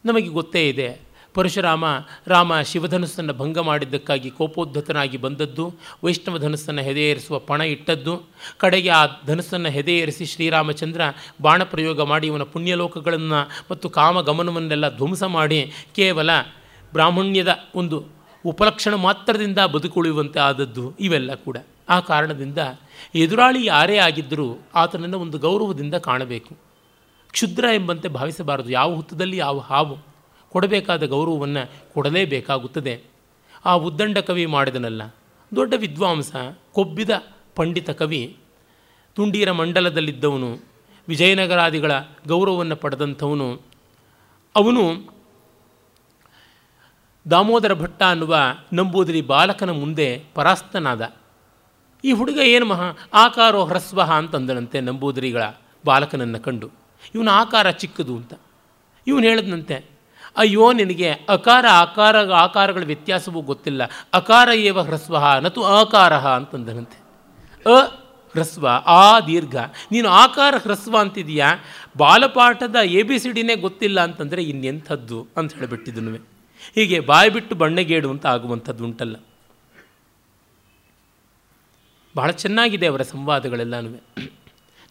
ನಮಗೆ ಗೊತ್ತೇ ಇದೆ ಪರಶುರಾಮ, ರಾಮ ಶಿವಧನುಸ್ಸನ್ನು ಭಂಗ ಮಾಡಿದ್ದಕ್ಕಾಗಿ ಕೋಪೋದ್ಧತನಾಗಿ ಬಂದದ್ದು ವೈಷ್ಣವ ಧನಸ್ಸನ್ನು ಹೆದೆಯೇರಿಸುವ ಪಣ ಇಟ್ಟದ್ದು, ಕಡೆಗೆ ಆ ಧನುಸ್ಸನ್ನು ಹೆದೆಯೇರಿಸಿ ಶ್ರೀರಾಮಚಂದ್ರ ಬಾಣ ಪ್ರಯೋಗ ಮಾಡಿ ಇವನ ಪುಣ್ಯಲೋಕಗಳನ್ನು ಮತ್ತು ಕಾಮಗಮನವನ್ನೆಲ್ಲ ಧ್ವಂಸ ಮಾಡಿ ಕೇವಲ ಬ್ರಾಹ್ಮಣ್ಯದ ಒಂದು ಉಪಲಕ್ಷಣ ಮಾತ್ರದಿಂದ ಬದುಕುಳಿಯುವಂತೆ ಆದದ್ದು ಇವೆಲ್ಲ ಕೂಡ. ಆ ಕಾರಣದಿಂದ ಎದುರಾಳಿ ಯಾರೇ ಆಗಿದ್ದರೂ ಆತನನ್ನು ಒಂದು ಗೌರವದಿಂದ ಕಾಣಬೇಕು. ಕ್ಷುದ್ರ ಎಂಬಂತೆ ಭಾವಿಸಬಾರದು. ಯಾವ ಹುತ್ತದಲ್ಲಿ ಯಾವ ಹಾವು. ಕೊಡಬೇಕಾದ ಗೌರವವನ್ನು ಕೊಡಲೇಬೇಕಾಗುತ್ತದೆ. ಆ ಉದ್ದಂಡ ಕವಿ ಮಾಡಿದನಲ್ಲ, ದೊಡ್ಡ ವಿದ್ವಾಂಸ, ಕೊಬ್ಬಿದ ಪಂಡಿತ ಕವಿ, ತುಂಡೀರ ಮಂಡಲದಲ್ಲಿದ್ದವನು, ವಿಜಯನಗರಾದಿಗಳ ಗೌರವವನ್ನು ಪಡೆದಂಥವನು, ಅವನು ದಾಮೋದರ ಭಟ್ಟ ಅನ್ನುವ ನಂಬೂದಿರಿ ಬಾಲಕನ ಮುಂದೆ ಪರಾಸ್ತನಾದ. ಈ ಹುಡುಗ ಏನು ಮಹಾ ಆಕಾರೋ ಹ್ರಸ್ವಹ ಅಂತಂದನಂತೆ ನಂಬೂದಿರಿಗಳ ಬಾಲಕನನ್ನು ಕಂಡು. ಇವನ ಆಕಾರ ಚಿಕ್ಕದು ಅಂತ. ಇವನು ಹೇಳಿದಂತೆ ಅಯ್ಯೋ, ನಿನಗೆ ಅಕಾರ, ಆಕಾರ, ಆಕಾರಗಳ ವ್ಯತ್ಯಾಸವೂ ಗೊತ್ತಿಲ್ಲ. ಅಕಾರ ಏವ ಹ್ರಸ್ವ ನತು ಆಕಾರ ಅಂತಂದನಂತೆ. ಅ ಹ್ರಸ್ವ, ಆ ದೀರ್ಘ. ನೀನು ಆಕಾರ ಹ್ರಸ್ವ ಅಂತಿದೆಯಾ? ಬಾಲಪಾಠದ ಎ ಬಿ ಸಿ ಡಿನೇ ಗೊತ್ತಿಲ್ಲ ಅಂತಂದರೆ ಇನ್ನೆಂಥದ್ದು ಅಂತ ಹೇಳಿಬಿಟ್ಟಿದ್ದನು ಹೀಗೆ ಬಾಯಿ ಬಿಟ್ಟು ಬಣ್ಣಗೇಡು ಅಂತ ಆಗುವಂಥದ್ದು ಉಂಟಲ್ಲ ಬಹಳ ಚೆನ್ನಾಗಿದೆ ಅವರ ಸಂವಾದಗಳೆಲ್ಲನೂ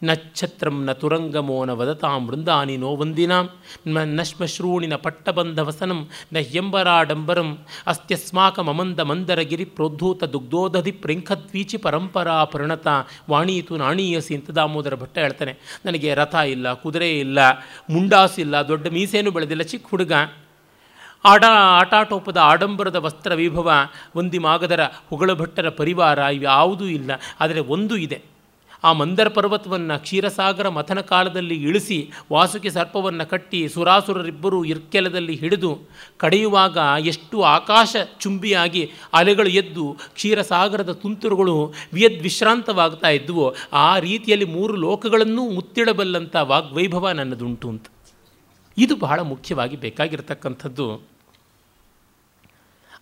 ನ ಛತ್ರಂ ನ ತುರಂಗಮೋ ನ ವದತಾಂ ವೃಂದಾನಿ ನೋ ವಂದಿನಾಂ. ನ ನಶ್ಮಶ್ರೂಣಿನ ಪಟ್ಟಬಂಧವಸನಂ ನ ಹ್ಯಂಬರಾಡಂಬರಂ ಅಸ್ತ್ಯಸ್ಮಾಕಮಂದ ಮಂದರಗಿರಿ ಪ್ರೋದ್ಧೂತ ದುಗ್ಧೋದಧಿ ಪ್ರಿಂಖದ್ವೀಚಿ ಪರಂಪರಾ ಪರಿಣತ. ವಾಣೀತು ನಾಣೀಯಸಿ ಅಂತ ದಾಮೋದರ ಭಟ್ಟ ಹೇಳ್ತಾನೆ. ನನಗೆ ರಥ ಇಲ್ಲ, ಕುದುರೆ ಇಲ್ಲ ಮುಂಡಾಸಿಲ್ಲ ದೊಡ್ಡ ಮೀಸೇನು ಬೆಳೆದಿಲ್ಲ, ಚಿಕ್ಕ ಹುಡುಗ. ಆಟ, ಆಟಾಟೋಪದ ಆಡಂಬರದ ವಸ್ತ್ರ ವೈಭವ ಒಂದಿ ಮಾಗದರ ಹುಗಳ ಭಟ್ಟರ ಪರಿವಾರ ಇವ್ಯಾವುದೂ ಇಲ್ಲ. ಆದರೆ ಒಂದು ಇದೆ. ಆ ಮಂದರ ಪರ್ವತವನ್ನು ಕ್ಷೀರಸಾಗರ ಮಥನ ಕಾಲದಲ್ಲಿ ಇಳಿಸಿ ವಾಸುಕಿ ಸರ್ಪವನ್ನು ಕಟ್ಟಿ ಸುರಾಸುರರಿಬ್ಬರು ಇರ್ಕೆಲದಲ್ಲಿ ಹಿಡಿದು ಕಡೆಯುವಾಗ ಎಷ್ಟು ಆಕಾಶ ಚುಂಬಿಯಾಗಿ ಅಲೆಗಳು ಎದ್ದು ಕ್ಷೀರಸಾಗರದ ತುಂತುರುಗಳು ವಿಯದ್ವಿಶ್ರಾಂತವಾಗ್ತಾ ಇದ್ದುವೋ, ಆ ರೀತಿಯಲ್ಲಿ ಮೂರು ಲೋಕಗಳನ್ನೂ ಮುತ್ತಿಡಬಲ್ಲಂಥ ವಾಗ್ವೈಭವ ನನ್ನದುಂಟು ಅಂತ. ಇದು ಬಹಳ ಮುಖ್ಯವಾಗಿ ಬೇಕಾಗಿರತಕ್ಕಂಥದ್ದು.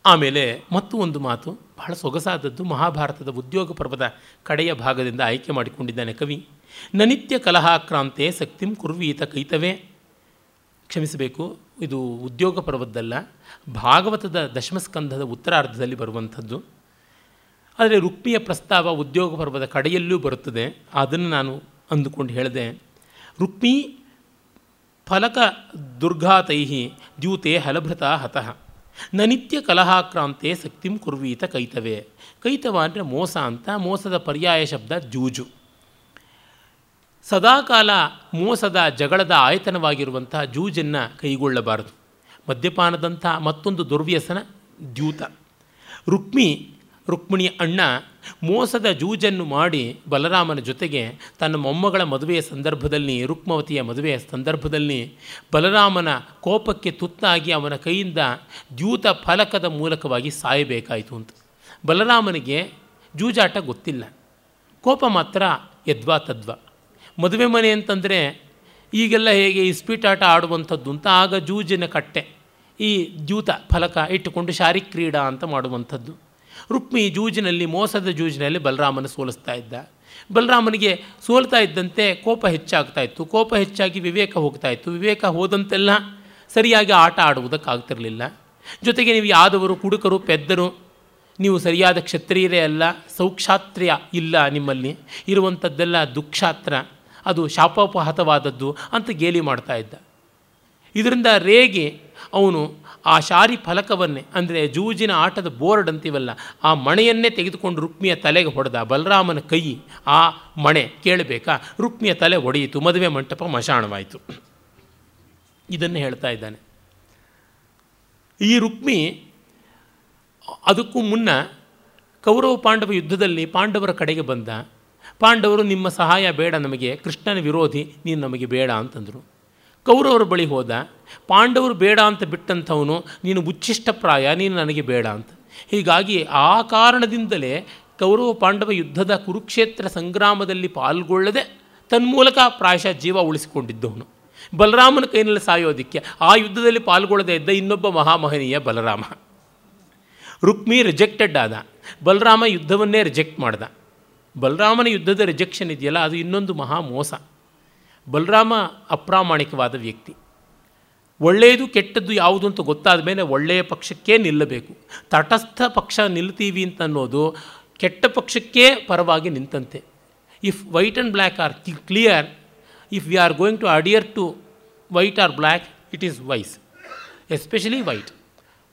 ಆಮೇಲೆ ಮತ್ತು ಒಂದು ಮಾತು ಬಹಳ ಸೊಗಸಾದದ್ದು ಮಹಾಭಾರತದ ಉದ್ಯೋಗ ಪರ್ವದ ಕಡೆಯ ಭಾಗದಿಂದ ಆಯ್ಕೆ ಮಾಡಿಕೊಂಡಿದ್ದಾನೆ ಕವಿ. ನನಿತ್ಯ ಕಲಹಾಕ್ರಾಂತೆ ಸಕ್ತಿಂ ಕುರ್ವೀತ ಕೈತವೇ. ಕ್ಷಮಿಸಬೇಕು, ಇದು ಉದ್ಯೋಗ ಪರ್ವದ್ದಲ್ಲ, ಭಾಗವತದ ದಶಮಸ್ಕಂಧದ ಉತ್ತರಾರ್ಧದಲ್ಲಿ ಬರುವಂಥದ್ದು. ಆದರೆ ರುಕ್ಮಿಯ ಪ್ರಸ್ತಾವ ಉದ್ಯೋಗ ಪರ್ವದ ಕಡೆಯಲ್ಲೂ ಬರುತ್ತದೆ. ಅದನ್ನು ನಾನು ಅಂದುಕೊಂಡು ಹೇಳಿದೆ. ರುಕ್ಮಿ ಫಲಕ ದುರ್ಘಾತೈ ದ್ಯೂತೆ ಹಲಭೃತ ಹತಃ. ನನಿತ್ಯ ಕಲಹಾಕ್ರಾಂತೆ ಸಕ್ತಿಂ ಕುರ್ವೀತ ಕೈತವೇ. ಕೈತವ ಅಂದರೆ ಮೋಸ ಅಂತ, ಮೋಸದ ಪರ್ಯಾಯ ಶಬ್ದ ಜೂಜು. ಸದಾಕಾಲ ಮೋಸದ ಜಗಳದ ಆಯತನವಾಗಿರುವಂಥ ಜೂಜನ್ನು ಕೈಗೊಳ್ಳಬಾರದು. ಮದ್ಯಪಾನದಂಥ ಮತ್ತೊಂದು ದುರ್ವ್ಯಸನ ದ್ಯೂತ. ರುಕ್ಮಿ ರುಕ್ಮಿಣಿಯ ಅಣ್ಣ ಮೋಸದ ಜೂಜನ್ನು ಮಾಡಿ ಬಲರಾಮನ ಜೊತೆಗೆ ತನ್ನ ಮೊಮ್ಮಗಳ ಮದುವೆಯ ಸಂದರ್ಭದಲ್ಲಿ, ರುಕ್ಮವತಿಯ ಮದುವೆಯ ಸಂದರ್ಭದಲ್ಲಿ ಬಲರಾಮನ ಕೋಪಕ್ಕೆ ತುತ್ತಾಗಿ ಅವನ ಕೈಯಿಂದ ದ್ಯೂತ ಫಲಕದ ಮೂಲಕವಾಗಿ ಸಾಯಬೇಕಾಯಿತು ಅಂತ. ಬಲರಾಮನಿಗೆ ಜೂಜಾಟ ಗೊತ್ತಿಲ್ಲ. ಕೋಪ ಮಾತ್ರ ಯದ್ವಾ ತದ್ವಾ. ಮದುವೆ ಮನೆ ಅಂತಂದರೆ ಈಗೆಲ್ಲ ಹೇಗೆ ಇಸ್ಪೀಟಾಟ ಆಡುವಂಥದ್ದು ಅಂತ ಆಗ ಜೂಜಿನ ಕಟ್ಟೆ, ಈ ದ್ಯೂತ ಫಲಕ ಇಟ್ಟುಕೊಂಡು ಶಾರೀಕ್ರೀಡಾ ಅಂತ ಮಾಡುವಂಥದ್ದು. ರುಕ್ಮಿ ಜೂಜಿನಲ್ಲಿ, ಮೋಸದ ಜೂಜಿನಲ್ಲಿ ಬಲರಾಮನ ಸೋಲಿಸ್ತಾ ಇದ್ದ. ಬಲರಾಮನಿಗೆ ಸೋಲ್ತಾ ಇದ್ದಂತೆ ಕೋಪ ಹೆಚ್ಚಾಗ್ತಾ ಇತ್ತು. ಕೋಪ ಹೆಚ್ಚಾಗಿ ವಿವೇಕ ಹೋಗ್ತಾ ಇತ್ತು. ವಿವೇಕ ಹೋದಂತೆಲ್ಲ ಸರಿಯಾಗಿ ಆಟ ಆಡುವುದಕ್ಕಾಗ್ತಿರಲಿಲ್ಲ. ಜೊತೆಗೆ ನೀವು ಯಾದವರು, ಕುಡುಕರು, ಪೆದ್ದರು, ನೀವು ಸರಿಯಾದ ಕ್ಷತ್ರಿಯರೇ ಅಲ್ಲ, ಸೌಕ್ಷಾತ್ರ್ಯ ಇಲ್ಲ ನಿಮ್ಮಲ್ಲಿ. ಇರುವಂಥದ್ದೆಲ್ಲ ದುಕ್ಷಾತ್ರ. ಅದು ಶಾಪೋಪಹತವಾದದ್ದು ಅಂತ ಗೇಲಿ ಮಾಡ್ತಾ ಇದ್ದ. ಇದರಿಂದ ರೇಗೆ ಅವನು ಆ ಶಾರಿ ಫಲಕವನ್ನೇ, ಅಂದರೆ ಜೂಜಿನ ಆಟದ ಬೋರ್ಡ್ ಅಂತೀವಲ್ಲ, ಆ ಮಣೆಯನ್ನೇ ತೆಗೆದುಕೊಂಡು ರುಕ್ಮಿಯ ತಲೆಗೆ ಹೊಡೆದ ಬಲರಾಮನ ಕೈ ಆ ಮಣೆ ಕೇಳಬೇಕಾ? ರುಕ್ಮಿಯ ತಲೆ ಒಡೆಯಿತು, ಮದುವೆ ಮಂಟಪ ಮಶಾಣವಾಯಿತು. ಇದನ್ನು ಹೇಳ್ತಾ ಇದ್ದಾನೆ. ಈ ರುಕ್ಮಿ, ಅದಕ್ಕೂ ಮುನ್ನ ಕೌರವ ಪಾಂಡವ ಯುದ್ಧದಲ್ಲಿ ಪಾಂಡವರ ಕಡೆಗೆ ಬಂದ. ಪಾಂಡವರು, ನಿಮ್ಮ ಸಹಾಯ ಬೇಡ ನಮಗೆ, ಕೃಷ್ಣನ ವಿರೋಧಿ, ನೀನು ನಮಗೆ ಬೇಡ ಅಂತಂದರು. ಕೌರವರ ಬಳಿ ಹೋದ, ಪಾಂಡವರು ಬೇಡ ಅಂತ ಬಿಟ್ಟಂಥವನು, ನೀನು ಉಚ್ಚಿಷ್ಟಪ್ರಾಯ ನೀನು ನನಗೆ ಬೇಡ ಅಂತ. ಹೀಗಾಗಿ ಆ ಕಾರಣದಿಂದಲೇ ಕೌರವ ಪಾಂಡವ ಯುದ್ಧದ ಕುರುಕ್ಷೇತ್ರ ಸಂಗ್ರಾಮದಲ್ಲಿ ಪಾಲ್ಗೊಳ್ಳದೆ ತನ್ಮೂಲಕ ಪ್ರಾಯಶಃ ಜೀವ ಉಳಿಸಿಕೊಂಡಿದ್ದವನು. ಬಲರಾಮನ ಕೈನಲ್ಲಿ ಸಾಯೋದಿಕ್ಕೆ ಆ ಯುದ್ಧದಲ್ಲಿ ಪಾಲ್ಗೊಳ್ಳದೇ ಇದ್ದ ಇನ್ನೊಬ್ಬ ಮಹಾಮಹನೀಯ ಬಲರಾಮ. ರುಕ್ಮಿ ರಿಜೆಕ್ಟೆಡ್ ಆದ, ಬಲರಾಮ ಯುದ್ಧವನ್ನೇ ರಿಜೆಕ್ಟ್ ಮಾಡ್ದ. ಬಲರಾಮನ ಯುದ್ಧದ ರಿಜೆಕ್ಷನ್ ಇದೆಯಲ್ಲ, ಅದು ಇನ್ನೊಂದು ಮಹಾ ಮೋಸ. ಬಲರಾಮ ಅಪ್ರಾಮಾಣಿಕವಾದ ವ್ಯಕ್ತಿ. ಒಳ್ಳೆಯದು ಕೆಟ್ಟದ್ದು ಯಾವುದು ಅಂತ ಗೊತ್ತಾದ ಮೇಲೆ ಒಳ್ಳೆಯ ಪಕ್ಷಕ್ಕೇ ನಿಲ್ಲಬೇಕು. ತಟಸ್ಥ ಪಕ್ಷ ನಿಲ್ತೀವಿ ಅಂತ ಅನ್ನೋದು ಕೆಟ್ಟ ಪಕ್ಷಕ್ಕೇ ಪರವಾಗಿ ನಿಂತಂತೆ. If white and black are clear if we are going to adhere to white or black it is wise especially white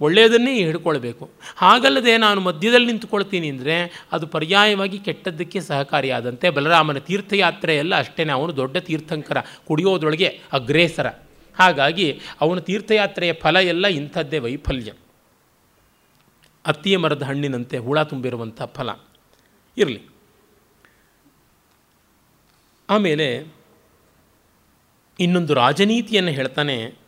ಒಳ್ಳೆಯದನ್ನೇ ಹಿಡ್ಕೊಳ್ಬೇಕು. ಹಾಗಲ್ಲದೆ ನಾನು ಮಧ್ಯದಲ್ಲಿ ನಿಂತುಕೊಳ್ತೀನಿ ಅಂದರೆ ಅದು ಪರ್ಯಾಯವಾಗಿ ಕೆಟ್ಟದ್ದಕ್ಕೆ ಸಹಕಾರಿಯಾದಂತೆ ಬಲರಾಮನ ತೀರ್ಥಯಾತ್ರೆ ಎಲ್ಲ ಅಷ್ಟೇ ಅವನು ದೊಡ್ಡ ತೀರ್ಥಂಕರ ಕುಡಿಯೋದೊಳಗೆ ಅಗ್ರೇಸರ. ಹಾಗಾಗಿ ಅವನ ತೀರ್ಥಯಾತ್ರೆಯ ಫಲ ಎಲ್ಲ ಇಂಥದ್ದೇ ವೈಫಲ್ಯ. ಅತ್ತಿಯ ಮರದ ಹಣ್ಣಿನಂತೆ ಹುಳ ತುಂಬಿರುವಂಥ ಫಲ. ಇರಲಿ. ಆಮೇಲೆ ಇನ್ನೊಂದು ರಾಜನೀತಿಯನ್ನು ಹೇಳ್ತಾನೆ.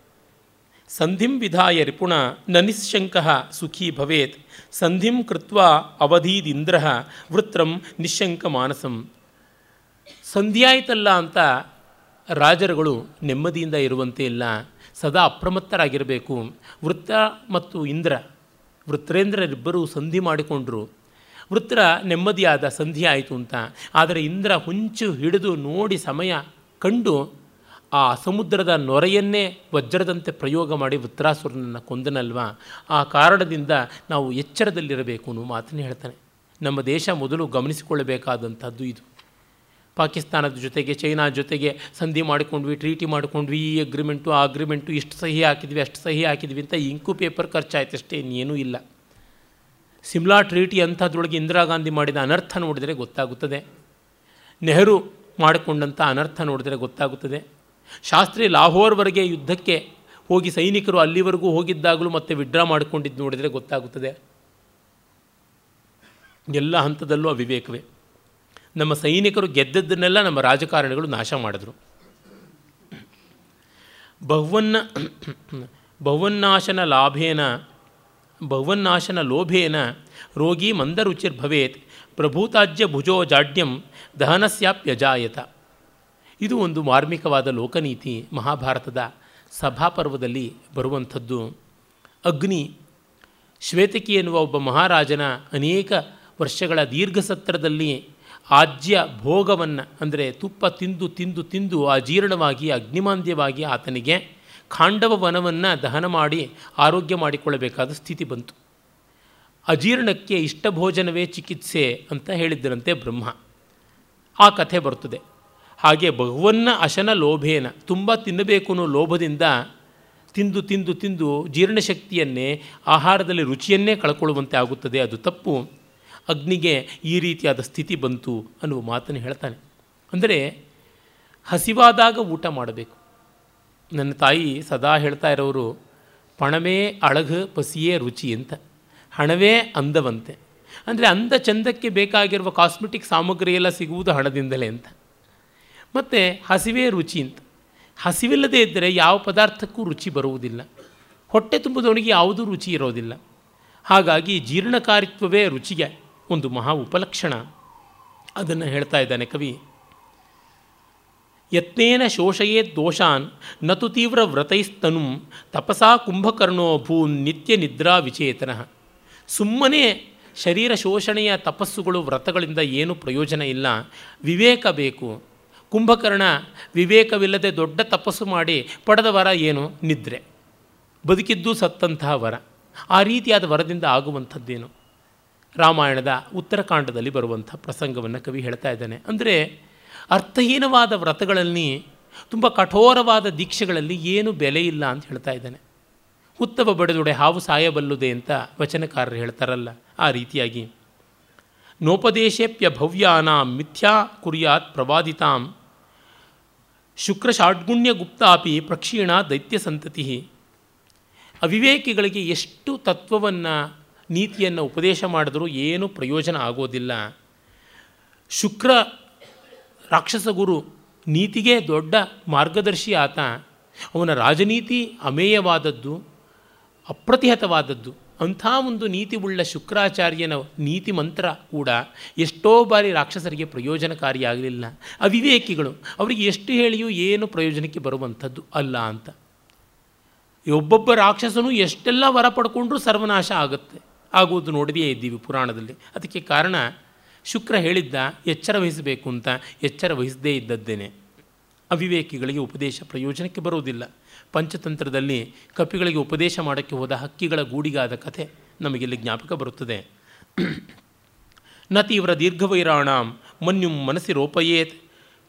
ಸಂಧಿಂ ವಿಧಾಯ ರಿಪುಣ ನ ನಿಶಂಕ ಸುಖೀ ಭವೇತ್. ಸಂಧಿಂ ಕೃತ್ವ ಅವಧೀದಿಂದ್ರ ವೃತ್ರಂ ನಿಶಂಕ ಮಾನಸಂ ಸಂಧಿಯಾಯ್ತಲ್ಲ ಅಂತ ರಾಜರುಗಳು ನೆಮ್ಮದಿಯಿಂದ ಇರುವಂತೆ ಇಲ್ಲ. ಸದಾ ಅಪ್ರಮತ್ತರಾಗಿರಬೇಕು. ವೃತ್ತ ಮತ್ತು ಇಂದ್ರ, ವೃತ್ರೇಂದ್ರರಿಬ್ಬರೂ ಸಂಧಿ ಮಾಡಿಕೊಂಡರು. ವೃತ್ರ ನೆಮ್ಮದಿಯಾದ ಸಂಧಿ ಆಯಿತು ಅಂತ. ಆದರೆ ಇಂದ್ರ ಹುಂಚು ಹಿಡಿದು ನೋಡಿ ಸಮಯ ಕಂಡು ಆ ಸಮುದ್ರದ ನೊರೆಯನ್ನೇ ವಜ್ರದಂತೆ ಪ್ರಯೋಗ ಮಾಡಿ ವೃತ್ರಾಸುರನನ್ನು ಕೊಂದನಲ್ವ? ಆ ಕಾರಣದಿಂದ ನಾವು ಎಚ್ಚರದಲ್ಲಿರಬೇಕು ಅನ್ನೋ ಮಾತನ್ನು ಹೇಳ್ತಾನೆ. ನಮ್ಮ ದೇಶ ಮೊದಲು ಗಮನಿಸಿಕೊಳ್ಳಬೇಕಾದಂಥದ್ದು ಇದು. ಪಾಕಿಸ್ತಾನದ ಜೊತೆಗೆ, ಚೈನಾ ಜೊತೆಗೆ ಸಂಧಿ ಮಾಡಿಕೊಂಡ್ವಿ, ಟ್ರೀಟಿ ಮಾಡಿಕೊಂಡ್ವಿ, ಈ ಅಗ್ರಿಮೆಂಟು ಆ ಅಗ್ರಿಮೆಂಟು ಇಷ್ಟು ಸಹಿ ಹಾಕಿದ್ವಿ, ಅಷ್ಟು ಸಹಿ ಹಾಕಿದ್ವಿ ಅಂತ ಇಂಕು ಪೇಪರ್ ಖರ್ಚಾಯ್ತು ಅಷ್ಟೇ ಇನ್ನೇನೂ ಇಲ್ಲ. ಸಿಮ್ಲಾ ಟ್ರೀಟಿ ಅಂಥದ್ರೊಳಗೆ ಇಂದಿರಾ ಗಾಂಧಿ ಮಾಡಿದ ಅನರ್ಥ ನೋಡಿದರೆ ಗೊತ್ತಾಗುತ್ತದೆ. ನೆಹರು ಮಾಡಿಕೊಂಡಂಥ ಅನರ್ಥ ನೋಡಿದರೆ ಗೊತ್ತಾಗುತ್ತದೆ. ಶಾಸ್ತ್ರಿ ಲಾಹೋರ್ವರೆಗೆ ಯುದ್ಧಕ್ಕೆ ಹೋಗಿ ಸೈನಿಕರು ಅಲ್ಲಿವರೆಗೂ ಹೋಗಿದ್ದಾಗಲೂ ಮತ್ತೆ ವಿಡ್ರಾ ಮಾಡಿಕೊಂಡಿದ್ದು ನೋಡಿದರೆ ಗೊತ್ತಾಗುತ್ತದೆ. ಎಲ್ಲ ಹಂತದಲ್ಲೂ ಅವಿವೇಕವೇ. ನಮ್ಮ ಸೈನಿಕರು ಗೆದ್ದದ್ದನ್ನೆಲ್ಲ ನಮ್ಮ ರಾಜಕಾರಣಿಗಳು ನಾಶ ಮಾಡಿದ್ರು. ಬಹುವನ್ನ ಬಹುವನ್ನಾಶನ ಲಾಭೇನ ಬಹುವನ್ನಾಶನ ಲೋಭೇನ, ರೋಗಿ ಮಂದರುಚಿರ್ಭವೇತ್, ಪ್ರಭೂತಾಜ್ಯ ಭುಜೋ ಜಾಡ್ಯಂ ದಹನಸ್ಯಾಪ್ಯಜಾಯತ. ಇದು ಒಂದು ಮಾರ್ಮಿಕವಾದ ಲೋಕನೀತಿ ಮಹಾಭಾರತದ ಸಭಾಪರ್ವದಲ್ಲಿ ಬರುವಂಥದ್ದು. ಅಗ್ನಿ, ಶ್ವೇತಕಿ ಎನ್ನುವ ಒಬ್ಬ ಮಹಾರಾಜನ ಅನೇಕ ವರ್ಷಗಳ ದೀರ್ಘ ಸತ್ರದಲ್ಲಿ ಆಜ್ಯ ಭೋಗವನ್ನು, ಅಂದರೆ ತುಪ್ಪ ತಿಂದು ತಿಂದು ತಿಂದು ಅಜೀರ್ಣವಾಗಿ ಅಗ್ನಿಮಾಂದ್ಯವಾಗಿ ಆತನಿಗೆ ಖಾಂಡವ ವನವನ್ನು ದಹನ ಮಾಡಿ ಆರೋಗ್ಯ ಮಾಡಿಕೊಳ್ಳಬೇಕಾದ ಸ್ಥಿತಿ ಬಂತು. ಅಜೀರ್ಣಕ್ಕೆ ಇಷ್ಟ ಭೋಜನವೇ ಚಿಕಿತ್ಸೆ ಅಂತ ಹೇಳಿದ್ದರಂತೆ ಬ್ರಹ್ಮ. ಆ ಕಥೆ ಬರ್ತದೆ. ಹಾಗೆ ಬಹುವನ್ನ ಅಶನ ಲೋಭೇನ ತುಂಬ ತಿನ್ನಬೇಕು ಅನ್ನೋ ಲೋಭದಿಂದ ತಿಂದು ತಿಂದು ತಿಂದು ಜೀರ್ಣಶಕ್ತಿಯನ್ನೇ, ಆಹಾರದಲ್ಲಿ ರುಚಿಯನ್ನೇ ಕಳ್ಕೊಳ್ಳುವಂತೆ ಆಗುತ್ತದೆ. ಅದು ತಪ್ಪು. ಅಗ್ನಿಗೆ ಈ ರೀತಿಯಾದ ಸ್ಥಿತಿ ಬಂತು ಅನ್ನುವ ಮಾತನ್ನು ಹೇಳ್ತಾನೆ. ಅಂದರೆ ಹಸಿವಾದಾಗ ಊಟ ಮಾಡಬೇಕು. ನನ್ನ ತಾಯಿ ಸದಾ ಹೇಳ್ತಾ ಇರೋರು, ಪಣವೇ ಅಳಘ ಪಸಿಯೇ ರುಚಿ ಅಂತ. ಹಣವೇ ಅಂದವಂತೆ. ಅಂದರೆ ಅಂದ ಚಂದಕ್ಕೆ ಬೇಕಾಗಿರುವ ಕಾಸ್ಮೆಟಿಕ್ ಸಾಮಗ್ರಿ ಎಲ್ಲ ಸಿಗುವುದು ಹಣದಿಂದಲೇ ಅಂತ. ಮತ್ತು ಹಸಿವೇ ರುಚಿ ಅಂತ. ಹಸಿವಿಲ್ಲದೆ ಇದ್ದರೆ ಯಾವ ಪದಾರ್ಥಕ್ಕೂ ರುಚಿ ಬರುವುದಿಲ್ಲ. ಹೊಟ್ಟೆ ತುಂಬುದವನಿಗೆ ಯಾವುದೂ ರುಚಿ ಇರೋದಿಲ್ಲ. ಹಾಗಾಗಿ ಜೀರ್ಣಕಾರಿತ್ವವೇ ರುಚಿಗೆ ಒಂದು ಮಹಾ ಉಪಲಕ್ಷಣ. ಅದನ್ನು ಹೇಳ್ತಾ ಇದ್ದಾನೆ ಕವಿ. ಯತ್ನೇನ ಶೋಷಯೇ ದೋಷಾನ್ ನತು ತೀವ್ರ ವ್ರತೈಸ್ತನು ತಪಸಾ ಕುಂಭಕರ್ಣೋ ಭೂನ್ ನಿತ್ಯ ನಿದ್ರಾ ವಿಚೇತನ. ಸುಮ್ಮನೆ ಶರೀರ ಶೋಷಣೆಯ ತಪಸ್ಸುಗಳು ವ್ರತಗಳಿಂದ ಏನು ಪ್ರಯೋಜನ ಇಲ್ಲ. ವಿವೇಕ ಬೇಕು. ಕುಂಭಕರ್ಣ ವಿವೇಕವಿಲ್ಲದೆ ದೊಡ್ಡ ತಪಸ್ಸು ಮಾಡಿ ಪಡೆದ ವರ ಏನು? ನಿದ್ರೆ. ಬದುಕಿದ್ದು ಸತ್ತಂತಹ ವರ. ಆ ರೀತಿಯಾದ ವರದಿಂದ ಆಗುವಂಥದ್ದೇನು? ರಾಮಾಯಣದ ಉತ್ತರಕಾಂಡದಲ್ಲಿ ಬರುವಂಥ ಪ್ರಸಂಗವನ್ನು ಕವಿ ಹೇಳ್ತಾ ಇದ್ದಾನೆ. ಅಂದರೆ ಅರ್ಥಹೀನವಾದ ವ್ರತಗಳಲ್ಲಿ, ತುಂಬ ಕಠೋರವಾದ ದೀಕ್ಷೆಗಳಲ್ಲಿ ಏನು ಬೆಲೆ ಇಲ್ಲ ಅಂತ ಹೇಳ್ತಾ ಇದ್ದಾನೆ. ಉತ್ತಮ ಬಡದುಡೆ ಹಾವು ಸಾಯಬಲ್ಲುದೆ ಅಂತ ವಚನಕಾರರು ಹೇಳ್ತಾರಲ್ಲ, ಆ ರೀತಿಯಾಗಿ. ನೋಪದೇಶೇಪ್ಯ ಭವ್ಯಾನಾಂ ಮಿಥ್ಯಾ ಕುರ್ಯಾತ್ ಪ್ರವಾದಿತಾಂ ಶುಕ್ರ ಷಾಡ್ಗುಣ್ಯ ಗುಪ್ತಾಪಿ ಪ್ರಕ್ಷೀಣ ದೈತ್ಯ ಸಂತತಿ ಅವಿವೇಕಿಗಳಿಗೆ ಎಷ್ಟು ತತ್ವವನ್ನು, ನೀತಿಯನ್ನು ಉಪದೇಶ ಮಾಡಿದರೂ ಏನೂ ಪ್ರಯೋಜನ ಆಗೋದಿಲ್ಲ. ಶುಕ್ರ ರಾಕ್ಷಸ ಗುರು ನೀತಿಗೆ ದೊಡ್ಡ ಮಾರ್ಗದರ್ಶಿ ಆತ. ಅವನ ರಾಜನೀತಿ ಅಮೇಯವಾದದ್ದು, ಅಪ್ರತಿಹತವಾದದ್ದು. ಅಂಥ ಒಂದು ನೀತಿ ಶುಕ್ರಾಚಾರ್ಯನ ನೀತಿ ಮಂತ್ರ ಕೂಡ ಎಷ್ಟೋ ಬಾರಿ ರಾಕ್ಷಸರಿಗೆ ಪ್ರಯೋಜನಕಾರಿಯಾಗಲಿಲ್ಲ ಅವಿವೇಕಿಗಳು, ಅವರಿಗೆ ಎಷ್ಟು ಹೇಳಿಯೂ ಏನು ಪ್ರಯೋಜನಕ್ಕೆ ಬರುವಂಥದ್ದು ಅಲ್ಲ ಅಂತ. ಒಬ್ಬೊಬ್ಬ ರಾಕ್ಷಸನು ಎಷ್ಟೆಲ್ಲ ವರ ಪಡ್ಕೊಂಡ್ರೂ ಸರ್ವನಾಶ ಆಗುತ್ತೆ. ಆಗುವುದು ನೋಡಿದೆಯೇ ಇದ್ದೀವಿ ಪುರಾಣದಲ್ಲಿ. ಅದಕ್ಕೆ ಕಾರಣ, ಶುಕ್ರ ಹೇಳಿದ್ದ, ಎಚ್ಚರ ವಹಿಸಬೇಕು ಅಂತ ಎಚ್ಚರ ವಹಿಸದೇ ಇದ್ದದ್ದೇನೆ. ಅವಿವೇಕಿಗಳಿಗೆ ಉಪದೇಶ ಪ್ರಯೋಜನಕ್ಕೆ ಬರುವುದಿಲ್ಲ. ಪಂಚತಂತ್ರದಲ್ಲಿ ಕಪಿಗಳಿಗೆ ಉಪದೇಶ ಮಾಡೋಕ್ಕೆ ಹೋದ ಹಕ್ಕಿಗಳ ಗೂಡಿಗಾದ ಕಥೆ ನಮಗಿಲ್ಲಿ ಜ್ಞಾಪಕ ಬರುತ್ತದೆ. ನ ತೀವ್ರ ದೀರ್ಘವೈರಾಣಾಂ ಮನ್ಯುಂ ಮನಸ್ಸಿ ರೋಪಯೇತ್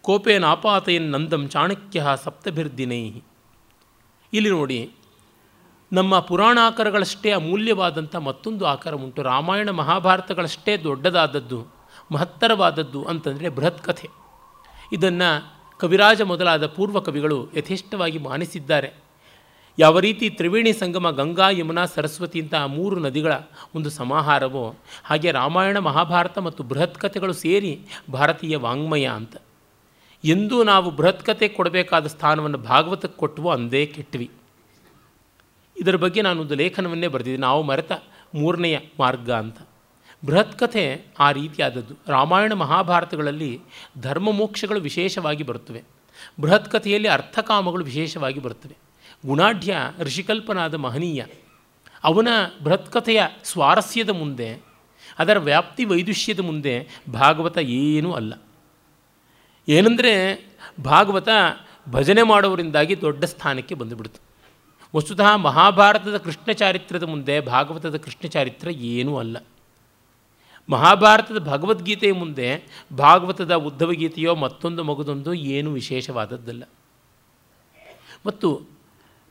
ಕೋಪೇನಾಪಾತಯನ್ ನಂದಂ ಚಾಣಕ್ಯ ಸಪ್ತಭಿರ್ದಿನೈ ಇಲ್ಲಿ ನೋಡಿ, ನಮ್ಮ ಪುರಾಣಾಕರಗಳಷ್ಟೇ ಅಮೂಲ್ಯವಾದಂಥ ಮತ್ತೊಂದು ಆಕಾರ ಉಂಟು. ರಾಮಾಯಣ ಮಹಾಭಾರತಗಳಷ್ಟೇ ದೊಡ್ಡದಾದದ್ದು, ಮಹತ್ತರವಾದದ್ದು ಅಂತಂದರೆ ಬೃಹತ್ ಕಥೆ. ಇದನ್ನು ಕವಿರಾಜ ಮೊದಲಾದ ಪೂರ್ವ ಕವಿಗಳು ಯಥೇಷ್ಟವಾಗಿ ಮಾನಿಸಿದ್ದಾರೆ. ಯಾವ ರೀತಿ ತ್ರಿವೇಣಿ ಸಂಗಮ ಗಂಗಾ ಯಮುನಾ ಸರಸ್ವತಿ ಇಂತಹ ಮೂರು ನದಿಗಳ ಒಂದು ಸಮಾಹಾರವೋ, ಹಾಗೆ ರಾಮಾಯಣ, ಮಹಾಭಾರತ ಮತ್ತು ಬೃಹತ್ ಕಥೆಗಳು ಸೇರಿ ಭಾರತೀಯ ವಾಂಗ್ಮಯ ಅಂತ. ಎಂದೂ ನಾವು ಬೃಹತ್ ಕಥೆ ಕೊಡಬೇಕಾದ ಸ್ಥಾನವನ್ನು ಭಾಗವತಕ್ಕೆ ಕೊಟ್ಟವೋ ಅಂದೇ ಕೆಟ್ವಿ. ಇದರ ಬಗ್ಗೆ ನಾನೊಂದು ಲೇಖನವನ್ನೇ ಬರೆದಿದ್ದೆ ನಾವು ಮರೆತ ಮೂರನೆಯ ಮಾರ್ಗ ಅಂತ. ಬೃಹತ್ ಕಥೆ ಆ ರೀತಿಯಾದದ್ದು. ರಾಮಾಯಣ ಮಹಾಭಾರತಗಳಲ್ಲಿ ಧರ್ಮ ಮೋಕ್ಷಗಳು ವಿಶೇಷವಾಗಿ ಬರುತ್ತವೆ. ಬೃಹತ್ ಕಥೆಯಲ್ಲಿ ಅರ್ಥಕಾಮಗಳು ವಿಶೇಷವಾಗಿ ಬರುತ್ತವೆ. ಗುಣಾಢ್ಯ ಋಷಿಕಲ್ಪನಾದ ಮಹನೀಯ ಅವನ ಬೃಹತ್ ಕಥೆಯ ಸ್ವಾರಸ್ಯದ ಮುಂದೆ, ಅದರ ವ್ಯಾಪ್ತಿ ವೈದುಷ್ಯದ ಮುಂದೆ ಭಾಗವತ ಏನೂ ಅಲ್ಲ. ಏನಂದರೆ ಭಾಗವತ ಭಜನೆ ಮಾಡೋರಿಂದಾಗಿ ದೊಡ್ಡ ಸ್ಥಾನಕ್ಕೆ ಬಂದುಬಿಡ್ತು. ವಸ್ತುತಃ ಮಹಾಭಾರತದ ಕೃಷ್ಣ ಚಾರಿತ್ರದ ಮುಂದೆ ಭಾಗವತದ ಕೃಷ್ಣ ಚಾರಿತ್ರ ಏನೂ ಅಲ್ಲ. ಮಹಾಭಾರತದ ಭಗವದ್ಗೀತೆಯ ಮುಂದೆ ಭಾಗವತದ ಉದ್ಧವ ಗೀತೆಯೋ ಮತ್ತೊಂದು ಮಗದೊಂದು ಏನು ವಿಶೇಷವಾದದ್ದಲ್ಲ. ಮತ್ತು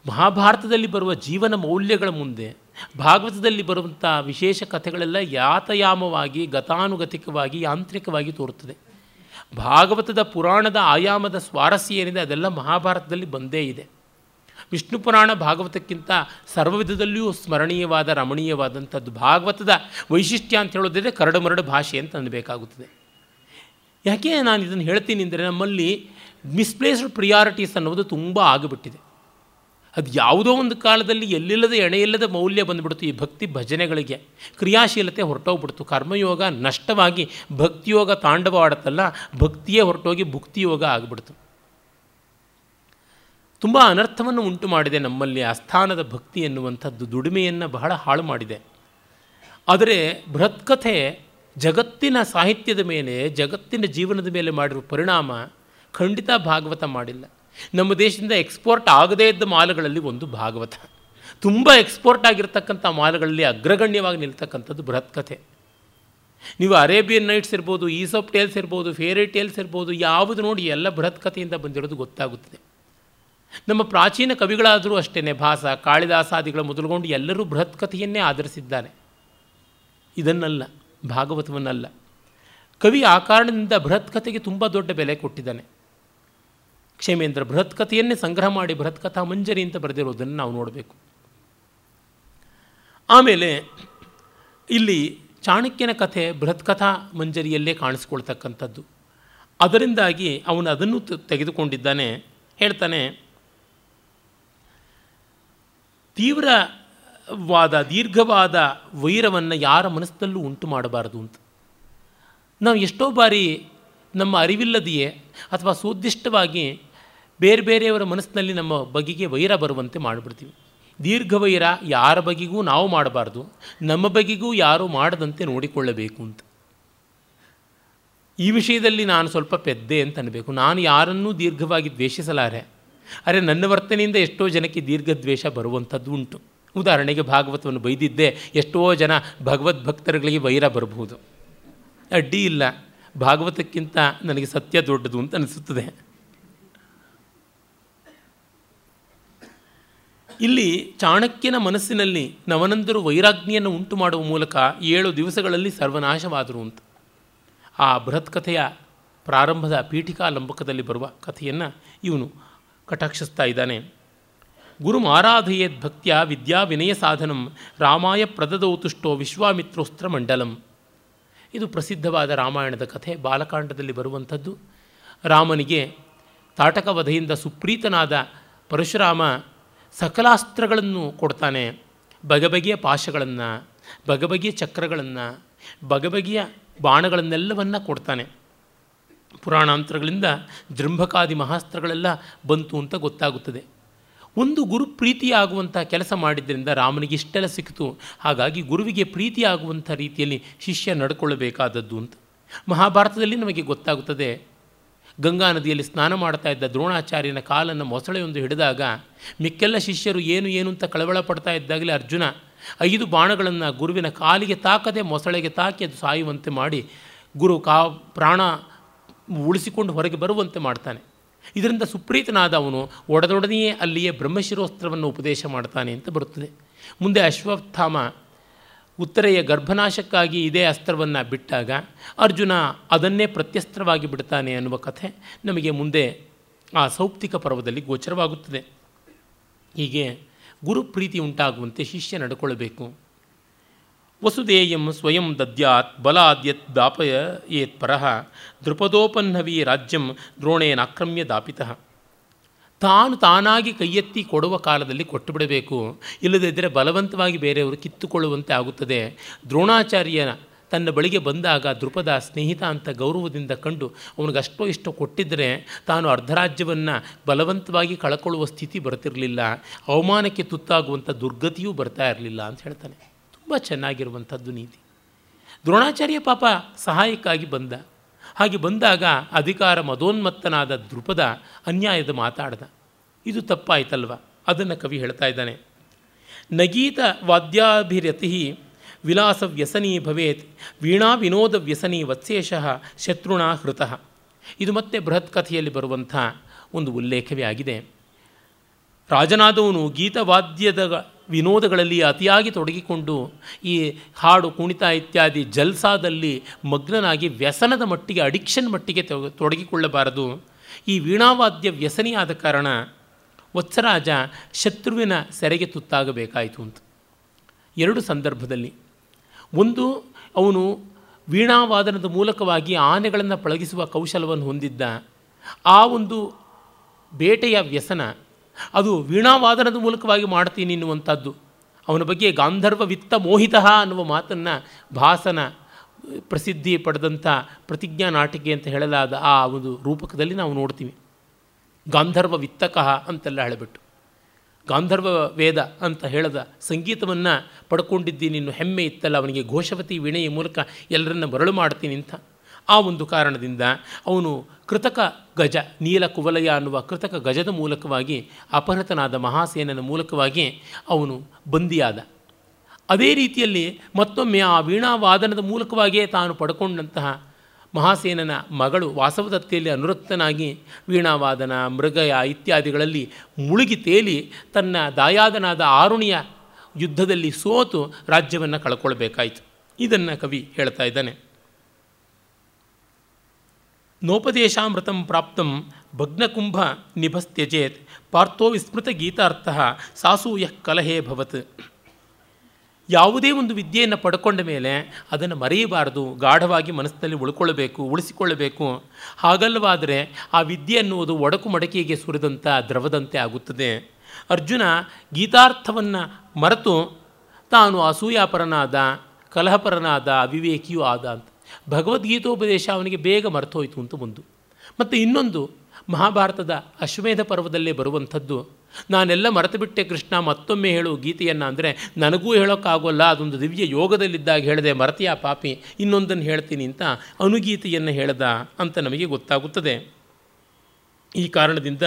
ಮಹಾಭಾರತದಲ್ಲಿ ಬರುವ ಜೀವನ ಮೌಲ್ಯಗಳ ಮುಂದೆ ಭಾಗವತದಲ್ಲಿ ಬರುವಂಥ ವಿಶೇಷ ಕಥೆಗಳೆಲ್ಲ ಯಾತಯಾಮವಾಗಿ, ಗತಾನುಗತಿಕವಾಗಿ, ಯಾಂತ್ರಿಕವಾಗಿ ತೋರುತ್ತದೆ. ಭಾಗವತದ ಪುರಾಣದ ಆಯಾಮದ ಸ್ವಾರಸ್ಯ ಏನಿದೆ ಅದೆಲ್ಲ ಮಹಾಭಾರತದಲ್ಲಿ ಬಂದೇ ಇದೆ. ವಿಷ್ಣು ಪುರಾಣ ಭಾಗವತಕ್ಕಿಂತ ಸರ್ವವಿಧದಲ್ಲಿಯೂ ಸ್ಮರಣೀಯವಾದ, ರಮಣೀಯವಾದಂಥದ್ದು ಭಾಗವತದ ವೈಶಿಷ್ಟ್ಯ ಅಂತ ಹೇಳೋದಿದ್ರೆ ಕರಡು ಮರಡು ಭಾಷೆ ಅಂತ ಅನ್ನಬೇಕಾಗುತ್ತದೆ. ಯಾಕೆ ನಾನು ಇದನ್ನು ಹೇಳ್ತೀನಿ ಅಂದರೆ ನಮ್ಮಲ್ಲಿ ಮಿಸ್ಪ್ಲೇಸ್ಡ್ ಪ್ರಿಯಾರಿಟೀಸ್ ಅನ್ನೋದು ತುಂಬ ಆಗಿಬಿಟ್ಟಿದೆ. ಅದು ಯಾವುದೋ ಒಂದು ಕಾಲದಲ್ಲಿ ಎಲ್ಲಿಲ್ಲದ ಎಣೆಯಿಲ್ಲದ ಮೌಲ್ಯ ಬಂದುಬಿಡ್ತು ಈ ಭಕ್ತಿ ಭಜನೆಗಳಿಗೆ. ಕ್ರಿಯಾಶೀಲತೆ ಹೊರಟೋಗ್ಬಿಡ್ತು. ಕರ್ಮಯೋಗ ನಷ್ಟವಾಗಿ ಭಕ್ತಿಯೋಗ ತಾಂಡವಾಡುತ್ತಲ್ಲ ಭಕ್ತಿಯೇ ಹೊರಟೋಗಿ ಭುಕ್ತಿಯೋಗ ಆಗಿಬಿಡ್ತು. ತುಂಬ ಅನರ್ಥವನ್ನು ಉಂಟು ಮಾಡಿದೆ ನಮ್ಮಲ್ಲಿ ಆಸ್ಥಾನದ ಭಕ್ತಿ ಎನ್ನುವಂಥದ್ದು, ದುಡಿಮೆಯನ್ನು ಬಹಳ ಹಾಳು ಮಾಡಿದೆ. ಆದರೆ ಬೃಹತ್ಕಥೆ ಜಗತ್ತಿನ ಸಾಹಿತ್ಯದ ಮೇಲೆ, ಜಗತ್ತಿನ ಜೀವನದ ಮೇಲೆ ಮಾಡಿರುವ ಪರಿಣಾಮ ಖಂಡಿತ ಭಾಗವತ ಮಾಡಿಲ್ಲ. ನಮ್ಮ ದೇಶದಿಂದ ಎಕ್ಸ್ಪೋರ್ಟ್ ಆಗದೇ ಇದ್ದ ಮಾಲುಗಳಲ್ಲಿ ಒಂದು ಭಾಗವತ. ತುಂಬ ಎಕ್ಸ್ಪೋರ್ಟ್ ಆಗಿರ್ತಕ್ಕಂಥ ಮಾಲುಗಳಲ್ಲಿ ಅಗ್ರಗಣ್ಯವಾಗಿ ನಿಲ್ತಕ್ಕಂಥದ್ದು ಬೃಹತ್ಕಥೆ ನೀವು ಅರೇಬಿಯನ್ ನೈಟ್ಸ್ ಇರ್ಬೋದು ಈಸೋಪ್ ಟೇಲ್ಸ್ ಇರ್ಬೋದು, ಫೇರಿ ಟೇಲ್ಸ್ ಇರ್ಬೋದು, ಯಾವುದು ನೋಡಿ ಎಲ್ಲ ಬೃಹತ್ ಕಥೆಯಿಂದ ಬಂದಿರೋದು ಗೊತ್ತಾಗುತ್ತದೆ. ನಮ್ಮ ಪ್ರಾಚೀನ ಕವಿಗಳಾದರೂ ಅಷ್ಟೇ ಭಾಸ, ಕಾಳಿದಾಸಾದಿಗಳ ಮೊದಲುಗೊಂಡು ಎಲ್ಲರೂ ಬೃಹತ್ ಕಥೆಯನ್ನೇ ಆಧರಿಸಿದ್ದಾನೆ. ಇದನ್ನಲ್ಲ, ಭಾಗವತವನ್ನಲ್ಲ. ಕವಿ ಆ ಕಾರಣದಿಂದ ಬೃಹತ್ ಕಥೆಗೆ ತುಂಬ ದೊಡ್ಡ ಬೆಲೆ ಕೊಟ್ಟಿದ್ದಾನೆ. ಕ್ಷೇಮೇಂದ್ರ, ಬೃಹತ್ ಕಥೆಯನ್ನೇ ಸಂಗ್ರಹ ಮಾಡಿ ಬೃಹತ್ ಕಥಾ ಮಂಜರಿ ಅಂತ ಬರೆದಿರೋದನ್ನು ನಾವು ನೋಡಬೇಕು. ಆಮೇಲೆ, ಇಲ್ಲಿ ಚಾಣಕ್ಯನ ಕಥೆ ಬೃಹತ್ ಕಥಾ ಮಂಜರಿಯಲ್ಲೇ ಕಾಣಿಸ್ಕೊಳ್ತಕ್ಕಂಥದ್ದು. ಅದರಿಂದಾಗಿ ಅವನು ಅದನ್ನು ತೆಗೆದುಕೊಂಡಿದ್ದಾನೆ. ಹೇಳ್ತಾನೆ ತೀವ್ರವಾದ, ದೀರ್ಘವಾದ ವೈರವನ್ನು ಯಾರ ಮನಸ್ಸಿನಲ್ಲೂ ಉಂಟು ಮಾಡಬಾರದು ಅಂತ. ನಾವು ಎಷ್ಟೋ ಬಾರಿ ನಮ್ಮ ಅರಿವಿಲ್ಲದೆಯೇ ಅಥವಾ ಸುದ್ದಿಷ್ಟವಾಗಿ ಬೇರೆ ಬೇರೆಯವರ ಮನಸ್ಸಿನಲ್ಲಿ ನಮ್ಮ ಬಗೆಗೆ ವೈರ ಬರುವಂತೆ ಮಾಡಿಬಿಡ್ತೀವಿ. ದೀರ್ಘ ವೈರ ಯಾರ ಬಗೆಗೂ ನಾವು ಮಾಡಬಾರ್ದು, ನಮ್ಮ ಬಗೆಗೂ ಯಾರೂ ಮಾಡದಂತೆ ನೋಡಿಕೊಳ್ಳಬೇಕು ಅಂತ. ಈ ವಿಷಯದಲ್ಲಿ ನಾನು ಸ್ವಲ್ಪ ಪೆದ್ದೆ ಅಂತ ಅನ್ನಬೇಕು ನಾನು ಯಾರನ್ನೂ ದೀರ್ಘವಾಗಿ ದ್ವೇಷಿಸಲಾರೆ. ಅರೆ ನನ್ನ ವರ್ತನೆಯಿಂದ ಎಷ್ಟೋ ಜನಕ್ಕೆ ದೀರ್ಘ ದ್ವೇಷ ಬರುವಂಥದ್ದು ಉಂಟು. ಉದಾಹರಣೆಗೆ ಭಾಗವತವನ್ನು ಬೈದಿದ್ದೆ, ಎಷ್ಟೋ ಜನ ಭಗವದ್ಭಕ್ತರುಗಳಿಗೆ ವೈರ ಬರಬಹುದು. ಅಡ್ಡಿ ಇಲ್ಲ. ಭಾಗವತಕ್ಕಿಂತ ನನಗೆ ಸತ್ಯ ದೊಡ್ಡದು ಅಂತ ಅನಿಸುತ್ತದೆ. ಇಲ್ಲಿ ಚಾಣಕ್ಯನ ಮನಸ್ಸಿನಲ್ಲಿ ನವನಂದರು ವೈರಾಗ್ನಿಯನ್ನು ಉಂಟು ಮಾಡುವ ಮೂಲಕ ಏಳು ದಿವಸಗಳಲ್ಲಿ ಸರ್ವನಾಶವಾದರು ಅಂತ. ಆ ಬೃಹತ್ ಕಥೆಯ ಪ್ರಾರಂಭದ ಪೀಠಿಕಾ ಲಂಬಕದಲ್ಲಿ ಬರುವ ಕಥೆಯನ್ನು ಇವನು ಕಟಾಕ್ಷಿಸ್ತಾ ಇದ್ದಾನೆ. ಗುರು ಆರಾಧಯೇದ್ ಭಕ್ತಿಯ ವಿದ್ಯಾ ವಿನಯ ಸಾಧನಂ ರಾಮಾಯ ಪ್ರದದೌತುಷ್ಟೋ ವಿಶ್ವಾಮಿತ್ರೋಸ್ತ್ರ ಮಂಡಲಂ. ಇದು ಪ್ರಸಿದ್ಧವಾದ ರಾಮಾಯಣದ ಕಥೆ. ಬಾಲಕಾಂಡದಲ್ಲಿ ಬರುವಂಥದ್ದು. ರಾಮನಿಗೆ ತಾಟಕ ವಧೆಯಿಂದ ಸುಪ್ರೀತನಾದ ಪರಶುರಾಮ ಸಕಲಾಸ್ತ್ರಗಳನ್ನು ಕೊಡ್ತಾನೆ. ಬಗೆಬಗೆಯ ಪಾಶಗಳನ್ನು, ಬಗೆಬಗೆಯ ಚಕ್ರಗಳನ್ನು, ಬಗೆಬಗೆಯ ಬಾಣಗಳನ್ನೆಲ್ಲವನ್ನು ಕೊಡ್ತಾನೆ. ಪುರಾಣಾಂತರಗಳಿಂದ ಜೃಂಭಕಾದಿ ಮಹಾಸ್ತ್ರಗಳೆಲ್ಲ ಬಂತು ಅಂತ ಗೊತ್ತಾಗುತ್ತದೆ. ಒಂದು ಗುರು ಪ್ರೀತಿಯಾಗುವಂಥ ಕೆಲಸ ಮಾಡಿದ್ದರಿಂದ ರಾಮನಿಗೆ ಇಷ್ಟೆಲ್ಲ ಸಿಕ್ತು ಹಾಗಾಗಿ ಗುರುವಿಗೆ ಪ್ರೀತಿಯಾಗುವಂಥ ರೀತಿಯಲ್ಲಿ ಶಿಷ್ಯ ನಡ್ಕೊಳ್ಳಬೇಕಾದದ್ದು ಅಂತ. ಮಹಾಭಾರತದಲ್ಲಿ ನಮಗೆ ಗೊತ್ತಾಗುತ್ತದೆ. ಗಂಗಾ ನದಿಯಲ್ಲಿ ಸ್ನಾನ ಮಾಡ್ತಾ ಇದ್ದ ದ್ರೋಣಾಚಾರ್ಯನ ಕಾಲನ್ನು ಮೊಸಳೆಯೊಂದು ಹಿಡಿದಾಗ ಮಿಕ್ಕೆಲ್ಲ ಶಿಷ್ಯರು ಏನು ಏನು ಅಂತ ಕಳವಳ ಪಡ್ತಾ ಇದ್ದಾಗಲೇ ಅರ್ಜುನ ಐದು ಬಾಣಗಳನ್ನು ಗುರುವಿನ ಕಾಲಿಗೆ ತಾಕದೆ ಮೊಸಳೆಗೆ ತಾಕಿ ಅದು ಸಾಯುವಂತೆ ಮಾಡಿ ಗುರು ಕಾ ಪ್ರಾಣ ಉಳಿಸಿಕೊಂಡು ಹೊರಗೆ ಬರುವಂತೆ ಮಾಡ್ತಾನೆ. ಇದರಿಂದ ಸುಪ್ರೀತನಾದ ಅವನು ಒಡದೊಡನೆಯೇ ಅಲ್ಲಿಯೇ ಬ್ರಹ್ಮಶಿರೋಸ್ತ್ರವನ್ನು ಉಪದೇಶ ಮಾಡ್ತಾನೆ ಅಂತ ಬರುತ್ತದೆ. ಮುಂದೆ ಅಶ್ವತ್ಥಾಮ ಉತ್ತರೆಯ ಗರ್ಭನಾಶಕ್ಕಾಗಿ ಇದೇ ಅಸ್ತ್ರವನ್ನು ಬಿಟ್ಟಾಗ ಅರ್ಜುನ ಅದನ್ನೇ ಪ್ರತ್ಯಸ್ತ್ರವಾಗಿ ಬಿಡ್ತಾನೆ ಅನ್ನುವ ಕಥೆ ನಮಗೆ ಮುಂದೆ ಆ ಸೌಪ್ತಿಕ ಪರ್ವದಲ್ಲಿ ಗೋಚರವಾಗುತ್ತದೆ. ಹೀಗೆ ಗುರುಪ್ರೀತಿ ಉಂಟಾಗುವಂತೆ ಶಿಷ್ಯ ನಡ್ಕೊಳ್ಬೇಕು. ವಸುದೇಯಂ ಸ್ವಯಂ ದದ್ಯಾತ್ ಬಲಾದ್ಯತ್ ದಾಪಯ ಏತ್ ಪರಹ ದೃಪದೋಪನ್ನವಿ ರಾಜ್ಯಂ ದ್ರೋಣೇನಾಕ್ರಮ್ಯ ದಾಪಿತಃ. ತಾನು ತಾನಾಗಿ ಕೈಯೆತ್ತಿ ಕೊಡುವ ಕಾಲದಲ್ಲಿ ಕೊಟ್ಟು ಬಿಡಬೇಕು ಇಲ್ಲದಿದ್ದರೆ ಬಲವಂತವಾಗಿ ಬೇರೆಯವರು ಕಿತ್ತುಕೊಳ್ಳುವಂತೆ ಆಗುತ್ತದೆ. ದ್ರೋಣಾಚಾರ್ಯನ ತನ್ನ ಬಳಿಗೆ ಬಂದಾಗ ದೃಪದ ಸ್ನೇಹಿತ ಅಂತ ಗೌರವದಿಂದ ಕಂಡು ಅವನಿಗೆ ಅಷ್ಟೋ ಇಷ್ಟೋ ಕೊಟ್ಟಿದ್ದರೆ ತಾನು ಅರ್ಧರಾಜ್ಯವನ್ನು ಬಲವಂತವಾಗಿ ಕಳ್ಕೊಳ್ಳುವ ಸ್ಥಿತಿ ಬರ್ತಿರಲಿಲ್ಲ. ಅವಮಾನಕ್ಕೆ ತುತ್ತಾಗುವಂಥ ದುರ್ಗತಿಯೂ ಬರ್ತಾ ಇರಲಿಲ್ಲ ಅಂತ ಹೇಳ್ತಾನೆ. ತುಂಬ ಚೆನ್ನಾಗಿರುವಂಥದ್ದು ನೀತಿ. ದ್ರೋಣಾಚಾರ್ಯ ಪಾಪ ಸಹಾಯಕ್ಕಾಗಿ ಬಂದ. ಹಾಗೆ ಬಂದಾಗ ಅಧಿಕಾರ ಮದೋನ್ಮತ್ತನಾದ ದೃಪದ ಅನ್ಯಾಯದ ಮಾತಾಡ್ದ. ಇದು ತಪ್ಪಾಯ್ತಲ್ವ? ಅದನ್ನು ಕವಿ ಹೇಳ್ತಾ ಇದ್ದಾನೆ. ನಗೀತ ವಾದ್ಯಾಭಿರತಿ ವಿಲಾಸ ವ್ಯಸನಿ ಭವೇತ್ ವೀಣಾ ವಿನೋದ ವ್ಯಸನಿ ವತ್ಸೇಷಃ ಶತ್ರುಣ ಹೃತಃ. ಇದು ಮತ್ತೆ ಬೃಹತ್ ಕಥೆಯಲ್ಲಿ ಬರುವಂಥ ಒಂದು ಉಲ್ಲೇಖವೇ ಆಗಿದೆ. ರಾಜನಾದವನು ಗೀತವಾದ್ಯದ ವಿನೋದಗಳಲ್ಲಿ ಅತಿಯಾಗಿ ತೊಡಗಿಕೊಂಡು ಈ ಹಾಡು, ಕುಣಿತ ಇತ್ಯಾದಿ ಜಲ್ಸಾದಲ್ಲಿ ಮಗ್ನನಾಗಿ ವ್ಯಸನದ ಮಟ್ಟಿಗೆ, ಅಡಿಕ್ಷನ್ ಮಟ್ಟಿಗೆ ತೊಡಗಿಕೊಳ್ಳಬಾರದು. ಈ ವೀಣಾವಾದ್ಯ ವ್ಯಸನಿಯಾದ ಕಾರಣ ವತ್ಸರಾಜ ಶತ್ರುವಿನ ಸೆರೆಗೆ ತುತ್ತಾಗಬೇಕಾಯಿತು ಅಂತ. ಎರಡು ಸಂದರ್ಭದಲ್ಲಿ. ಒಂದು, ಅವನು ವೀಣಾವಾದನದ ಮೂಲಕವಾಗಿ ಆನೆಗಳನ್ನು ಪಳಗಿಸುವ ಕೌಶಲವನ್ನು ಹೊಂದಿದ್ದ ಆ ಒಂದು ಬೇಟೆಯ ವ್ಯಸನ ಅದು ವೀಣಾವಾದನದ ಮೂಲಕವಾಗಿ ಮಾಡ್ತೀನಿ ಎನ್ನುವಂಥದ್ದು. ಅವನ ಬಗ್ಗೆ ಗಾಂಧರ್ವ ವಿತ್ತ ಮೋಹಿತ ಅನ್ನುವ ಮಾತನ್ನು ಭಾಸನ ಪ್ರಸಿದ್ಧಿ ಪಡೆದಂಥ ಪ್ರತಿಜ್ಞಾ ನಾಟಿಕೆ ಅಂತ ಹೇಳಲಾದ ಆ ಒಂದು ರೂಪಕದಲ್ಲಿ ನಾವು ನೋಡ್ತೀವಿ. ಗಾಂಧರ್ವ ವಿತ್ತಕಃ ಅಂತೆಲ್ಲ ಹೇಳಿಬಿಟ್ಟು. ಗಾಂಧರ್ವ ವೇದ ಅಂತ ಹೇಳದ ಸಂಗೀತವನ್ನು ಪಡ್ಕೊಂಡಿದ್ದೀನಿ ಇನ್ನು ಹೆಮ್ಮೆ ಇತ್ತಲ್ಲ, ಅವನಿಗೆ ಘೋಷವತಿ ವೀಣೆಯ ಮೂಲಕ ಎಲ್ಲರನ್ನ ಮರಳು ಮಾಡ್ತೀನಿ ಅಂತ. ಆ ಒಂದು ಕಾರಣದಿಂದ ಅವನು ಕೃತಕ ಗಜ, ನೀಲ ಕುವಲಯ ಅನ್ನುವ ಕೃತಕ ಗಜದ ಮೂಲಕವಾಗಿ ಅಪಹೃತನಾದ ಮಹಾಸೇನನ ಮೂಲಕವಾಗಿ ಅವನು ಬಂದಿಯಾದ. ಅದೇ ರೀತಿಯಲ್ಲಿ ಮತ್ತೊಮ್ಮೆ ಆ ವೀಣಾವಾದನದ ಮೂಲಕವಾಗಿಯೇ ತಾನು ಪಡ್ಕೊಂಡಂತಹ ಮಹಾಸೇನನ ಮಗಳು ವಾಸವದತ್ತೆಯಲ್ಲಿ ಅನುರಕ್ತನಾಗಿ ವೀಣಾವಾದನ, ಮೃಗಯ ಇತ್ಯಾದಿಗಳಲ್ಲಿ ಮುಳುಗಿ ತೇಲಿ ತನ್ನ ದಾಯಾದನಾದ ಆರುಣಿಯ ಯುದ್ಧದಲ್ಲಿ ಸೋತು ರಾಜ್ಯವನ್ನು ಕಳ್ಕೊಳ್ಬೇಕಾಯಿತು. ಇದನ್ನು ಕವಿ ಹೇಳ್ತಾ ಇದ್ದಾನೆ. ನೋಪದೇಶಾಮೃತಂ ಪ್ರಾಪ್ತಂ ಭಗ್ನಕುಂಭ ನಿಭಸ್ತ್ಯಜೇತ್ ಪಾರ್ಥೋ ವಿಸ್ಮೃತ ಗೀತಾರ್ಥ ಸಾಸೂಯ ಕಲಹೇ ಭವತ್ ಯಾವುದೇ ಒಂದು ವಿದ್ಯೆಯನ್ನು ಪಡ್ಕೊಂಡ ಮೇಲೆ ಅದನ್ನು ಮರೆಯಬಾರದು, ಗಾಢವಾಗಿ ಮನಸ್ಸಿನಲ್ಲಿ ಉಳ್ಕೊಳ್ಬೇಕು, ಉಳಿಸಿಕೊಳ್ಳಬೇಕು. ಹಾಗಲ್ಲವಾದರೆ ಆ ವಿದ್ಯೆ ಅನ್ನುವುದು ಒಡಕು ಮಡಕಿಗೆ ಸುರಿದಂಥ ದ್ರವದಂತೆ ಆಗುತ್ತದೆ. ಅರ್ಜುನ ಗೀತಾರ್ಥವನ್ನು ಮರೆತು ತಾನು ಅಸೂಯಾಪರನಾದ, ಕಲಹಪರನಾದ, ಅವಿವೇಕಿಯೂ ಆದ ಅಂತ ಭಗವದ್ಗೀತೋಪದೇಶ ಅವನಿಗೆ ಬೇಗ ಮರ್ತೋಯ್ತು ಅಂತ ಒಂದು. ಮತ್ತು ಇನ್ನೊಂದು, ಮಹಾಭಾರತದ ಅಶ್ವಮೇಧ ಪರ್ವದಲ್ಲೇ ಬರುವಂಥದ್ದು, ನಾನೆಲ್ಲ ಮರೆತು ಬಿಟ್ಟೆ ಕೃಷ್ಣ, ಮತ್ತೊಮ್ಮೆ ಹೇಳು ಗೀತೆಯನ್ನು ಅಂದರೆ ನನಗೂ ಹೇಳೋಕ್ಕಾಗೋಲ್ಲ, ಅದೊಂದು ದಿವ್ಯ ಯೋಗದಲ್ಲಿದ್ದಾಗ ಹೇಳಿದೆ, ಮರತಿಯ ಪಾಪಿ, ಇನ್ನೊಂದನ್ನು ಹೇಳ್ತೀನಿ ಅಂತ ಅನುಗೀತೆಯನ್ನು ಹೇಳ್ದ ಅಂತ ನಮಗೆ ಗೊತ್ತಾಗುತ್ತದೆ. ಈ ಕಾರಣದಿಂದ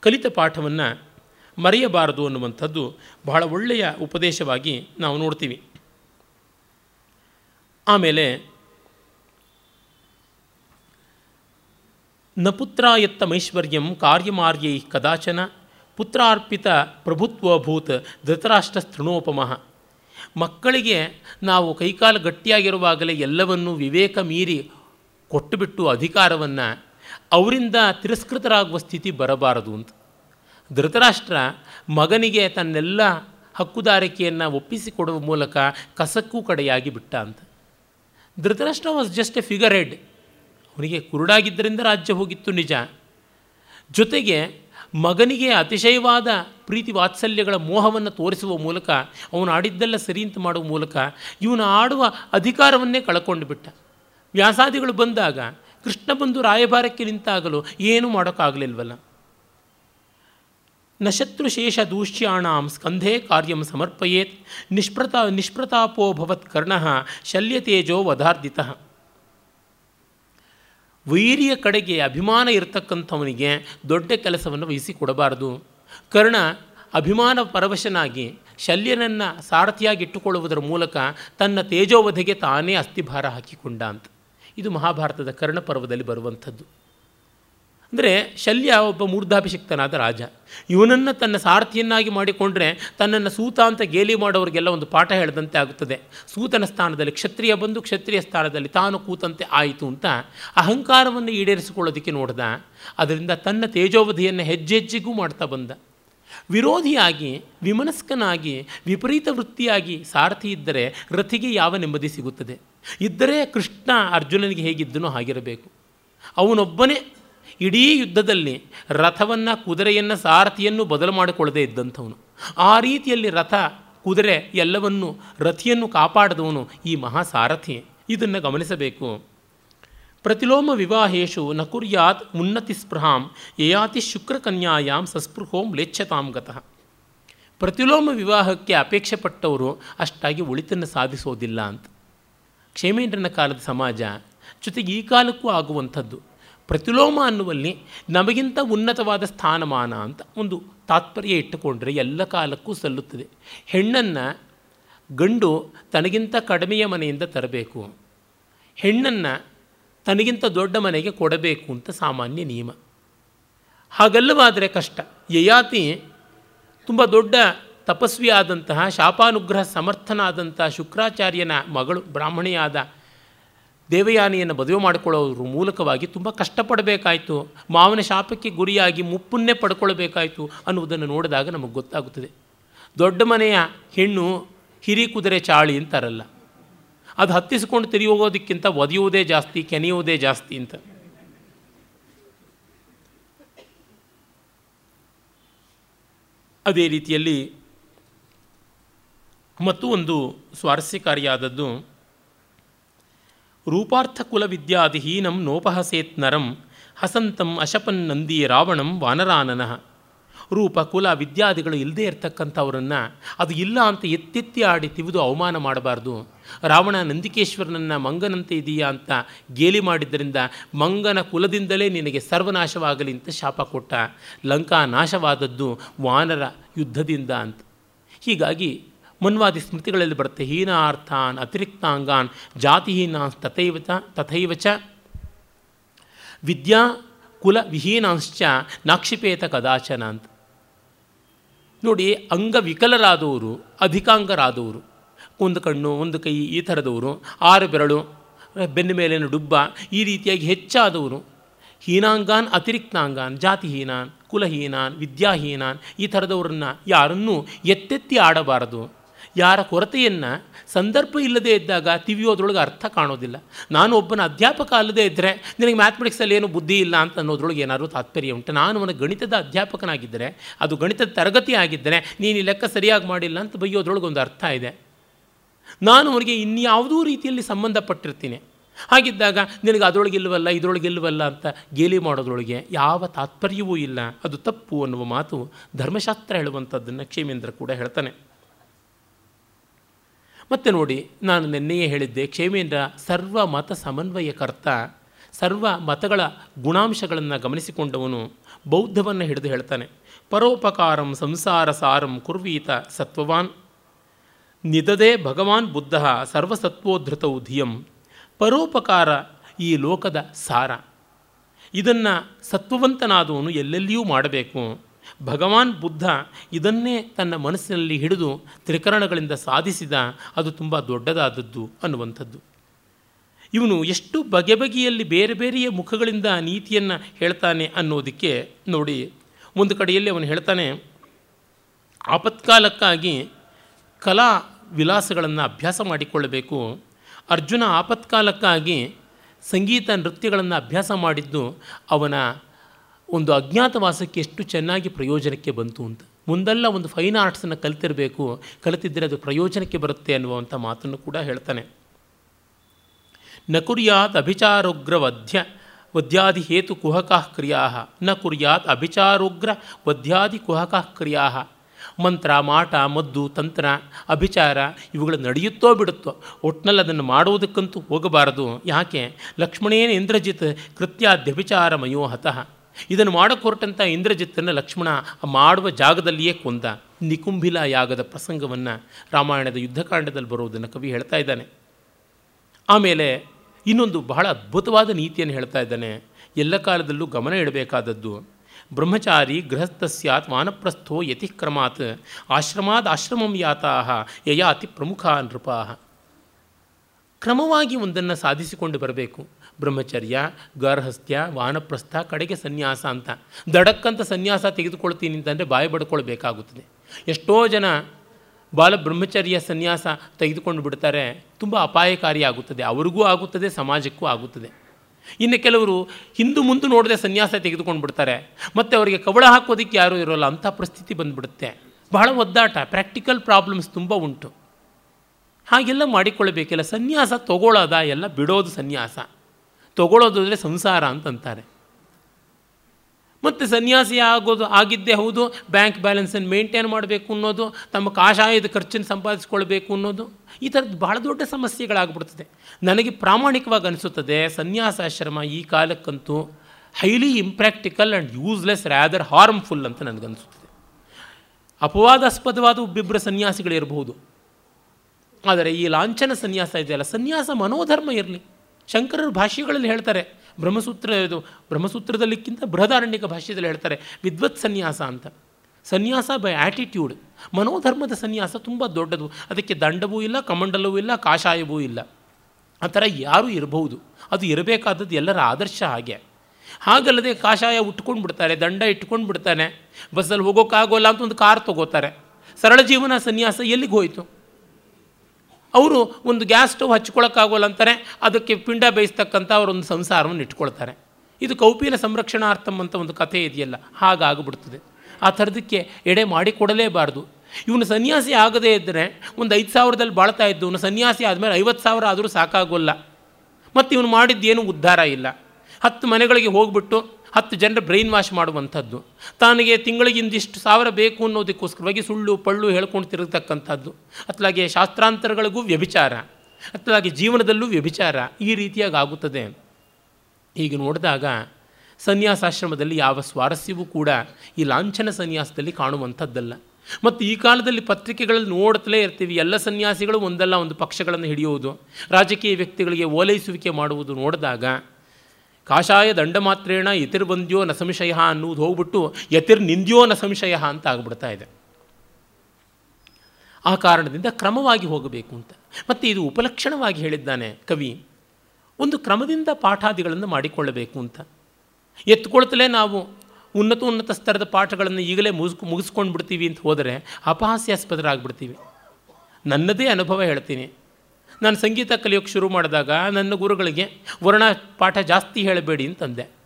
ಕಲಿತ ಪಾಠವನ್ನು ಮರೆಯಬಾರದು ಅನ್ನುವಂಥದ್ದು ಬಹಳ ಒಳ್ಳೆಯ ಉಪದೇಶವಾಗಿ ನಾವು ನೋಡ್ತೀವಿ. ಆಮೇಲೆ ನ ಪುತ್ರಾಯತ್ತಮೈಶ್ವರ್ಯಂ ಕಾರ್ಯಮಾರ್ಯೈ ಕದಾಚನ ಪುತ್ರಾರ್ಪಿತ ಪ್ರಭುತ್ವಭೂತ್ ಧೃತರಾಷ್ಟ್ರ ತೃಣೋಪಮಃ ಮಕ್ಕಳಿಗೆ ನಾವು ಕೈಕಾಲು ಗಟ್ಟಿಯಾಗಿರುವಾಗಲೇ ಎಲ್ಲವನ್ನೂ ವಿವೇಕ ಮೀರಿ ಕೊಟ್ಟುಬಿಟ್ಟು ಅಧಿಕಾರವನ್ನು ಅವರಿಂದ ತಿರಸ್ಕೃತರಾಗುವ ಸ್ಥಿತಿ ಬರಬಾರದು ಅಂತ. ಧೃತರಾಷ್ಟ್ರ ಮಗನಿಗೆ ತನ್ನೆಲ್ಲ ಹಕ್ಕುದಾರಿಕೆಯನ್ನು ಒಪ್ಪಿಸಿಕೊಡುವ ಮೂಲಕ ಕಸಕ್ಕೂ ಕಡೆಯಾಗಿ ಬಿಟ್ಟ ಅಂತ. Dhritarashtra was just a figurehead ಅವನಿಗೆ ಕುರುಡಾಗಿದ್ದರಿಂದ ರಾಜ್ಯ ಹೋಗಿತ್ತು ನಿಜ. ಜೊತೆಗೆ ಮಗನಿಗೆ ಅತಿಶಯವಾದ ಪ್ರೀತಿ ವಾತ್ಸಲ್ಯಗಳ ಮೋಹವನ್ನು ತೋರಿಸುವ ಮೂಲಕ, ಅವನು ಆಡಿದ್ದೆಲ್ಲ ಸರಿ ಅಂತ ಮಾಡುವ ಮೂಲಕ ಇವನು ಆಡುವ ಅಧಿಕಾರವನ್ನೇ ಕಳ್ಕೊಂಡು ಬಿಟ್ಟ. ವ್ಯಾಸಾದಿಗಳು ಬಂದಾಗ ಕೃಷ್ಣ ಬಂದು ರಾಯಭಾರಕ್ಕೆ ನಿಂತಾಗಲು ಏನೂ ಮಾಡೋಕ್ಕಾಗಲಿಲ್ವಲ್ಲ. ನ ಶತ್ರುಶೇಷ ಸ್ಕಂಧೆ ಸ್ಕಂಧೇ ಕಾರ್ಯಂ ಸಮರ್ಪಯೇತ್, ನಿಷ್ಪ್ರತ, ನಿಷ್ಪ್ರತಾಪೋ ಭವತ್ ಕರ್ಣ ಶಲ್ಯತೇಜೋ ವಧಾರ್ಧಿತ ವೈರಿಯ ಕಡೆಗೆ ಅಭಿಮಾನ ಇರತಕ್ಕಂಥವನಿಗೆ ದೊಡ್ಡ ಕೆಲಸವನ್ನು ವಹಿಸಿಕೊಡಬಾರದು. ಕರ್ಣ ಅಭಿಮಾನ ಪರವಶನಾಗಿ ಶಲ್ಯನನ್ನು ಸಾರಥಿಯಾಗಿ ಇಟ್ಟುಕೊಳ್ಳುವುದರ ಮೂಲಕ ತನ್ನ ತೇಜೋವಧೆಗೆ ತಾನೇ ಅಸ್ಥಿಭಾರ ಹಾಕಿಕೊಂಡ ಅಂತ ಇದು ಮಹಾಭಾರತದ ಕರ್ಣ ಪರ್ವದಲ್ಲಿ ಬರುವಂಥದ್ದು. ಅಂದರೆ ಶಲ್ಯ ಒಬ್ಬ ಮೂರ್ಧಾಭಿಷಿಕ್ತನಾದ ರಾಜ. ಇವನನ್ನು ತನ್ನ ಸಾರಥಿಯನ್ನಾಗಿ ಮಾಡಿಕೊಂಡ್ರೆ ತನ್ನನ್ನು ಸೂತ ಅಂತ ಗೇಲಿ ಮಾಡೋರಿಗೆಲ್ಲ ಒಂದು ಪಾಠ ಹೇಳಿದಂತೆ ಆಗುತ್ತದೆ. ಸೂತನ ಸ್ಥಾನದಲ್ಲಿ ಕ್ಷತ್ರಿಯ ಬಂದು ಕ್ಷತ್ರಿಯ ಸ್ಥಾನದಲ್ಲಿ ತಾನು ಕೂತಂತೆ ಆಯಿತು ಅಂತ ಅಹಂಕಾರವನ್ನು ಈಡೇರಿಸಿಕೊಳ್ಳೋದಕ್ಕೆ ನೋಡ್ದ. ಅದರಿಂದ ತನ್ನ ತೇಜೋವಧಿಯನ್ನು ಹೆಜ್ಜೆಜ್ಜೆಗೂ ಮಾಡ್ತಾ ಬಂದ. ವಿರೋಧಿಯಾಗಿ, ವಿಮನಸ್ಕನಾಗಿ, ವಿಪರೀತ ವೃತ್ತಿಯಾಗಿ ಸಾರಥಿ ಇದ್ದರೆ ರಥಿಗೆ ಯಾವ ನೆಮ್ಮದಿ ಸಿಗುತ್ತದೆ? ಇದ್ದರೆ ಕೃಷ್ಣ ಅರ್ಜುನನಿಗೆ ಹೇಗಿದ್ದನೋ ಹಾಗಿರಬೇಕು. ಅವನೊಬ್ಬನೇ ಇಡೀ ಯುದ್ಧದಲ್ಲಿ ರಥವನ್ನು ಕುದುರೆಯನ್ನು ಸಾರಥಿಯನ್ನು ಬದಲು ಮಾಡಿಕೊಳ್ಳದೆ ಇದ್ದಂಥವನು. ಆ ರೀತಿಯಲ್ಲಿ ರಥ, ಕುದುರೆ ಎಲ್ಲವನ್ನು ರಥಿಯನ್ನು ಕಾಪಾಡಿದವನು ಈ ಮಹಾಸಾರಥಿ. ಇದನ್ನು ಗಮನಿಸಬೇಕು. ಪ್ರತಿಲೋಮ ವಿವಾಹೇಶು ನ ಕುರ್ಯಾತ್ ಉನ್ನತಿ ಸ್ಪೃಹಾಂ ಯಯಾತಿ ಶುಕ್ರಕನ್ಯಾಯಾಂ ಸಸ್ಪೃಹೋಂ ಲೇಚ್ಛತಾಂ ಗತಃ. ಪ್ರತಿಲೋಮ ವಿವಾಹಕ್ಕೆ ಅಪೇಕ್ಷೆ ಪಟ್ಟವರು ಅಷ್ಟಾಗಿ ಒಳಿತನ್ನು ಸಾಧಿಸೋದಿಲ್ಲ ಅಂತ. ಕ್ಷೇಮೇಂದ್ರನ ಕಾಲದ ಸಮಾಜ ಜೊತೆಗೆ ಈ ಕಾಲಕ್ಕೂ ಆಗುವಂಥದ್ದು. ಪ್ರತಿಲೋಮ ಅನ್ನುವಲ್ಲಿ ನಮಗಿಂತ ಉನ್ನತವಾದ ಸ್ಥಾನಮಾನ ಅಂತ ಒಂದು ತಾತ್ಪರ್ಯ ಇಟ್ಟುಕೊಂಡರೆ ಎಲ್ಲ ಕಾಲಕ್ಕೂ ಸಲ್ಲುತ್ತದೆ. ಹೆಣ್ಣನ್ನು ಗಂಡು ತನಗಿಂತ ಕಡಿಮೆಯ ಮನೆಯಿಂದ ತರಬೇಕು. ಹೆಣ್ಣನ್ನು ತನಗಿಂತ ದೊಡ್ಡ ಮನೆಗೆ ಕೊಡಬೇಕು ಅಂತ ಸಾಮಾನ್ಯ ನಿಯಮ. ಹಾಗಲ್ಲವಾದರೆ ಕಷ್ಟ. ಯಯಾತಿ ತುಂಬ ದೊಡ್ಡ ತಪಸ್ವಿಯಾದಂತಹ ಶಾಪಾನುಗ್ರಹ ಸಮರ್ಥನಾದಂತಹ ಶುಕ್ರಾಚಾರ್ಯನ ಮಗಳು ಬ್ರಾಹ್ಮಣಿಯಾದ ದೇವಯಾನಿಯನ್ನು ಮದುವೆ ಮಾಡಿಕೊಳ್ಳೋದ್ರ ಮೂಲಕವಾಗಿ ತುಂಬ ಕಷ್ಟಪಡಬೇಕಾಯಿತು. ಮಾವನ ಶಾಪಕ್ಕೆ ಗುರಿಯಾಗಿ ಮುಪ್ಪನ್ನೇ ಪಡ್ಕೊಳ್ಬೇಕಾಯಿತು ಅನ್ನುವುದನ್ನು ನೋಡಿದಾಗ ನಮಗೆ ಗೊತ್ತಾಗುತ್ತದೆ. ದೊಡ್ಡ ಮನೆಯ ಹೆಣ್ಣು ಹಿರಿ ಕುದುರೆ ಚಾಳಿ ಅಂತಾರಲ್ಲ. ಅದು ಹತ್ತಿಸಿಕೊಂಡು ತಿರುಗಿ ಒದಿಯುವುದೇ ಒದೆಯುವುದೇ ಜಾಸ್ತಿ, ಕೆನೆಯುವುದೇ ಜಾಸ್ತಿ ಅಂತ. ಅದೇ ರೀತಿಯಲ್ಲಿ ಮತ್ತು ಒಂದು ಸ್ವಾರಸ್ಯಕಾರಿಯಾದದ್ದು ರೂಪಾರ್ಥ ಕುಲ ವಿದ್ಯಾಧಿಹೀನಂ ನೋಪಹಸೇತ್ ನರಂ ಹಸಂತಂ ಅಶಪನ್ನಂದಿ ರಾವಣಂ ವಾನರಾನನಃ. ರೂಪ ಕುಲ ವಿದ್ಯಾದಿಗಳು ಇಲ್ಲದೇ ಇರ್ತಕ್ಕಂಥವರನ್ನು ಅದು ಇಲ್ಲ ಅಂತ ಎತ್ತೆತ್ತಿ ಆಡಿ ತಿವಿದು ಅವಮಾನ ಮಾಡಬಾರ್ದು. ರಾವಣ ನಂದಿಕೇಶ್ವರನನ್ನು ಮಂಗನಂತೆ ಇದೆಯಾ ಅಂತ ಗೇಲಿ ಮಾಡಿದ್ದರಿಂದ ಮಂಗನ ಕುಲದಿಂದಲೇ ನಿನಗೆ ಸರ್ವನಾಶವಾಗಲಿ ಅಂತ ಶಾಪ ಕೊಟ್ಟ. ಲಂಕಾ ನಾಶವಾದದ್ದು ವಾನರ ಯುದ್ಧದಿಂದ ಅಂತ. ಹೀಗಾಗಿ ಮನ್ವಾದಿ ಸ್ಮೃತಿಗಳಲ್ಲಿ ಬರುತ್ತೆ ಹೀನಾರ್ಥಾನ್ ಅತಿರಿಕ್ತಾಂಗಾನ್ ಜಾತಿಹೀನಾನ್ ತಥೈವ ತಥೈವ ಚ ವಿದ್ಯಾ ಕುಲ ವಿಹೀನಾಂಶ್ಚ ನಾಕ್ಷಿಪೇತ ಕದಾಚನ ಅಂತ. ನೋಡಿ, ಅಂಗವಿಕಲರಾದವರು, ಅಧಿಕಾಂಗರಾದವರು, ಒಂದು ಕಣ್ಣು, ಒಂದು ಕೈ, ಈ ಥರದವರು, ಆರು ಬೆರಳು, ಬೆನ್ನ ಮೇಲಿನ ಡುಬ್ಬ, ಈ ರೀತಿಯಾಗಿ ಹೆಚ್ಚಾದವರು, ಹೀನಾಂಗಾನ್, ಅತಿರಿಕ್ತಾಂಗಾನ್, ಜಾತಿಹೀನಾನ್, ಕುಲಹೀನಾನ್, ವಿದ್ಯಾಹೀನಾನ್, ಈ ಥರದವರನ್ನು ಯಾರನ್ನೂ ಎತ್ತೆತ್ತಿ ಆಡಬಾರದು. ಯಾರ ಕೊರತೆಯನ್ನು ಸಂದರ್ಭ ಇಲ್ಲದೇ ಇದ್ದಾಗ ತಿವಿಯೋದ್ರೊಳಗೆ ಅರ್ಥ ಕಾಣೋದಿಲ್ಲ. ನಾನು ಒಬ್ಬನ ಅಧ್ಯಾಪಕ ಅಲ್ಲದೇ ಇದ್ದರೆ ನಿನಗೆ ಮ್ಯಾಥಮೆಟಿಕ್ಸಲ್ಲಿ ಏನು ಬುದ್ಧಿ ಇಲ್ಲ ಅಂತ ಅನ್ನೋದ್ರೊಳಗೆ ಏನಾದರೂ ತಾತ್ಪರ್ಯ ಉಂಟು. ನಾನು ಅವನ ಗಣಿತದ ಅಧ್ಯಾಪಕನಾಗಿದ್ದರೆ, ಅದು ಗಣಿತದ ತರಗತಿ ಆಗಿದ್ದರೆ, ನೀನು ಈ ಲೆಕ್ಕ ಸರಿಯಾಗಿ ಮಾಡಿಲ್ಲ ಅಂತ ಬೈಯೋದ್ರೊಳಗೆ ಒಂದು ಅರ್ಥ ಇದೆ. ನಾನು ಅವರಿಗೆ ಇನ್ಯಾವುದೂ ರೀತಿಯಲ್ಲಿ ಸಂಬಂಧಪಟ್ಟಿರ್ತೀನಿ. ಹಾಗಿದ್ದಾಗ ನಿನಗೆ ಅದರೊಳಗೆ ಇಲ್ಲವಲ್ಲ ಇದರೊಳಗೆ ಇಲ್ಲವಲ್ಲ ಅಂತ ಗೇಲಿ ಮಾಡೋದ್ರೊಳಗೆ ಯಾವ ತಾತ್ಪರ್ಯವೂ ಇಲ್ಲ. ಅದು ತಪ್ಪು ಅನ್ನುವ ಮಾತು ಧರ್ಮಶಾಸ್ತ್ರ ಹೇಳುವಂಥದ್ದನ್ನು ಕ್ಷೇಮೇಂದ್ರ ಕೂಡ ಹೇಳ್ತಾನೆ. ಮತ್ತು ನೋಡಿ, ನಾನು ನಿನ್ನೆಯೇ ಹೇಳಿದ್ದೆ, ಕ್ಷೇಮೇಂದ್ರ ಸರ್ವ ಮತ ಸಮನ್ವಯಕರ್ತ ಸರ್ವ ಮತಗಳ ಗುಣಾಂಶಗಳನ್ನು ಗಮನಿಸಿಕೊಂಡವನು ಬೌದ್ಧವನ್ನು ಹಿಡಿದು ಹೇಳ್ತಾನೆ. ಪರೋಪಕಾರಂ ಸಂಸಾರ ಸಾರಂ ಕುರ್ವೀತ ಸತ್ವವಾನ್ ನಿದದೇ ಭಗವಾನ್ ಬುದ್ಧ ಸರ್ವಸತ್ವೋದ್ಧತೌ ಧಿಯಂ. ಪರೋಪಕಾರ ಈ ಲೋಕದ ಸಾರ. ಇದನ್ನು ಸತ್ವವಂತನಾದವನು ಎಲ್ಲೆಲ್ಲಿಯೂ ಮಾಡಬೇಕು. ಭಗವಾನ್ ಬುದ್ಧ ಇದನ್ನೇ ತನ್ನ ಮನಸ್ಸಿನಲ್ಲಿ ಹಿಡಿದು ತ್ರಿಕರಣಗಳಿಂದ ಸಾಧಿಸಿದ ಅದು ತುಂಬ ದೊಡ್ಡದಾದದ್ದು ಅನ್ನುವಂಥದ್ದು. ಇವನು ಎಷ್ಟು ಬಗೆ ಬಗೆಯಲ್ಲಿ ಬೇರೆ ಬೇರೆಯ ಮುಖಗಳಿಂದ ನೀತಿಯನ್ನು ಹೇಳ್ತಾನೆ ಅನ್ನೋದಕ್ಕೆ ನೋಡಿ, ಒಂದು ಕಡೆಯಲ್ಲಿ ಅವನು ಹೇಳ್ತಾನೆ, ಆಪತ್ಕಾಲಕ್ಕಾಗಿ ಕಲಾ ವಿಲಾಸಗಳನ್ನು ಅಭ್ಯಾಸ ಮಾಡಿಕೊಳ್ಳಬೇಕು. ಅರ್ಜುನ ಆಪತ್ಕಾಲಕ್ಕಾಗಿ ಸಂಗೀತ ನೃತ್ಯಗಳನ್ನು ಅಭ್ಯಾಸ ಮಾಡಿದ್ದು ಅವನ ಒಂದು ಅಜ್ಞಾತವಾಸಕ್ಕೆ ಎಷ್ಟು ಚೆನ್ನಾಗಿ ಪ್ರಯೋಜನಕ್ಕೆ ಬಂತು ಅಂತ. ಮುಂದೆಲ್ಲ ಒಂದು ಫೈನ್ ಆರ್ಟ್ಸನ್ನು ಕಲಿತಿರಬೇಕು ಕಲಿತಿದ್ದರೆ ಅದು ಪ್ರಯೋಜನಕ್ಕೆ ಬರುತ್ತೆ ಅನ್ನುವಂಥ ಮಾತನ್ನು ಕೂಡ ಹೇಳ್ತಾನೆ. ನ ಕುರ್ಯಾತ್ ಅಭಿಚಾರೋಗ್ರ ವಧ್ಯ ವದ್ಯಾದಿ ಹೇತು ಕುಹಕಃ ಕ್ರಿಯಾ ನ ಕುರ್ಯಾತ್ ಅಭಿಚಾರೋಗ್ರ ವದ್ಯಾದಿ ಕುಹಕಾ ಕ್ರಿಯಾ ಮಂತ್ರ, ಮಾಟ, ಮದ್ದು, ತಂತ್ರ, ಅಭಿಚಾರ ಇವುಗಳು ನಡೆಯುತ್ತೋ ಬಿಡುತ್ತೋ ಒಟ್ಟಿನಲ್ಲಿ ಅದನ್ನು ಮಾಡುವುದಕ್ಕಂತೂ ಹೋಗಬಾರದು. ಯಾಕೆ? ಲಕ್ಷ್ಮಣೇನ ಇಂದ್ರಜಿತ್ ಕೃತ್ಯಾದ್ಯಭಿಚಾರ ಮಯೋ ಹತಃ. ಇದನ್ನು ಮಾಡೋಕ್ಕೆ ಹೊರಟಂಥ ಇಂದ್ರಜಿತ್ತನ್ನು ಲಕ್ಷ್ಮಣ ಮಾಡುವ ಜಾಗದಲ್ಲಿಯೇ ಕೊಂದ ನಿಕುಂಭಿಲ ಯಾಗದ ಪ್ರಸಂಗವನ್ನು ರಾಮಾಯಣದ ಯುದ್ಧಕಾಂಡದಲ್ಲಿ ಬರುವುದನ್ನು ಕವಿ ಹೇಳ್ತಾ ಇದ್ದಾನೆ. ಆಮೇಲೆ ಇನ್ನೊಂದು ಬಹಳ ಅದ್ಭುತವಾದ ನೀತಿಯನ್ನು ಹೇಳ್ತಾ ಇದ್ದಾನೆ. ಎಲ್ಲ ಕಾಲದಲ್ಲೂ ಗಮನ ಇಡಬೇಕಾದದ್ದು, ಬ್ರಹ್ಮಚಾರಿ ಗೃಹಸ್ಥ ಸ್ಯಾತ್ ವಾನಪ್ರಸ್ಥೋ ಯತಿಕ್ರಮಾತ್ ಆಶ್ರಮಾದ ಆಶ್ರಮಂ ಯಾತಾ ಯಯಾತಿ ಪ್ರಮುಖ ನೃಪಾ ಕ್ರಮವಾಗಿ ಒಂದನ್ನು ಸಾಧಿಸಿಕೊಂಡು ಬರಬೇಕು. ಬ್ರಹ್ಮಚರ್ಯ ಗಾರ್ಹಸ್ಥ್ಯ ವಾನಪ್ರಸ್ಥ, ಕಡೆಗೆ ಸನ್ಯಾಸ ಅಂತ. ದಡಕ್ಕಂತ ಸನ್ಯಾಸ ತೆಗೆದುಕೊಳ್ತೀನಿ ಅಂತಂದರೆ ಬಾಯಿ ಬಡ್ಕೊಳ್ಬೇಕಾಗುತ್ತದೆ. ಎಷ್ಟೋ ಜನ ಬಾಲ ಬ್ರಹ್ಮಚರ್ಯ ಸನ್ಯಾಸ ತೆಗೆದುಕೊಂಡು ಬಿಡ್ತಾರೆ, ತುಂಬ ಅಪಾಯಕಾರಿಯಾಗುತ್ತದೆ ಅವ್ರಿಗೂ ಆಗುತ್ತದೆ, ಸಮಾಜಕ್ಕೂ ಆಗುತ್ತದೆ. ಇನ್ನು ಕೆಲವರು ಹಿಂದೂ ಮುಂದೆ ನೋಡದೆ ಸನ್ಯಾಸ ತೆಗೆದುಕೊಂಡು ಬಿಡ್ತಾರೆ. ಮತ್ತು ಅವರಿಗೆ ಕವಳ ಹಾಕೋದಕ್ಕೆ ಯಾರೂ ಇರೋಲ್ಲ, ಅಂಥ ಪರಿಸ್ಥಿತಿ ಬಂದುಬಿಡುತ್ತೆ. ಬಹಳ ಒದ್ದಾಟ ಪ್ರಾಕ್ಟಿಕಲ್ ಪ್ರಾಬ್ಲಮ್ಸ್ ತುಂಬ ಉಂಟು. ಹಾಗೆಲ್ಲ ಮಾಡಿಕೊಳ್ಳಬೇಕಿಲ್ಲ. ಸನ್ಯಾಸ ತಗೊಳ್ಳೋದ? ಎಲ್ಲ ಬಿಡೋದು ಸನ್ಯಾಸ. ತಗೊಳ್ಳೋದು ಅಂದರೆ ಸಂಸಾರ ಅಂತಂತಾರೆ. ಮತ್ತು ಸನ್ಯಾಸಿ ಆಗೋದು, ಆಗಿದ್ದೇ ಹೌದು ಬ್ಯಾಂಕ್ ಬ್ಯಾಲೆನ್ಸನ್ನು ಮೇಂಟೈನ್ ಮಾಡಬೇಕು ಅನ್ನೋದು, ತಮ್ಮ ಕಾಷಾಯದ ಖರ್ಚನ್ನು ಸಂಪಾದಿಸ್ಕೊಳ್ಬೇಕು ಅನ್ನೋದು, ಈ ಥರದ್ದು ಭಾಳ ದೊಡ್ಡ ಸಮಸ್ಯೆಗಳಾಗ್ಬಿಡ್ತದೆ. ನನಗೆ ಪ್ರಾಮಾಣಿಕವಾಗಿ ಅನಿಸುತ್ತದೆ, ಸನ್ಯಾಸಾಶ್ರಮ ಈ ಕಾಲಕ್ಕಂತೂ highly impractical and useless rather harmful ಅಂತ ನನಗನ್ನಿಸುತ್ತದೆ ಅಪವಾದಾಸ್ಪದವಾದ ಒಬ್ಬಿಬ್ಬರ ಸನ್ಯಾಸಿಗಳಿರಬಹುದು. ಆದರೆ ಈ ಲಾಂಛನ ಸನ್ಯಾಸ ಇದೆಯಲ್ಲ, ಸನ್ಯಾಸ ಮನೋಧರ್ಮ ಇರಲಿ. ಶಂಕರರು ಭಾಷ್ಯಗಳಲ್ಲಿ ಹೇಳ್ತಾರೆ. ಬ್ರಹ್ಮಸೂತ್ರ ಇದು, ಬ್ರಹ್ಮಸೂತ್ರದಲ್ಲಿಕ್ಕಿಂತ ಬೃಹದಾರಣ್ಯಕ ಭಾಷ್ಯದಲ್ಲಿ ಹೇಳ್ತಾರೆ. ವಿದ್ವತ್ ಸನ್ಯಾಸ ಅಂತ. ಸನ್ಯಾಸ ಬೈ ಆ್ಯಟಿಟ್ಯೂಡ್ ಮನೋಧರ್ಮದ ಸನ್ಯಾಸ ತುಂಬ ದೊಡ್ಡದು. ಅದಕ್ಕೆ ದಂಡವೂ ಇಲ್ಲ, ಕಮಂಡಲವೂ ಇಲ್ಲ, ಕಾಷಾಯವೂ ಇಲ್ಲ. ಆ ಥರ ಯಾರೂ ಇರಬಹುದು. ಅದು ಇರಬೇಕಾದದ್ದು ಎಲ್ಲರ ಆದರ್ಶ ಹಾಗೆ. ಹಾಗಲ್ಲದೆ ಕಾಷಾಯ ಉಟ್ಕೊಂಡು ಬಿಡ್ತಾರೆ ದಂಡ ಇಟ್ಕೊಂಡು ಬಿಡ್ತಾನೆ ಬಸ್ಸಲ್ಲಿ ಹೋಗೋಕ್ಕಾಗೋಲ್ಲ ಅಂತ ಒಂದು ಕಾರ್ ತಗೋತಾರೆ. ಸರಳ ಜೀವನ ಸನ್ಯಾಸ ಎಲ್ಲಿಗೆ ಹೋಯಿತು? ಅವರು ಒಂದು ಗ್ಯಾಸ್ ಸ್ಟವ್ ಹಚ್ಕೊಳ್ಳೋಕ್ಕಾಗೋಲ್ಲ ಅಂತಾರೆ, ಅದಕ್ಕೆ ಪಿಂಡ ಬೇಯಿಸ್ತಕ್ಕಂಥ ಅವರೊಂದು ಸಂಸಾರವನ್ನು ಇಟ್ಕೊಳ್ತಾರೆ. ಇದು ಕೌಪಿನ ಸಂರಕ್ಷಣಾರ್ಥಂ ಅಂತ ಒಂದು ಕಥೆ ಇದೆಯಲ್ಲ, ಹಾಗಾಗ್ಬಿಡ್ತದೆ. ಆ ಥರದಕ್ಕೆ ಎಡೆ ಮಾಡಿಕೊಡಲೇಬಾರ್ದು. ಇವನು ಸನ್ಯಾಸಿ ಆಗದೇ ಇದ್ದರೆ ಒಂದು ಐದು ಸಾವಿರದಲ್ಲಿ ಬಾಳ್ತಾ ಇದ್ದು, ಇವನು ಸನ್ಯಾಸಿ ಆದಮೇಲೆ ಐವತ್ತು ಸಾವಿರ ಆದರೂ ಸಾಕಾಗೋಲ್ಲ. ಮತ್ತು ಇವನು ಮಾಡಿದ್ದೇನು ಉದ್ಧಾರ ಇಲ್ಲ. ಹತ್ತು ಮನೆಗಳಿಗೆ ಹೋಗ್ಬಿಟ್ಟು ಹತ್ತು ಜನರ ಬ್ರೈನ್ ವಾಶ್ ಮಾಡುವಂಥದ್ದು. ತಾನಿಗೆ ತಿಂಗಳಿಗಿಂದಿಷ್ಟು ಸಾವಿರ ಬೇಕು ಅನ್ನೋದಕ್ಕೋಸ್ಕರವಾಗಿ ಸುಳ್ಳು, ಪಳ್ಳು ಹೇಳ್ಕೊಂಡು ತಿರುಗತಕ್ಕಂಥದ್ದು. ಅತ್ಲಾಗೆ ಶಾಸ್ತ್ರಾಂತರಗಳಿಗೂ ವ್ಯಭಿಚಾರ. ಅತ್ಲಾಗೆ ಜೀವನದಲ್ಲೂ ವ್ಯಭಿಚಾರ ಈ ರೀತಿಯಾಗಿ ಆಗುತ್ತದೆ. ಹೀಗೆ ನೋಡಿದಾಗ ಸನ್ಯಾಸಾಶ್ರಮದಲ್ಲಿ ಯಾವ ಸ್ವಾರಸ್ಯವೂ ಕೂಡ ಈ ಲಾಂಛನ ಸನ್ಯಾಸದಲ್ಲಿ ಕಾಣುವಂಥದ್ದಲ್ಲ. ಮತ್ತು ಈ ಕಾಲದಲ್ಲಿ ಪತ್ರಿಕೆಗಳಲ್ಲಿ ನೋಡ್ತಲೇ ಇರ್ತೀವಿ, ಎಲ್ಲ ಸನ್ಯಾಸಿಗಳು ಒಂದಲ್ಲ ಒಂದು ಪಕ್ಷಗಳನ್ನು ಹಿಡಿಯುವುದು. ರಾಜಕೀಯ ವ್ಯಕ್ತಿಗಳಿಗೆ ಓಲೈಸುವಿಕೆ ಮಾಡುವುದು ನೋಡಿದಾಗ ಕಾಷಾಯ ದಂಡ ಮಾತ್ರೇಣ ಯತಿರ್ಬಂದ್ಯೋ ನ ಸಂಶಯ ಅನ್ನುವುದು ಹೋಗ್ಬಿಟ್ಟು ಯತಿರ್ ನಿಂದ್ಯೋ ನ ಸಂಶಯ ಅಂತ ಆಗ್ಬಿಡ್ತಾ ಇದೆ. ಆ ಕಾರಣದಿಂದ ಕ್ರಮವಾಗಿ ಹೋಗಬೇಕು ಅಂತ. ಮತ್ತು ಇದು ಉಪಲಕ್ಷಣವಾಗಿ ಹೇಳಿದ್ದಾನೆ ಕವಿ, ಒಂದು ಕ್ರಮದಿಂದ ಪಾಠಾದಿಗಳನ್ನು ಮಾಡಿಕೊಳ್ಳಬೇಕು ಅಂತ. ಎತ್ಕೊಳ್ತಲೇ ನಾವು ಉನ್ನತ ಉನ್ನತ ಸ್ತರದ ಪಾಠಗಳನ್ನು ಈಗಲೇ ಮುಗಿಸ್ ಮುಗಿಸ್ಕೊಂಡು ಬಿಡ್ತೀವಿ ಅಂತ ಹೋದರೆ ಅಪಹಾಸ್ಯಾಸ್ಪದರಾಗ್ಬಿಡ್ತೀವಿ. ನನ್ನದೇ ಅನುಭವ ಹೇಳ್ತೀನಿ. ನಾನು ಸಂಗೀತ ಕಲಿಯೋಕ್ಕೆ ಶುರು ಮಾಡಿದಾಗ ನನ್ನ ಗುರುಗಳಿಗೆ ವರ್ಣ ಪಾಠ ಜಾಸ್ತಿ ಹೇಳಬೇಡಿ ಅಂತಂದೆ.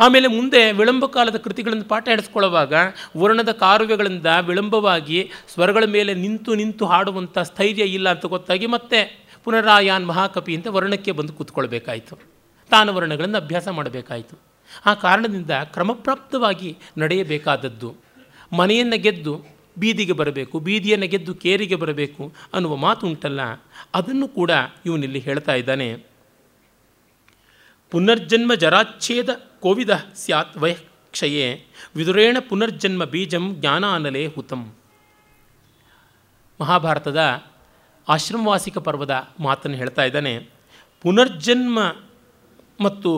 ಆಮೇಲೆ ಮುಂದೆ ವಿಳಂಬ ಕಾಲದ ಕೃತಿಗಳನ್ನು ಪಾಠ ಹೇಳಿಸ್ಕೊಳ್ಳುವಾಗ ವರ್ಣದ ಕಾರುವೆಗಳಿಂದ ವಿಳಂಬವಾಗಿ ಸ್ವರಗಳ ಮೇಲೆ ನಿಂತು ನಿಂತು ಹಾಡುವಂಥ ಸ್ಥೈರ್ಯ ಇಲ್ಲ ಅಂತ ಗೊತ್ತಾಗಿ ಮತ್ತೆ ಪುನರಾಯಾನ್ ಮಹಾಕಪಿ ಅಂತ ವರ್ಣಕ್ಕೆ ಬಂದು ಕೂತ್ಕೊಳ್ಬೇಕಾಯಿತು. ತಾನು ವರ್ಣಗಳನ್ನು ಅಭ್ಯಾಸ ಮಾಡಬೇಕಾಯಿತು. ಆ ಕಾರಣದಿಂದ ಕ್ರಮಪ್ರಾಪ್ತವಾಗಿ ನಡೆಯಬೇಕಾದದ್ದು ಮನೆಯನ್ನು ಗೆದ್ದು ಬೀದಿಗೆ ಬರಬೇಕು, ಬೀದಿಯನ್ನು ಗೆದ್ದು ಕೇರಿಗೆ ಬರಬೇಕು ಅನ್ನುವ ಮಾತು ಉಂಟಲ್ಲ ಅದನ್ನು ಕೂಡ ಇವನಿಲ್ಲಿ ಹೇಳ್ತಾ ಇದ್ದಾನೆ. ಪುನರ್ಜನ್ಮ ಜರಾಚ್ಛೇದ ಕೋವಿದ ಸ್ಯಾತ್ ವಯಕ್ಷಯೇ ವಿದುರೇಣ ಪುನರ್ಜನ್ಮ ಬೀಜಂ ಜ್ಞಾನಾನಲೇ ಹುತಂ. ಮಹಾಭಾರತದ ಆಶ್ರಮವಾಸಿಕ ಪರ್ವದ ಮಾತನ್ನು ಹೇಳ್ತಾ ಇದ್ದಾನೆ. ಪುನರ್ಜನ್ಮ ಮತ್ತು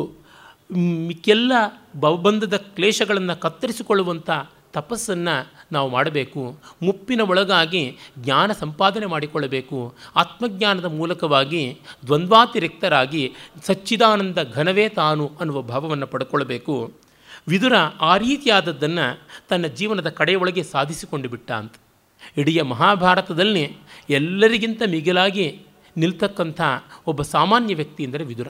ಮಿಕ್ಕೆಲ್ಲ ಭವಬಂಧದ ಕ್ಲೇಶಗಳನ್ನು ಕತ್ತರಿಸಿಕೊಳ್ಳುವಂಥ ತಪಸ್ಸನ್ನು ನಾವು ಮಾಡಬೇಕು. ಮುಪ್ಪಿನ ಒಳಗಾಗಿ ಜ್ಞಾನ ಸಂಪಾದನೆ ಮಾಡಿಕೊಳ್ಳಬೇಕು. ಆತ್ಮಜ್ಞಾನದ ಮೂಲಕವಾಗಿ ದ್ವಂದ್ವಾತಿರಿಕ್ತರಾಗಿ ಸಚ್ಚಿದಾನಂದ ಘನವೇ ತಾನು ಅನ್ನುವ ಭಾವವನ್ನು ಪಡ್ಕೊಳ್ಬೇಕು. ವಿದುರ ಆ ರೀತಿಯಾದದ್ದನ್ನು ತನ್ನ ಜೀವನದ ಕಡೆಯೊಳಗೆ ಸಾಧಿಸಿಕೊಂಡು ಬಿಟ್ಟ ಅಂತ. ಇಡೀ ಮಹಾಭಾರತದಲ್ಲಿ ಎಲ್ಲರಿಗಿಂತ ಮಿಗಿಲಾಗಿ ನಿಲ್ತಕ್ಕಂಥ ಒಬ್ಬ ಸಾಮಾನ್ಯ ವ್ಯಕ್ತಿ ಎಂದರೆ ವಿದುರ.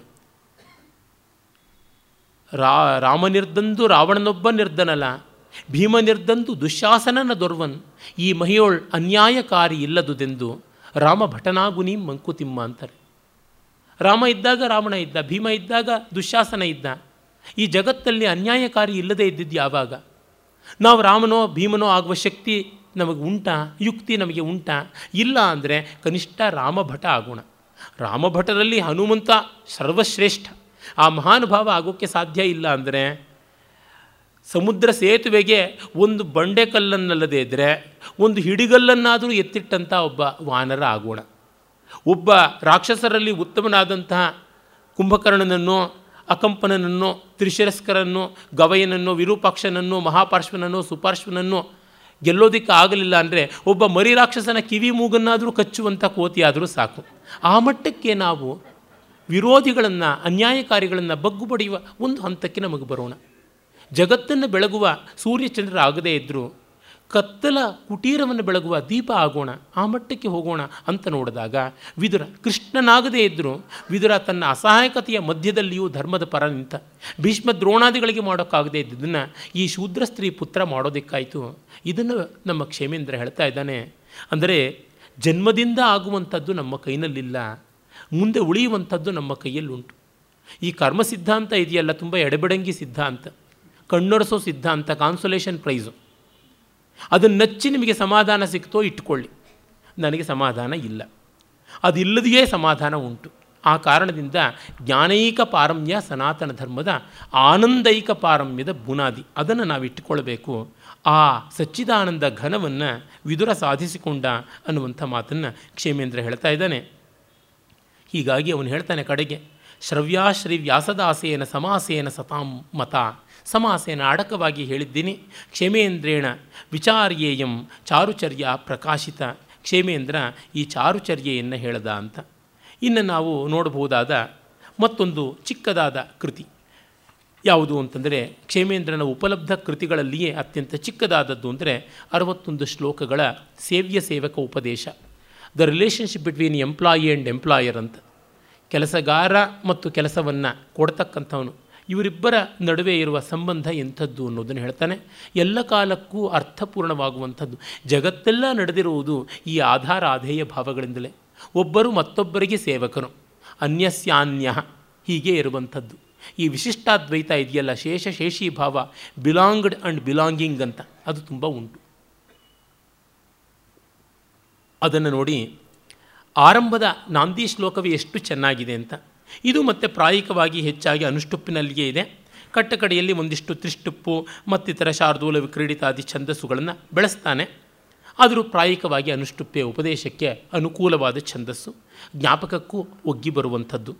ರಾ ರಾಮನಿರ್ದಂದು ರಾವಣನೊಬ್ಬ ನಿರ್ಧನಲ ಭೀಮ ನಿರ್ದಂದು ದುಶ್ಯಾಸನನ ದೊರ್ವನ್, ಈ ಮಹಿಯೋಳ್ ಅನ್ಯಾಯಕಾರಿ ಇಲ್ಲದುದೆಂದು ರಾಮ ಭಟನಾಗುನಿ ಮಂಕುತಿಮ್ಮ ಅಂತಾರೆ. ರಾಮ ಇದ್ದಾಗ ರಾವಣ ಇದ್ದ, ಭೀಮ ಇದ್ದಾಗ ದುಶ್ಯಾಸನ ಇದ್ದ. ಈ ಜಗತ್ತಲ್ಲಿ ಅನ್ಯಾಯಕಾರಿ ಇಲ್ಲದೇ ಇದ್ದಿದ್ದು ಯಾವಾಗ? ನಾವು ರಾಮನೋ ಭೀಮನೋ ಆಗುವ ಶಕ್ತಿ ನಮಗೆ ಉಂಟಾ, ಯುಕ್ತಿ ನಮಗೆ ಉಂಟಾ? ಇಲ್ಲ ಅಂದರೆ ಕನಿಷ್ಠ ರಾಮಭಟ ಆಗೋಣ. ರಾಮಭಟರಲ್ಲಿ ಹನುಮಂತ ಸರ್ವಶ್ರೇಷ್ಠ. ಆ ಮಹಾನುಭಾವ ಆಗೋಕ್ಕೆ ಸಾಧ್ಯ ಇಲ್ಲ ಅಂದರೆ ಸಮುದ್ರ ಸೇತುವೆಗೆ ಒಂದು ಬಂಡೆಕಲ್ಲನ್ನಲ್ಲದೆ ಇದ್ದರೆ ಒಂದು ಹಿಡಿಗಲ್ಲನ್ನಾದರೂ ಎತ್ತಿಟ್ಟಂಥ ಒಬ್ಬ ವಾನರ ಆಗೋಣ. ಒಬ್ಬ ರಾಕ್ಷಸರಲ್ಲಿ ಉತ್ತಮನಾದಂತಹ ಕುಂಭಕರ್ಣನನ್ನು, ಅಕಂಪನನನ್ನು, ತ್ರಿಶಿರಸ್ಕರನ್ನು ಗವಯನನ್ನು ವಿರೂಪಾಕ್ಷನನ್ನು, ಮಹಾಪಾರ್ಶ್ವನನ್ನು, ಸುಪಾರ್ಶ್ವನನ್ನು ಗೆಲ್ಲೋದಿಕ್ಕೆ ಆಗಲಿಲ್ಲ ಅಂದರೆ ಒಬ್ಬ ಮರಿ ರಾಕ್ಷಸನ ಕಿವಿ ಮೂಗನ್ನಾದರೂ ಕಚ್ಚುವಂಥ ಕೋತಿಯಾದರೂ ಸಾಕು. ಆ ಮಟ್ಟಕ್ಕೆ ನಾವು ವಿರೋಧಿಗಳನ್ನು, ಅನ್ಯಾಯಕಾರಿಗಳನ್ನು ಬಗ್ಗು ಬಡಿಯುವ ಒಂದು ಹಂತಕ್ಕೆ ನಮಗೆ ಬರೋಣ. ಜಗತ್ತನ್ನು ಬೆಳಗುವ ಸೂರ್ಯಚಂದ್ರ ಆಗದೇ ಇದ್ದರೂ ಕತ್ತಲ ಕುಟೀರವನ್ನು ಬೆಳಗುವ ದೀಪ ಆಗೋಣ, ಆ ಮಟ್ಟಕ್ಕೆ ಹೋಗೋಣ ಅಂತ ನೋಡಿದಾಗ ವಿದುರ ಕೃಷ್ಣನಾಗದೇ ಇದ್ದರೂ ವಿದುರ ತನ್ನ ಅಸಹಾಯಕತೆಯ ಮಧ್ಯದಲ್ಲಿಯೂ ಧರ್ಮದ ಪರ ನಿಂತ ಭೀಷ್ಮ ದ್ರೋಣಾದಿಗಳಿಗೆ ಮಾಡೋಕ್ಕಾಗದೇ ಇದ್ದದನ್ನು ಈ ಶೂದ್ರ ಸ್ತ್ರೀ ಪುತ್ರ ಮಾಡೋದಕ್ಕಾಯಿತು. ಇದನ್ನು ನಮ್ಮ ಕ್ಷೇಮೇಂದ್ರ ಹೇಳ್ತಾ ಇದ್ದಾನೆ. ಅಂದರೆ ಜನ್ಮದಿಂದ ಆಗುವಂಥದ್ದು ನಮ್ಮ ಕೈನಲ್ಲಿಲ್ಲ, ಮುಂದೆ ಉಳಿಯುವಂಥದ್ದು ನಮ್ಮ ಕೈಯಲ್ಲುಂಟು. ಈ ಕರ್ಮ ಸಿದ್ಧಾಂತ ಇದೆಯಲ್ಲ, ತುಂಬ ಎಡೆಬಡಂಗಿ ಸಿದ್ಧಾಂತ. ಕಣ್ಣೊರೆಸೋ ಸಿದ್ಧಾಂತ ಕಾನ್ಸೊಲೇಷನ್ ಪ್ರೈಸು ಅದನ್ನು ನಚ್ಚಿ ನಿಮಗೆ ಸಮಾಧಾನ ಸಿಕ್ತೋ ಇಟ್ಕೊಳ್ಳಿ. ನನಗೆ ಸಮಾಧಾನ ಇಲ್ಲ. ಅದಿಲ್ಲದೆಯೇ ಸಮಾಧಾನ ಉಂಟು. ಆ ಕಾರಣದಿಂದ ಜ್ಞಾನೈಕ ಪಾರಮ್ಯ ಸನಾತನ ಧರ್ಮದ ಆನಂದೈಕ ಪಾರಮ್ಯದ ಬುನಾದಿ. ಅದನ್ನು ನಾವು ಇಟ್ಟುಕೊಳ್ಬೇಕು. ಆ ಸಚ್ಚಿದಾನಂದ ಘನವನ್ನು ವಿದುರ ಸಾಧಿಸಿಕೊಂಡ ಅನ್ನುವಂಥ ಮಾತನ್ನು ಕ್ಷೇಮೇಂದ್ರ ಹೇಳ್ತಾ ಇದ್ದಾನೆ. ಹೀಗಾಗಿ ಅವನು ಹೇಳ್ತಾನೆ ಕಡೆಗೆ, ಶ್ರವ್ಯಾಶ್ರೀ ವ್ಯಾಸದಾಸೇನ ಸಮಾಸೇನ ಸತಾಂ ಮತ. ಸಮಾಸೇನ ಅಡಕವಾಗಿ ಹೇಳಿದ್ದೀನಿ. ಕ್ಷೇಮೇಂದ್ರೇಣ ವಿಚಾರ್ಯೇಯಂ ಚಾರುಚರ್ಯ ಪ್ರಕಾಶಿತ. ಕ್ಷೇಮೇಂದ್ರ ಈ ಚಾರುಚರ್ಯೆಯನ್ನು ಹೇಳದ ಅಂತ. ಇನ್ನು ನಾವು ನೋಡಬಹುದಾದ ಮತ್ತೊಂದು ಚಿಕ್ಕದಾದ ಕೃತಿ. ಯಾವುದು ಅಂತಂದರೆ ಕ್ಷೇಮೇಂದ್ರನ ಉಪಲಬ್ಧ ಕೃತಿಗಳಲ್ಲಿಯೇ ಅತ್ಯಂತ ಚಿಕ್ಕದಾದದ್ದು ಅಂದರೆ ಅರವತ್ತೊಂದು ಶ್ಲೋಕಗಳ ಸೇವ್ಯ ಸೇವಕ ಉಪದೇಶ. The relationship between employee and employer ಅಂತ. ಕೆಲಸಗಾರ ಮತ್ತು ಕೆಲಸವನ್ನು ಕೊಡ್ತಕ್ಕಂಥವನು. ಇವರಿಬ್ಬರ ನಡುವೆ ಇರುವ ಸಂಬಂಧ ಎಂಥದ್ದು ಅನ್ನೋದನ್ನು ಹೇಳ್ತಾನೆ. ಎಲ್ಲ ಕಾಲಕ್ಕೂ ಅರ್ಥಪೂರ್ಣವಾಗುವಂಥದ್ದು. ಜಗತ್ತೆಲ್ಲ ನಡೆದಿರುವುದು ಈ ಆಧಾರ ಆಧೇಯ ಭಾವಗಳಿಂದಲೇ. ಒಬ್ಬರು ಮತ್ತೊಬ್ಬರಿಗೆ ಸೇವಕರು ಅನ್ಯಸ್ಯಾನ್ಯ ಹೀಗೆ ಇರುವಂಥದ್ದು. ಈ ವಿಶಿಷ್ಟಾದ್ವೈತ ಇದೆಯಲ್ಲ, ಶೇಷ ಶೇಷಿ ಭಾವ, ಬಿಲಾಂಗ್ಡ್ ಆ್ಯಂಡ್ ಬಿಲಾಂಗಿಂಗ್ ಅಂತ. ಅದು ತುಂಬ ಉಂಟು. ಅದನ್ನು ನೋಡಿ ಆರಂಭದ ನಾಂದಿ ಶ್ಲೋಕವೇ ಎಷ್ಟು ಚೆನ್ನಾಗಿದೆ ಅಂತ. ಇದು ಮತ್ತೆ ಪ್ರಾಯಿಕವಾಗಿ ಹೆಚ್ಚಾಗಿ ಅನುಷ್ಟುಪ್ಪಿನಲ್ಲಿಯೇ ಇದೆ. ಕಟ್ಟಕಡೆಯಲ್ಲಿ ಒಂದಿಷ್ಟು ತ್ರಿಷ್ಟುಪ್ಪು, ಮತ್ತಿತರ ಶಾರ್ದೂಲ ವಿಕ್ರೀಡಿತಾದಿ ಛಂದಸ್ಸುಗಳನ್ನು ಬೆಳೆಸ್ತಾನೆ. ಆದರೂ ಪ್ರಾಯಿಕವಾಗಿ ಅನುಷ್ಟುಪ್ಪೆ ಉಪದೇಶಕ್ಕೆ ಅನುಕೂಲವಾದ ಛಂದಸ್ಸು, ಜ್ಞಾಪಕಕ್ಕೂ ಒಗ್ಗಿ ಬರುವಂಥದ್ದು.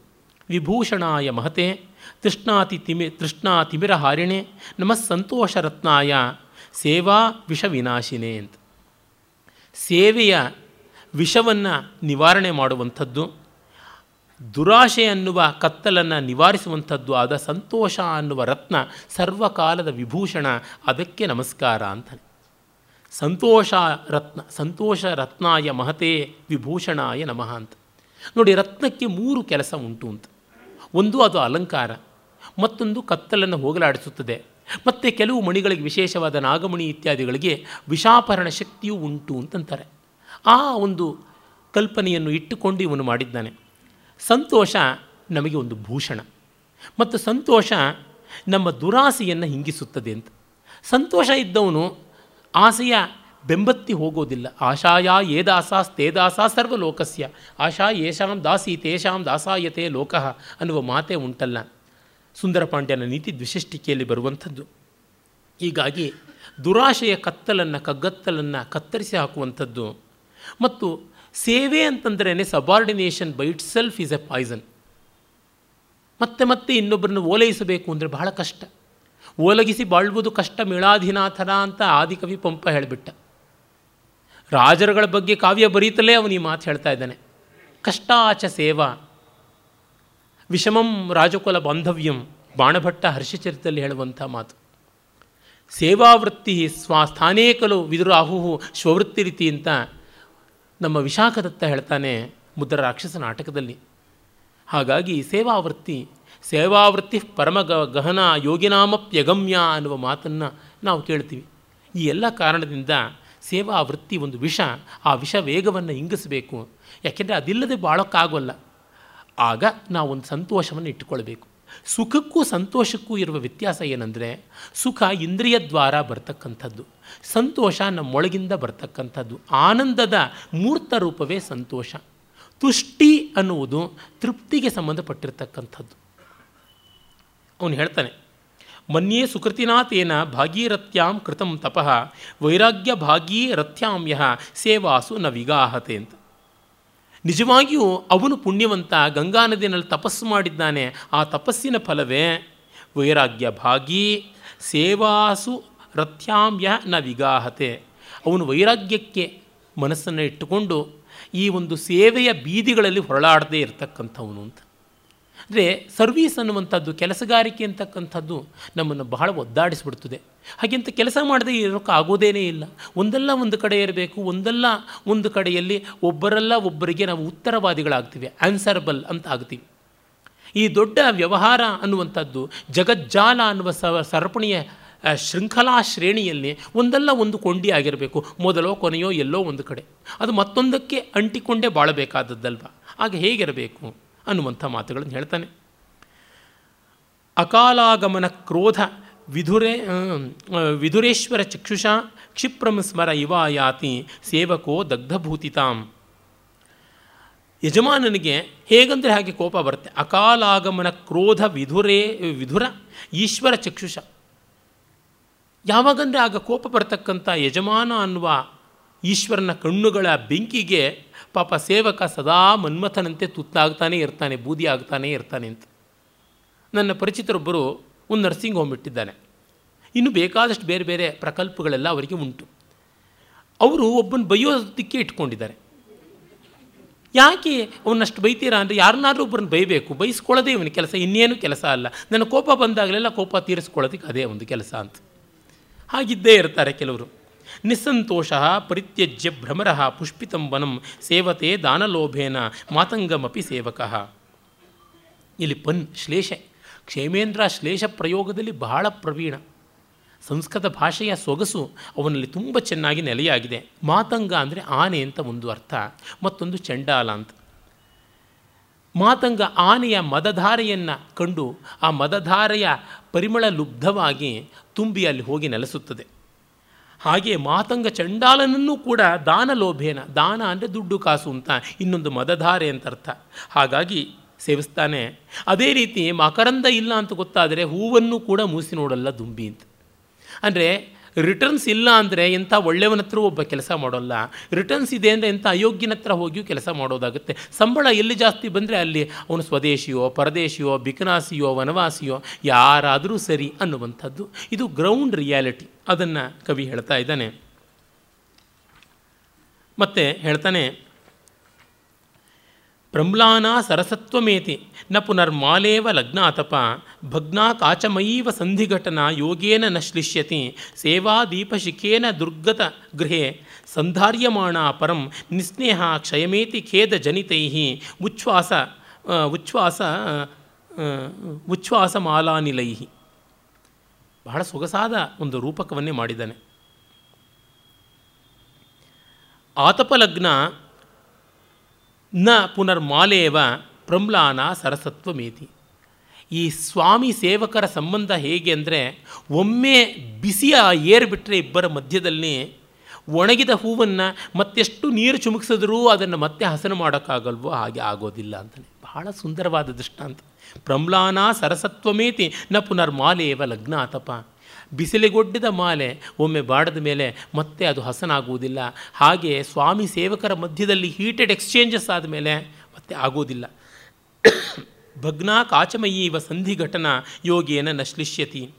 ವಿಭೂಷಣಾಯ ಮಹತೆ, ತೃಷ್ಣಾತಿ ತಿಮಿ ತೃಷ್ಣಾ ತಿಮಿರ ಹಾರಿಣೆ, ನಮ ಸಂತೋಷ ರತ್ನಾಯ, ಸೇವಾ ವಿಷ ವಿನಾಶಿನೇ ಅಂತ. ಸೇವೆಯ ವಿಷವನ್ನು ನಿವಾರಣೆ ಮಾಡುವಂಥದ್ದು. ದುರಾಶೆ ಅನ್ನುವ ಕತ್ತಲನ್ನು ನಿವಾರಿಸುವಂಥದ್ದು ಆದ ಸಂತೋಷ ಅನ್ನುವ ರತ್ನ ಸರ್ವಕಾಲದ ವಿಭೂಷಣ, ಅದಕ್ಕೆ ನಮಸ್ಕಾರ ಅಂತಾನೆ. ಸಂತೋಷ ರತ್ನ, ಸಂತೋಷ ರತ್ನಾಯ ಮಹತೆ ವಿಭೂಷಣಾಯ ನಮಃ ಅಂತ. ನೋಡಿ, ರತ್ನಕ್ಕೆ ಮೂರು ಕೆಲಸ ಉಂಟು ಅಂತ. ಒಂದು ಅದು ಅಲಂಕಾರ, ಮತ್ತೊಂದು ಕತ್ತಲನ್ನು ಹೋಗಲಾಡಿಸುತ್ತದೆ. ಮತ್ತು ಕೆಲವು ಮಣಿಗಳಿಗೆ ವಿಶೇಷವಾದ ನಾಗಮಣಿ ಇತ್ಯಾದಿಗಳಿಗೆ ವಿಷಾಪರಣ ಶಕ್ತಿಯೂ ಉಂಟು ಅಂತಂತಾರೆ. ಆ ಒಂದು ಕಲ್ಪನೆಯನ್ನು ಇಟ್ಟುಕೊಂಡು ಇವನು ಮಾಡಿದ್ದಾನೆ. ಸಂತೋಷ ನಮಗೆ ಒಂದು ಭೂಷಣ. ಮತ್ತು ಸಂತೋಷ ನಮ್ಮ ದುರಾಸೆಯನ್ನು ಹಿಂಗಿಸುತ್ತದೆ ಅಂತ. ಸಂತೋಷ ಇದ್ದವನು ಆಸೆಯ ಬೆಂಬತ್ತಿ ಹೋಗೋದಿಲ್ಲ. ಆಶಾಯ ಏದಾಸಾಸ್ ತೇದಾಸ ಸರ್ವಲೋಕಸ್ಯ. ಆಶಾ ಯೇಷಾಂ ದಾಸಿ ತೇಷಾಂ ದಾಸಾಯತೆ ಲೋಕಃ ಅನ್ನುವ ಮಾತೇ ಉಂಟಲ್ಲ. ಸುಂದರ ಪಾಂಡ್ಯನ ನೀತಿ ದ್ವಿಶಿಷ್ಟಿಕೆಯಲ್ಲಿ ಬರುವಂಥದ್ದು. ಹೀಗಾಗಿ ದುರಾಶೆಯ ಕತ್ತಲನ್ನು ಕಗ್ಗತ್ತಲನ್ನು ಕತ್ತರಿಸಿ ಹಾಕುವಂಥದ್ದು. ಮತ್ತು ಸೇವೆ ಅಂತಂದ್ರೇ subordination by itself is a poison ಮತ್ತೆ ಮತ್ತೆ ಇನ್ನೊಬ್ಬರನ್ನು ಓಲೈಸಬೇಕು ಅಂದರೆ ಬಹಳ ಕಷ್ಟ. ಓಲಗಿಸಿ ಬಾಳ್ಬೋದು ಕಷ್ಟ ಮೇಳಾಧಿನಾಥನ ಅಂತ ಆದಿಕವಿ ಪಂಪ ಹೇಳಿಬಿಟ್ಟ. ರಾಜರುಗಳ ಬಗ್ಗೆ ಕಾವ್ಯ ಬರೀತಲೇ ಅವನು ಈ ಮಾತು ಹೇಳ್ತಾ ಇದ್ದಾನೆ. ಕಷ್ಟಾಚ ಸೇವಾ. ವಿಷಮಂ ರಾಜಕುಲ ಬಾಂಧವ್ಯಂ ಬಾಣಭಟ್ಟ ಹರ್ಷಚರಿತದಲ್ಲಿ ಹೇಳುವಂಥ ಮಾತು. ಸೇವಾವೃತ್ತಿ ಸ್ವ ಸ್ಥಾನೇ ವಿದುರಾಹು ಸ್ವವೃತ್ತಿ ರೀತಿ ಅಂತ ನಮ್ಮ ವಿಶಾಖದತ್ತ ಹೇಳ್ತಾನೆ ಮುದ್ರ ರಾಕ್ಷಸ ನಾಟಕದಲ್ಲಿ. ಹಾಗಾಗಿ ಸೇವಾವೃತ್ತಿ ಸೇವಾವೃತ್ತಿ ಪರಮ ಗಹನ ಯೋಗಿನಾಮಪ್ಯಗಮ್ಯ ಅನ್ನುವ ಮಾತನ್ನು ನಾವು ಕೇಳ್ತೀವಿ. ಈ ಎಲ್ಲ ಕಾರಣದಿಂದ ಸೇವಾ ವೃತ್ತಿ ಒಂದು ವಿಷ, ಆ ವಿಷ ವೇಗವನ್ನು ಇಂಗಿಸಬೇಕು. ಯಾಕೆಂದರೆ ಅದಿಲ್ಲದೆ ಬಾಳೋಕ್ಕಾಗೋಲ್ಲ. ಆಗ ನಾವೊಂದು ಸಂತೋಷವನ್ನು ಇಟ್ಟುಕೊಳ್ಬೇಕು. ಸುಖಕ್ಕೂ ಸಂತೋಷಕ್ಕೂ ಇರುವ ವ್ಯತ್ಯಾಸ ಏನಂದರೆ, ಸುಖ ಇಂದ್ರಿಯ ದ್ವಾರ ಬರ್ತಕ್ಕಂಥದ್ದು, ಸಂತೋಷ ನಮ್ಮೊಳಗಿಂದ ಬರ್ತಕ್ಕಂಥದ್ದು, ಆನಂದದ ಮೂರ್ತ ರೂಪವೇ ಸಂತೋಷ. ತುಷ್ಟಿ ಅನ್ನುವುದು ತೃಪ್ತಿಗೆ ಸಂಬಂಧಪಟ್ಟಿರ್ತಕ್ಕಂಥದ್ದು. ಅವನು ಹೇಳ್ತಾನೆ, ಮನ್ಯೇ ಸುಕೃತಿನಾಥೇನ ಭಾಗೀರಥ್ಯಾಂ ಕೃತಂ ತಪಃ ವೈರಾಗ್ಯ ಭಾಗೀರಥ್ಯಾಂ ಯಹ ಸೇವಾಸು ನ ವಿಗಾಹತೆ ಅಂತ. ನಿಜವಾಗಿಯೂ ಅವನು ಪುಣ್ಯವಂತ, ಗಂಗಾ ನದಿಯಲ್ಲಿ ತಪಸ್ಸು ಮಾಡಿದ್ದಾನೆ. ಆ ತಪಸ್ಸಿನ ಫಲವೇ ವೈರಾಗ್ಯ ಭಾಗಿ ಸೇವಾಸು ರಥ್ಯಾಂ ಯಹ ನ ವಿಗಾಹತೆ. ಅವನು ವೈರಾಗ್ಯಕ್ಕೆ ಮನಸ್ಸನ್ನು ಇಟ್ಟುಕೊಂಡು ಈ ಒಂದು ಸೇವೆಯ ಬೀದಿಗಳಲ್ಲಿ ಹೊರಳಾಡದೇ ಇರತಕ್ಕಂಥವನು ಅಂತ. ಅಂದರೆ ಸರ್ವೀಸ್ ಅನ್ನುವಂಥದ್ದು, ಕೆಲಸಗಾರಿಕೆ ಅಂತಕ್ಕಂಥದ್ದು ನಮ್ಮನ್ನು ಬಹಳ ಒದ್ದಾಡಿಸ್ಬಿಡ್ತದೆ. ಹಾಗೆಂತ ಕೆಲಸ ಮಾಡದೇ ಇರೋಕ್ಕೆ ಆಗೋದೇನೇ ಇಲ್ಲ. ಒಂದಲ್ಲ ಒಂದು ಕಡೆ ಇರಬೇಕು, ಒಂದಲ್ಲ ಒಂದು ಕಡೆಯಲ್ಲಿ ಒಬ್ಬರಲ್ಲ ಒಬ್ಬರಿಗೆ ನಾವು ಉತ್ತರವಾದಿಗಳಾಗ್ತೀವಿ ಆನ್ಸರಬಲ್ ಅಂತ ಆಗ್ತೀವಿ. ಈ ದೊಡ್ಡ ವ್ಯವಹಾರ ಅನ್ನುವಂಥದ್ದು, ಜಗಜ್ಜಾಲ ಅನ್ನುವ ಸರಪಣಿಯ ಶೃಂಖಲಾ ಶ್ರೇಣಿಯಲ್ಲಿ ಒಂದಲ್ಲ ಒಂದು ಕೊಂಡಿ ಆಗಿರಬೇಕು ಮೊದಲೋ ಕೊನೆಯೋ ಎಲ್ಲೋ ಒಂದು ಕಡೆ. ಅದು ಮತ್ತೊಂದಕ್ಕೆ ಅಂಟಿಕೊಂಡೇ ಬಾಳಬೇಕಾದದ್ದಲ್ವ? ಆಗ ಹೇಗಿರಬೇಕು? ಅನ್ನುವಂಥ ಮಾತುಗಳನ್ನು ಹೇಳ್ತಾನೆ. ಅಕಾಲಾಗಮನ ಕ್ರೋಧ ವಿಧುರೇ ವಿಧುರೇಶ್ವರ ಚಕ್ಷುಷ, ಕ್ಷಿಪ್ರಂ ಸ್ಮರ ಇವ ಯಾತಿ ಸೇವಕೋ ದಗ್ಧಭೂತಿತಾಂ. ಯಜಮಾನನಿಗೆ ಹೇಗಂದರೆ ಹಾಗೆ ಕೋಪ ಬರುತ್ತೆ. ಅಕಾಲಾಗಮನ ಕ್ರೋಧ ವಿಧುರೇ, ವಿಧುರ ಈಶ್ವರ ಚಕ್ಷುಷ. ಯಾವಾಗಂದರೆ ಆಗ ಕೋಪ ಬರ್ತಕ್ಕಂಥ ಯಜಮಾನ ಅನ್ನುವ ಈಶ್ವರನ ಕಣ್ಣುಗಳ ಬೆಂಕಿಗೆ ಪಾಪ ಸೇವಕ ಸದಾ ಮನ್ಮಥನಂತೆ ತುತ್ತಾಗ್ತಾನೆ ಇರ್ತಾನೆ, ಬೂದಿ ಆಗ್ತಾನೇ ಇರ್ತಾನೆ ಅಂತ. ನನ್ನ ಪರಿಚಿತರೊಬ್ಬರು ಒಂದು ನರ್ಸಿಂಗ್ ಹೋಮ್ ಇಟ್ಟಿದ್ದಾನೆ. ಇನ್ನು ಬೇಕಾದಷ್ಟು ಬೇರೆ ಬೇರೆ ಪ್ರಕಲ್ಪಗಳೆಲ್ಲ ಅವರಿಗೆ ಉಂಟು. ಅವರು ಒಬ್ಬನ ಬೈಯೋದಕ್ಕೆ ಇಟ್ಕೊಂಡಿದ್ದಾರೆ. ಯಾಕೆ ಅವನಷ್ಟು ಬೈತೀರಾ ಅಂದರೆ ಯಾರನ್ನಾದ್ರೂ ಒಬ್ಬರನ್ನ ಬೈಬೇಕು, ಬೈಸ್ಕೊಳ್ಳೋದೇ ಇವನ ಕೆಲಸ, ಇನ್ನೇನು ಕೆಲಸ ಅಲ್ಲ. ನನ್ನ ಕೋಪ ಬಂದಾಗಲೆಲ್ಲ ಕೋಪ ತೀರಿಸ್ಕೊಳ್ಳೋದಕ್ಕೆ ಅದೇ ಒಂದು ಕೆಲಸ ಅಂತ. ಹಾಗಿದ್ದೇ ಇರ್ತಾರೆ ಕೆಲವರು. ನಿಸ್ಸಂತೋಷ ಪರಿತ್ಯಜ್ಯ ಭ್ರಮರ ಪುಷ್ಪಿತಂ ವನಂ ಸೇವತೆ ದಾನಲೋಭೇನ ಮಾತಂಗಮಪಿ ಸೇವಕ. ಇಲ್ಲಿ ಪನ್ ಶ್ಲೇಷೆ, ಕ್ಷೇಮೇಂದ್ರ ಶ್ಲೇಷ ಪ್ರಯೋಗದಲ್ಲಿ ಬಹಳ ಪ್ರವೀಣ. ಸಂಸ್ಕೃತ ಭಾಷೆಯ ಸೊಗಸು ಅವನಲ್ಲಿ ತುಂಬ ಚೆನ್ನಾಗಿ ನೆಲೆಯಾಗಿದೆ. ಮಾತಂಗ ಅಂದರೆ ಆನೆ ಅಂತ ಒಂದು ಅರ್ಥ, ಮತ್ತೊಂದು ಚಂಡಾಲ ಅಂತ. ಮಾತಂಗ ಆನೆಯ ಮದಧಾರೆಯನ್ನು ಕಂಡು ಆ ಮದಧಾರೆಯ ಪರಿಮಳ ಲುಬ್ಧವಾಗಿ ತುಂಬಿ ಅಲ್ಲಿ ಹೋಗಿ ನೆಲೆಸುತ್ತದೆ. ಹಾಗೆ ಮಾತಂಗ ಚಂಡಾಲನನ್ನು ಕೂಡ ದಾನ ಲೋಭೇನ, ದಾನ ಅಂದರೆ ದುಡ್ಡು ಕಾಸು ಅಂತ ಇನ್ನೊಂದು ಮದಧಾರೆ ಅಂತ ಅರ್ಥ. ಹಾಗಾಗಿ ಸೇವಿಸ್ತಾನೆ, ಅದೇ ರೀತಿ ಮಕರಂದ ಇಲ್ಲ ಅಂತ ಗೊತ್ತಾದರೆ ಹೂವನ್ನು ಕೂಡ ಮೂಸಿ ನೋಡಲ್ಲ ದುಂಬಿ ಅಂತ. ಅಂದರೆ ರಿಟರ್ನ್ಸ್ ಇಲ್ಲ ಅಂದರೆ ಎಂಥ ಒಳ್ಳೆಯವನ ಹತ್ರ ಒಬ್ಬ ಕೆಲಸ ಮಾಡೋಲ್ಲ. ರಿಟರ್ನ್ಸ್ ಇದೆ ಅಂದರೆ ಎಂಥ ಅಯೋಗ್ಯನ ಹತ್ರ ಹೋಗಿಯೂ ಕೆಲಸ ಮಾಡೋದಾಗುತ್ತೆ. ಸಂಬಳ ಎಲ್ಲಿ ಜಾಸ್ತಿ ಬಂದರೆ ಅಲ್ಲಿ ಅವನು ಸ್ವದೇಶಿಯೋ, ಪರದೇಶಿಯೋ, ಬಿಕನಾಸಿಯೋ, ವನವಾಸಿಯೋ, ಯಾರಾದರೂ ಸರಿ ಅನ್ನುವಂಥದ್ದು. ಇದು ಗ್ರೌಂಡ್ ರಿಯಾಲಿಟಿ ಅದನ್ನು ಕವಿ ಹೇಳ್ತಾ ಇದ್ದಾನೆ. ಮತ್ತು ಹೇಳ್ತಾನೆ ಪ್ರಮ್ಲಾನ ಸರಸತ್ವಮೇತಿ ನ ಪುನರ್ಮಾಲೇವ ಲಗ್ನಾತಪ ಭಗ್ನಾ ಕಾಚಮಯೀವ ಸಂಧಿಘಟನಾ ಯೋಗೇನ ನ ಶ್ಲಿಷ್ಯತಿ ಸೇವಾದೀಪಶಿಖೇನ ದುರ್ಗತ ಗೃಹೆ ಸಂಧಾರ್ಯಮಾಣ ಪರಂ ನಿಸ್ನೇಹ ಕ್ಷಯಮೇತಿ ಖೇದ ಜನಿತೈ ಉಚ್ಛ್ವಾಸ ಉಚ್ಛ್ವಾಸ ಉಚ್ಛ್ವಾಸ ಉಚ್ಛ್ವಾಸಮಾಲಾನಿಲೈ ಬಹಳ ಸೊಗಸಾದ ಒಂದು ರೂಪಕವನ್ನೇ ಮಾಡಿದ್ದಾನೆ. ಆತಪಲಗ್ನ ನ ಪುನರ್ಮಾಲೇವ ಪ್ರಮ್ಲಾನ ಸರಸತ್ವಮೇತಿ. ಈ ಸ್ವಾಮಿ ಸೇವಕರ ಸಂಬಂಧ ಹೇಗೆ ಅಂದರೆ ಒಮ್ಮೆ ಬಿಸಿಯ ಏರ್ಬಿಟ್ರೆ ಇಬ್ಬರ ಮಧ್ಯದಲ್ಲಿ ಒಣಗಿದ ಹೂವನ್ನು ಮತ್ತೆಷ್ಟು ನೀರು ಚುಮುಕ್ಸಿದ್ರೂ ಅದನ್ನು ಮತ್ತೆ ಹಸನು ಮಾಡೋಕ್ಕಾಗಲ್ವೋ ಹಾಗೆ ಆಗೋದಿಲ್ಲ ಅಂತಲೇ ಬಹಳ ಸುಂದರವಾದ ದೃಷ್ಟಾಂತ. ಪ್ರಮ್ಲಾನ ಸರಸತ್ವಮೇತಿ ನ ಪುನರ್ಮಾಲೇವ ಲಗ್ನಾತಪ. ಬಿಸಿಲಿಗೊಡ್ಡಿದ ಮಾಲೆ ಒಮ್ಮೆ ಬಾಡದ ಮೇಲೆ ಮತ್ತೆ ಅದು ಹಸನಾಗುವುದಿಲ್ಲ. ಹಾಗೆ ಸ್ವಾಮಿ ಸೇವಕರ ಮಧ್ಯದಲ್ಲಿ ಹೀಟೆಡ್ ಎಕ್ಸ್ಚೇಂಜಸ್ ಆದಮೇಲೆ ಮತ್ತೆ ಆಗೋದಿಲ್ಲ ಭಗ್ನಾ ಕಾಚಮಯೀವ ಸಂಧಿ ಘಟನ ಯೋಗೇನ ನಶ್ಲಿಷ್ಯತಿ.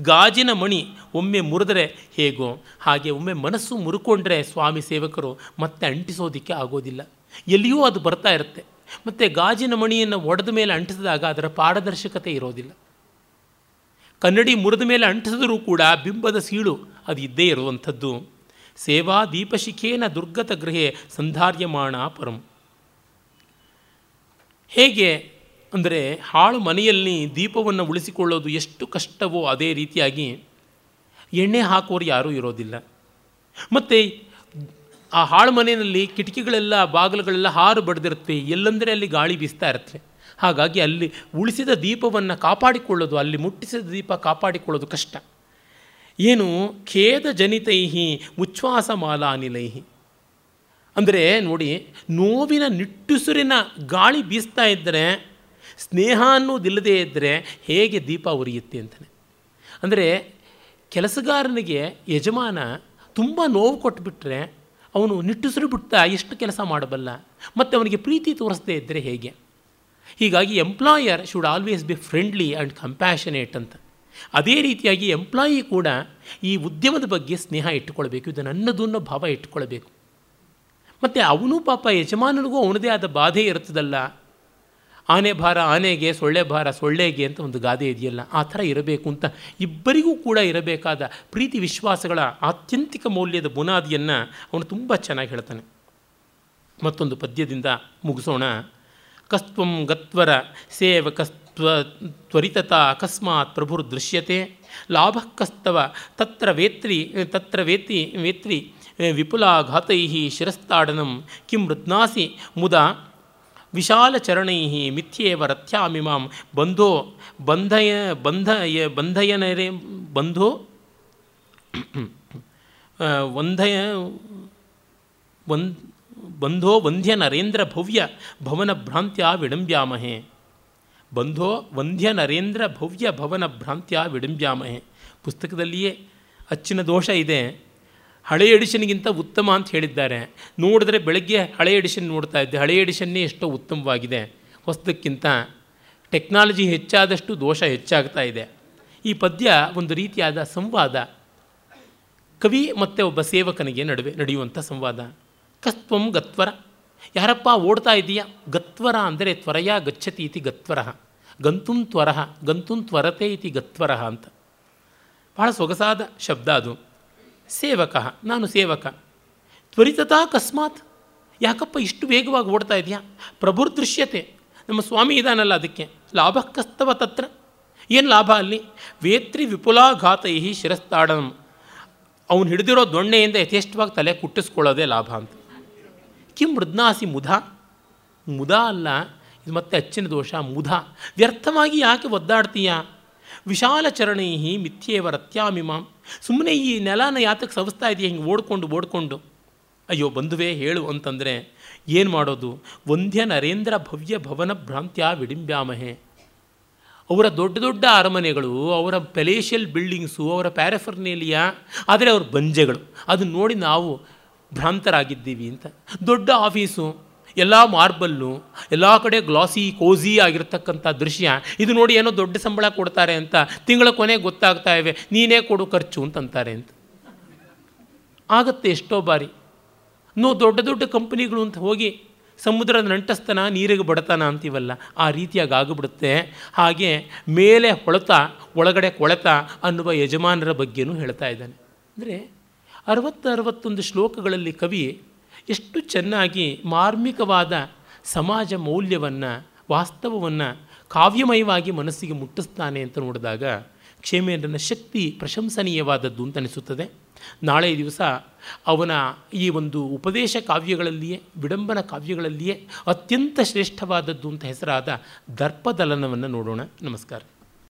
ಗಾಜಿನ ಮಣಿ ಒಮ್ಮೆ ಮುರಿದರೆ ಹೇಗೋ, ಹಾಗೆ ಒಮ್ಮೆ ಮನಸ್ಸು ಮುರುಕೊಂಡ್ರೆ ಸ್ವಾಮಿ ಸೇವಕರು ಮತ್ತೆ ಅಂಟಿಸೋದಕ್ಕೆ ಆಗೋದಿಲ್ಲ. ಎಲ್ಲಿಯೂ ಅದು ಬರ್ತಾ ಇರುತ್ತೆ. ಮತ್ತು ಗಾಜಿನ ಮಣಿಯನ್ನು ಒಡೆದ ಮೇಲೆ ಅಂಟಿಸಿದಾಗ ಅದರ ಪಾರದರ್ಶಕತೆ ಇರೋದಿಲ್ಲ. ಕನ್ನಡಿ ಮುರಿದ ಮೇಲೆ ಅಂಟಿಸಿದರೂ ಕೂಡ ಬಿಂಬದ ಸೀಳು ಅದು ಇದ್ದೇ ಇರುವಂಥದ್ದು. ಸೇವಾ ದೀಪಶಿಖೇನ ದುರ್ಗತ ಗೃಹೆ ಸಂಧಾರ್ಯಮಾಣ ಪರಂ. ಹೇಗೆ ಅಂದರೆ ಹಾಳು ಮನೆಯಲ್ಲಿ ದೀಪವನ್ನು ಉಳಿಸಿಕೊಳ್ಳೋದು ಎಷ್ಟು ಕಷ್ಟವೋ ಅದೇ ರೀತಿಯಾಗಿ ಎಣ್ಣೆ ಹಾಕೋರು ಯಾರೂ ಇರೋದಿಲ್ಲ. ಮತ್ತು ಆ ಹಾಳು ಮನೆಯಲ್ಲಿ ಕಿಟಕಿಗಳೆಲ್ಲ ಬಾಗಿಲುಗಳೆಲ್ಲ ಹಾರು ಬಡ್ದಿರುತ್ತೆ, ಎಲ್ಲಂದರೆ ಅಲ್ಲಿ ಗಾಳಿ ಬೀಸ್ತಾ ಇರುತ್ತೆ. ಹಾಗಾಗಿ ಅಲ್ಲಿ ಉಳಿಸಿದ ದೀಪವನ್ನು ಕಾಪಾಡಿಕೊಳ್ಳೋದು, ಅಲ್ಲಿ ಮುಟ್ಟಿಸಿದ ದೀಪ ಕಾಪಾಡಿಕೊಳ್ಳೋದು ಕಷ್ಟ. ಏನು? ಖೇದ ಜನಿತೈಹಿ ಉಚ್ಛ್ವಾಸ ಮಾಲಾನಿಲೈಹಿ. ಅಂದರೆ ನೋಡಿ, ನೋವಿನ ನಿಟ್ಟುಸುರಿನ ಗಾಳಿ ಬೀಸ್ತಾ ಇದ್ದರೆ ಸ್ನೇಹ ಅನ್ನೋದಿಲ್ಲದೇ ಇದ್ದರೆ ಹೇಗೆ ದೀಪ ಉರಿಯುತ್ತೆ ಅಂತಲೇ ಅಂದರೆ ಕೆಲಸಗಾರನಿಗೆ ಯಜಮಾನ ತುಂಬ ನೋವು ಕೊಟ್ಟುಬಿಟ್ರೆ ಅವನು ನಿಟ್ಟುಸಿರು ಬಿಡ್ತಾ ಎಷ್ಟು ಕೆಲಸ ಮಾಡಬಲ್ಲ? ಮತ್ತು ಅವನಿಗೆ ಪ್ರೀತಿ ತೋರಿಸದೇ ಇದ್ದರೆ ಹೇಗೆ? ಹೀಗಾಗಿ employer should always be friendly and compassionate ಅಂತ. ಅದೇ ರೀತಿಯಾಗಿ ಎಂಪ್ಲಾಯಿ ಕೂಡ ಈ ಉದ್ಯಮದ ಬಗ್ಗೆ ಸ್ನೇಹ ಇಟ್ಟುಕೊಳ್ಬೇಕು, ಇದು ನನ್ನದು ಅನ್ನೋ ಭಾವ ಇಟ್ಟುಕೊಳ್ಬೇಕು. ಮತ್ತು ಅವನು ಪಾಪ ಯಜಮಾನನಿಗೂ ಅವನದೇ ಆದ ಬಾಧೆ ಇರ್ತದಲ್ಲ ಆನೆ ಭಾರ ಆನೆಗೆ, ಸೊಳ್ಳೆ ಭಾರ ಸೊಳ್ಳೆಗೆ ಅಂತ ಒಂದು ಗಾದೆ ಇದೆಯಲ್ಲ, ಆ ಥರ ಇರಬೇಕು ಅಂತ ಇಬ್ಬರಿಗೂ ಕೂಡ ಇರಬೇಕಾದ ಪ್ರೀತಿ ವಿಶ್ವಾಸಗಳ ಆತ್ಯಂತಿಕ ಮೌಲ್ಯದ ಬುನಾದಿಯನ್ನು ಅವನು ತುಂಬ ಚೆನ್ನಾಗಿ ಹೇಳ್ತಾನೆ. ಮತ್ತೊಂದು ಪದ್ಯದಿಂದ ಮುಗಿಸೋಣ. ಕಸ್ತ್ವಂ ಗತ್ವರ ಸೇವಕಸ್ತ್ವ ತ್ವರಿತತ ಅಕಸ್ಮಾತ್ ಪ್ರಭುರ್ ದೃಶ್ಯತೆ. ಲಾಭ ಕಸ್ತವ ತತ್ರ ವೇತ್ರಿ, ತತ್ರ ವೇತಿ ವೇತ್ರಿ ವಿಪುಲಾಘಾತೈ ಶಿರಸ್ತಾಡನಂ. ಕಿಂ ಮೃತ್ನಾಸಿ ಮುದ ವಿಶಾಲಚರಣೈ ಮಿಥ್ಯೇವ ರಥ್ಯಾಮಿಮಾಂ. ಬಂಧೋ, ಬಂಧಯ ಬಂಧಯ, ಬಂಧಯನರೆ, ಬಂಧೋ ವಂಧಯ ವಂದ್ ಬಂಧೋ ವಂಧ್ಯ ನರೇಂದ್ರ ಭವ್ಯ ಭವನ ಭ್ರಾಂತ್ಯ ವಿಡಂಬ್ಯಾಮಹೆ. ಬಂಧೋ ವಂಧ್ಯ ನರೇಂದ್ರ ಭವ್ಯ ಭವನ ಭ್ರಾಂತ್ಯ ವಿಡಂಬ್ಯಾಮಹೆ. ಪುಸ್ತಕದಲ್ಲಿಯೇ ಅಚ್ಚಿನ ದೋಷ ಇದೆ. ಹಳೆಯ ಎಡಿಷನ್ಗಿಂತ ಉತ್ತಮ ಅಂತ ಹೇಳಿದ್ದಾರೆ. ನೋಡಿದ್ರೆ ಬೆಳಗ್ಗೆ ಹಳೆಯ ಎಡಿಷನ್ ನೋಡ್ತಾ ಇದ್ದೆ. ಹಳೆಯ ಎಡಿಷನ್ನೇ ಎಷ್ಟೋ ಉತ್ತಮವಾಗಿದೆ. ಹೊಸದಕ್ಕಿಂತ ಟೆಕ್ನಾಲಜಿ ಹೆಚ್ಚಾದಷ್ಟು ದೋಷ ಹೆಚ್ಚಾಗ್ತಾ ಇದೆ. ಈ ಪದ್ಯ ಒಂದು ರೀತಿಯಾದ ಸಂವಾದ. ಕವಿ ಮತ್ತು ಒಬ್ಬ ಸೇವಕನಿಗೆ ನಡುವೆ ನಡೆಯುವಂಥ ಸಂವಾದ. ಕಸ್ತ್ವಂ ಗತ್ವರ. ಯಾರಪ್ಪ ಓಡ್ತಾ ಇದೆಯಾ? ಗತ್ವರ ಅಂದರೆ ತ್ವರೆಯ ಗಚ್ಚತಿ ಇತಿ ಗತ್ವರ. ಗಂತುಂ ತ್ವರ, ಗಂತುಂ ತ್ವರತೆ ಇತಿ ಗತ್ವರ ಅಂತ. ಭಾಳ ಸೊಗಸಾದ ಶಬ್ದ ಅದು. ಸೇವಕ, ನಾನು ಸೇವಕ. ತ್ವರಿತತಾ ಅಕಸ್ಮಾತ್. ಯಾಕಪ್ಪ ಇಷ್ಟು ವೇಗವಾಗಿ ಓಡ್ತಾ ಇದೆಯಾ? ಪ್ರಭುರ್ ದೃಶ್ಯತೆ ನಮ್ಮ ಸ್ವಾಮಿ ಇದಾನಲ್ಲ ಅದಕ್ಕೆ. ಲಾಭ ಕಸ್ತವ ತತ್ರ. ಏನು ಲಾಭ ಅಲ್ಲಿ? ವೇತ್ರಿ ವಿಪುಲಾಘಾತೈ ಶಿರಸ್ತಾಡಂ ಅವನು ಹಿಡಿದಿರೋ ದೊಣ್ಣೆಯಿಂದ ಯಥೇಷ್ಟವಾಗಿ ತಲೆ ಕುಟ್ಟಿಸ್ಕೊಳ್ಳೋದೇ ಲಾಭ ಅಂತ. ಕಿಂ ಮೃದ್ನಾಸಿ ಮುಧ ಮುದ ಅಲ್ಲ ಇದು ಮತ್ತೆ ಅಚ್ಚಿನ ದೋಷ ಮುಧ ವ್ಯರ್ಥವಾಗಿ ಯಾಕೆ ಒದ್ದಾಡ್ತೀಯ ವಿಶಾಲ ಚರಣೈ ಮಿಥ್ಯೇವ ರತ್ಯಾಮಿಮಾಂ ಸುಮ್ಮನೆ ಈ ನೆಲನ ಯಾತಕ್ಕೆ ಸವಿಸ್ತಾ ಇದೆಯಾ ಹಿಂಗೆ ಓಡ್ಕೊಂಡು ಓಡ್ಕೊಂಡು ಅಯ್ಯೋ ಬಂಧುವೇ ಹೇಳು ಅಂತಂದರೆ, ಏನು ಮಾಡೋದು? ವಂದ್ಯ ನರೇಂದ್ರ ಭವ್ಯ ಭವನ ಭ್ರಾಂತ್ಯ ವಿಡಿಂಬ್ಯಾಮಹೆ। ಅವರ ದೊಡ್ಡ ದೊಡ್ಡ ಅರಮನೆಗಳು, ಅವರ ಪೆಲೇಷಿಯಲ್ ಬಿಲ್ಡಿಂಗ್ಸು, ಅವರ ಪ್ಯಾರಫರ್ನೇಲಿಯಾ, ಆದರೆ ಅವ್ರ ಬಂಜೆಗಳು. ಅದನ್ನು ನೋಡಿ ನಾವು ಭ್ರಾಂತರಾಗಿದ್ದೀವಿ ಅಂತ. ದೊಡ್ಡ ಆಫೀಸು, ಎಲ್ಲ ಮಾರ್ಬಲ್ಲು, ಎಲ್ಲ ಕಡೆ ಗ್ಲಾಸಿ ಕೋಝಿ ಆಗಿರ್ತಕ್ಕಂಥ ದೃಶ್ಯ. ಇದು ನೋಡಿ ಏನೋ ದೊಡ್ಡ ಸಂಬಳ ಕೊಡ್ತಾರೆ ಅಂತ ತಿಂಗಳ ಕೊನೆ ಗೊತ್ತಾಗ್ತಾ ಇವೆ. ನೀನೇ ಕೊಡು ಖರ್ಚು ಅಂತಂತಾರೆ ಅಂತ. ಆಗತ್ತೆ ಎಷ್ಟೋ ಬಾರಿ. ನೋ ದೊಡ್ಡ ದೊಡ್ಡ ಕಂಪನಿಗಳು ಅಂತ ಹೋಗಿ ಸಮುದ್ರದ ನಂಟಸ್ತನ, ನೀರಿಗೆ ಬಡತನ ಅಂತೀವಲ್ಲ, ಆ ರೀತಿಯಾಗಿ ಆಗಿಬಿಡುತ್ತೆ. ಹಾಗೆ ಮೇಲೆ ಹೊಳತ, ಒಳಗಡೆ ಕೊಳೆತ ಅನ್ನುವ ಯಜಮಾನರ ಬಗ್ಗೆನೂ ಹೇಳ್ತಾ ಇದ್ದಾನೆ. ಅಂದರೆ ಅರವತ್ತು ಅರವತ್ತೊಂದು ಶ್ಲೋಕಗಳಲ್ಲಿ ಕವಿ ಎಷ್ಟು ಚೆನ್ನಾಗಿ ಮಾರ್ಮಿಕವಾದ ಸಮಾಜ ಮೌಲ್ಯವನ್ನು, ವಾಸ್ತವವನ್ನು ಕಾವ್ಯಮಯವಾಗಿ ಮನಸ್ಸಿಗೆ ಮುಟ್ಟಿಸ್ತಾನೆ ಅಂತ ನೋಡಿದಾಗ ಕ್ಷೇಮೇಂದ್ರನ ಶಕ್ತಿ ಪ್ರಶಂಸನೀಯವಾದದ್ದು ಅಂತ ಅನಿಸುತ್ತದೆ. ನಾಳೆ ದಿವಸ ಅವನ ಈ ಒಂದು ಉಪದೇಶ ಕಾವ್ಯಗಳಲ್ಲಿಯೇ, ವಿಡಂಬನ ಕಾವ್ಯಗಳಲ್ಲಿಯೇ ಅತ್ಯಂತ ಶ್ರೇಷ್ಠವಾದದ್ದು ಅಂತ ಹೆಸರಾದ ದರ್ಪದಲನವನ್ನು ನೋಡೋಣ. ನಮಸ್ಕಾರ.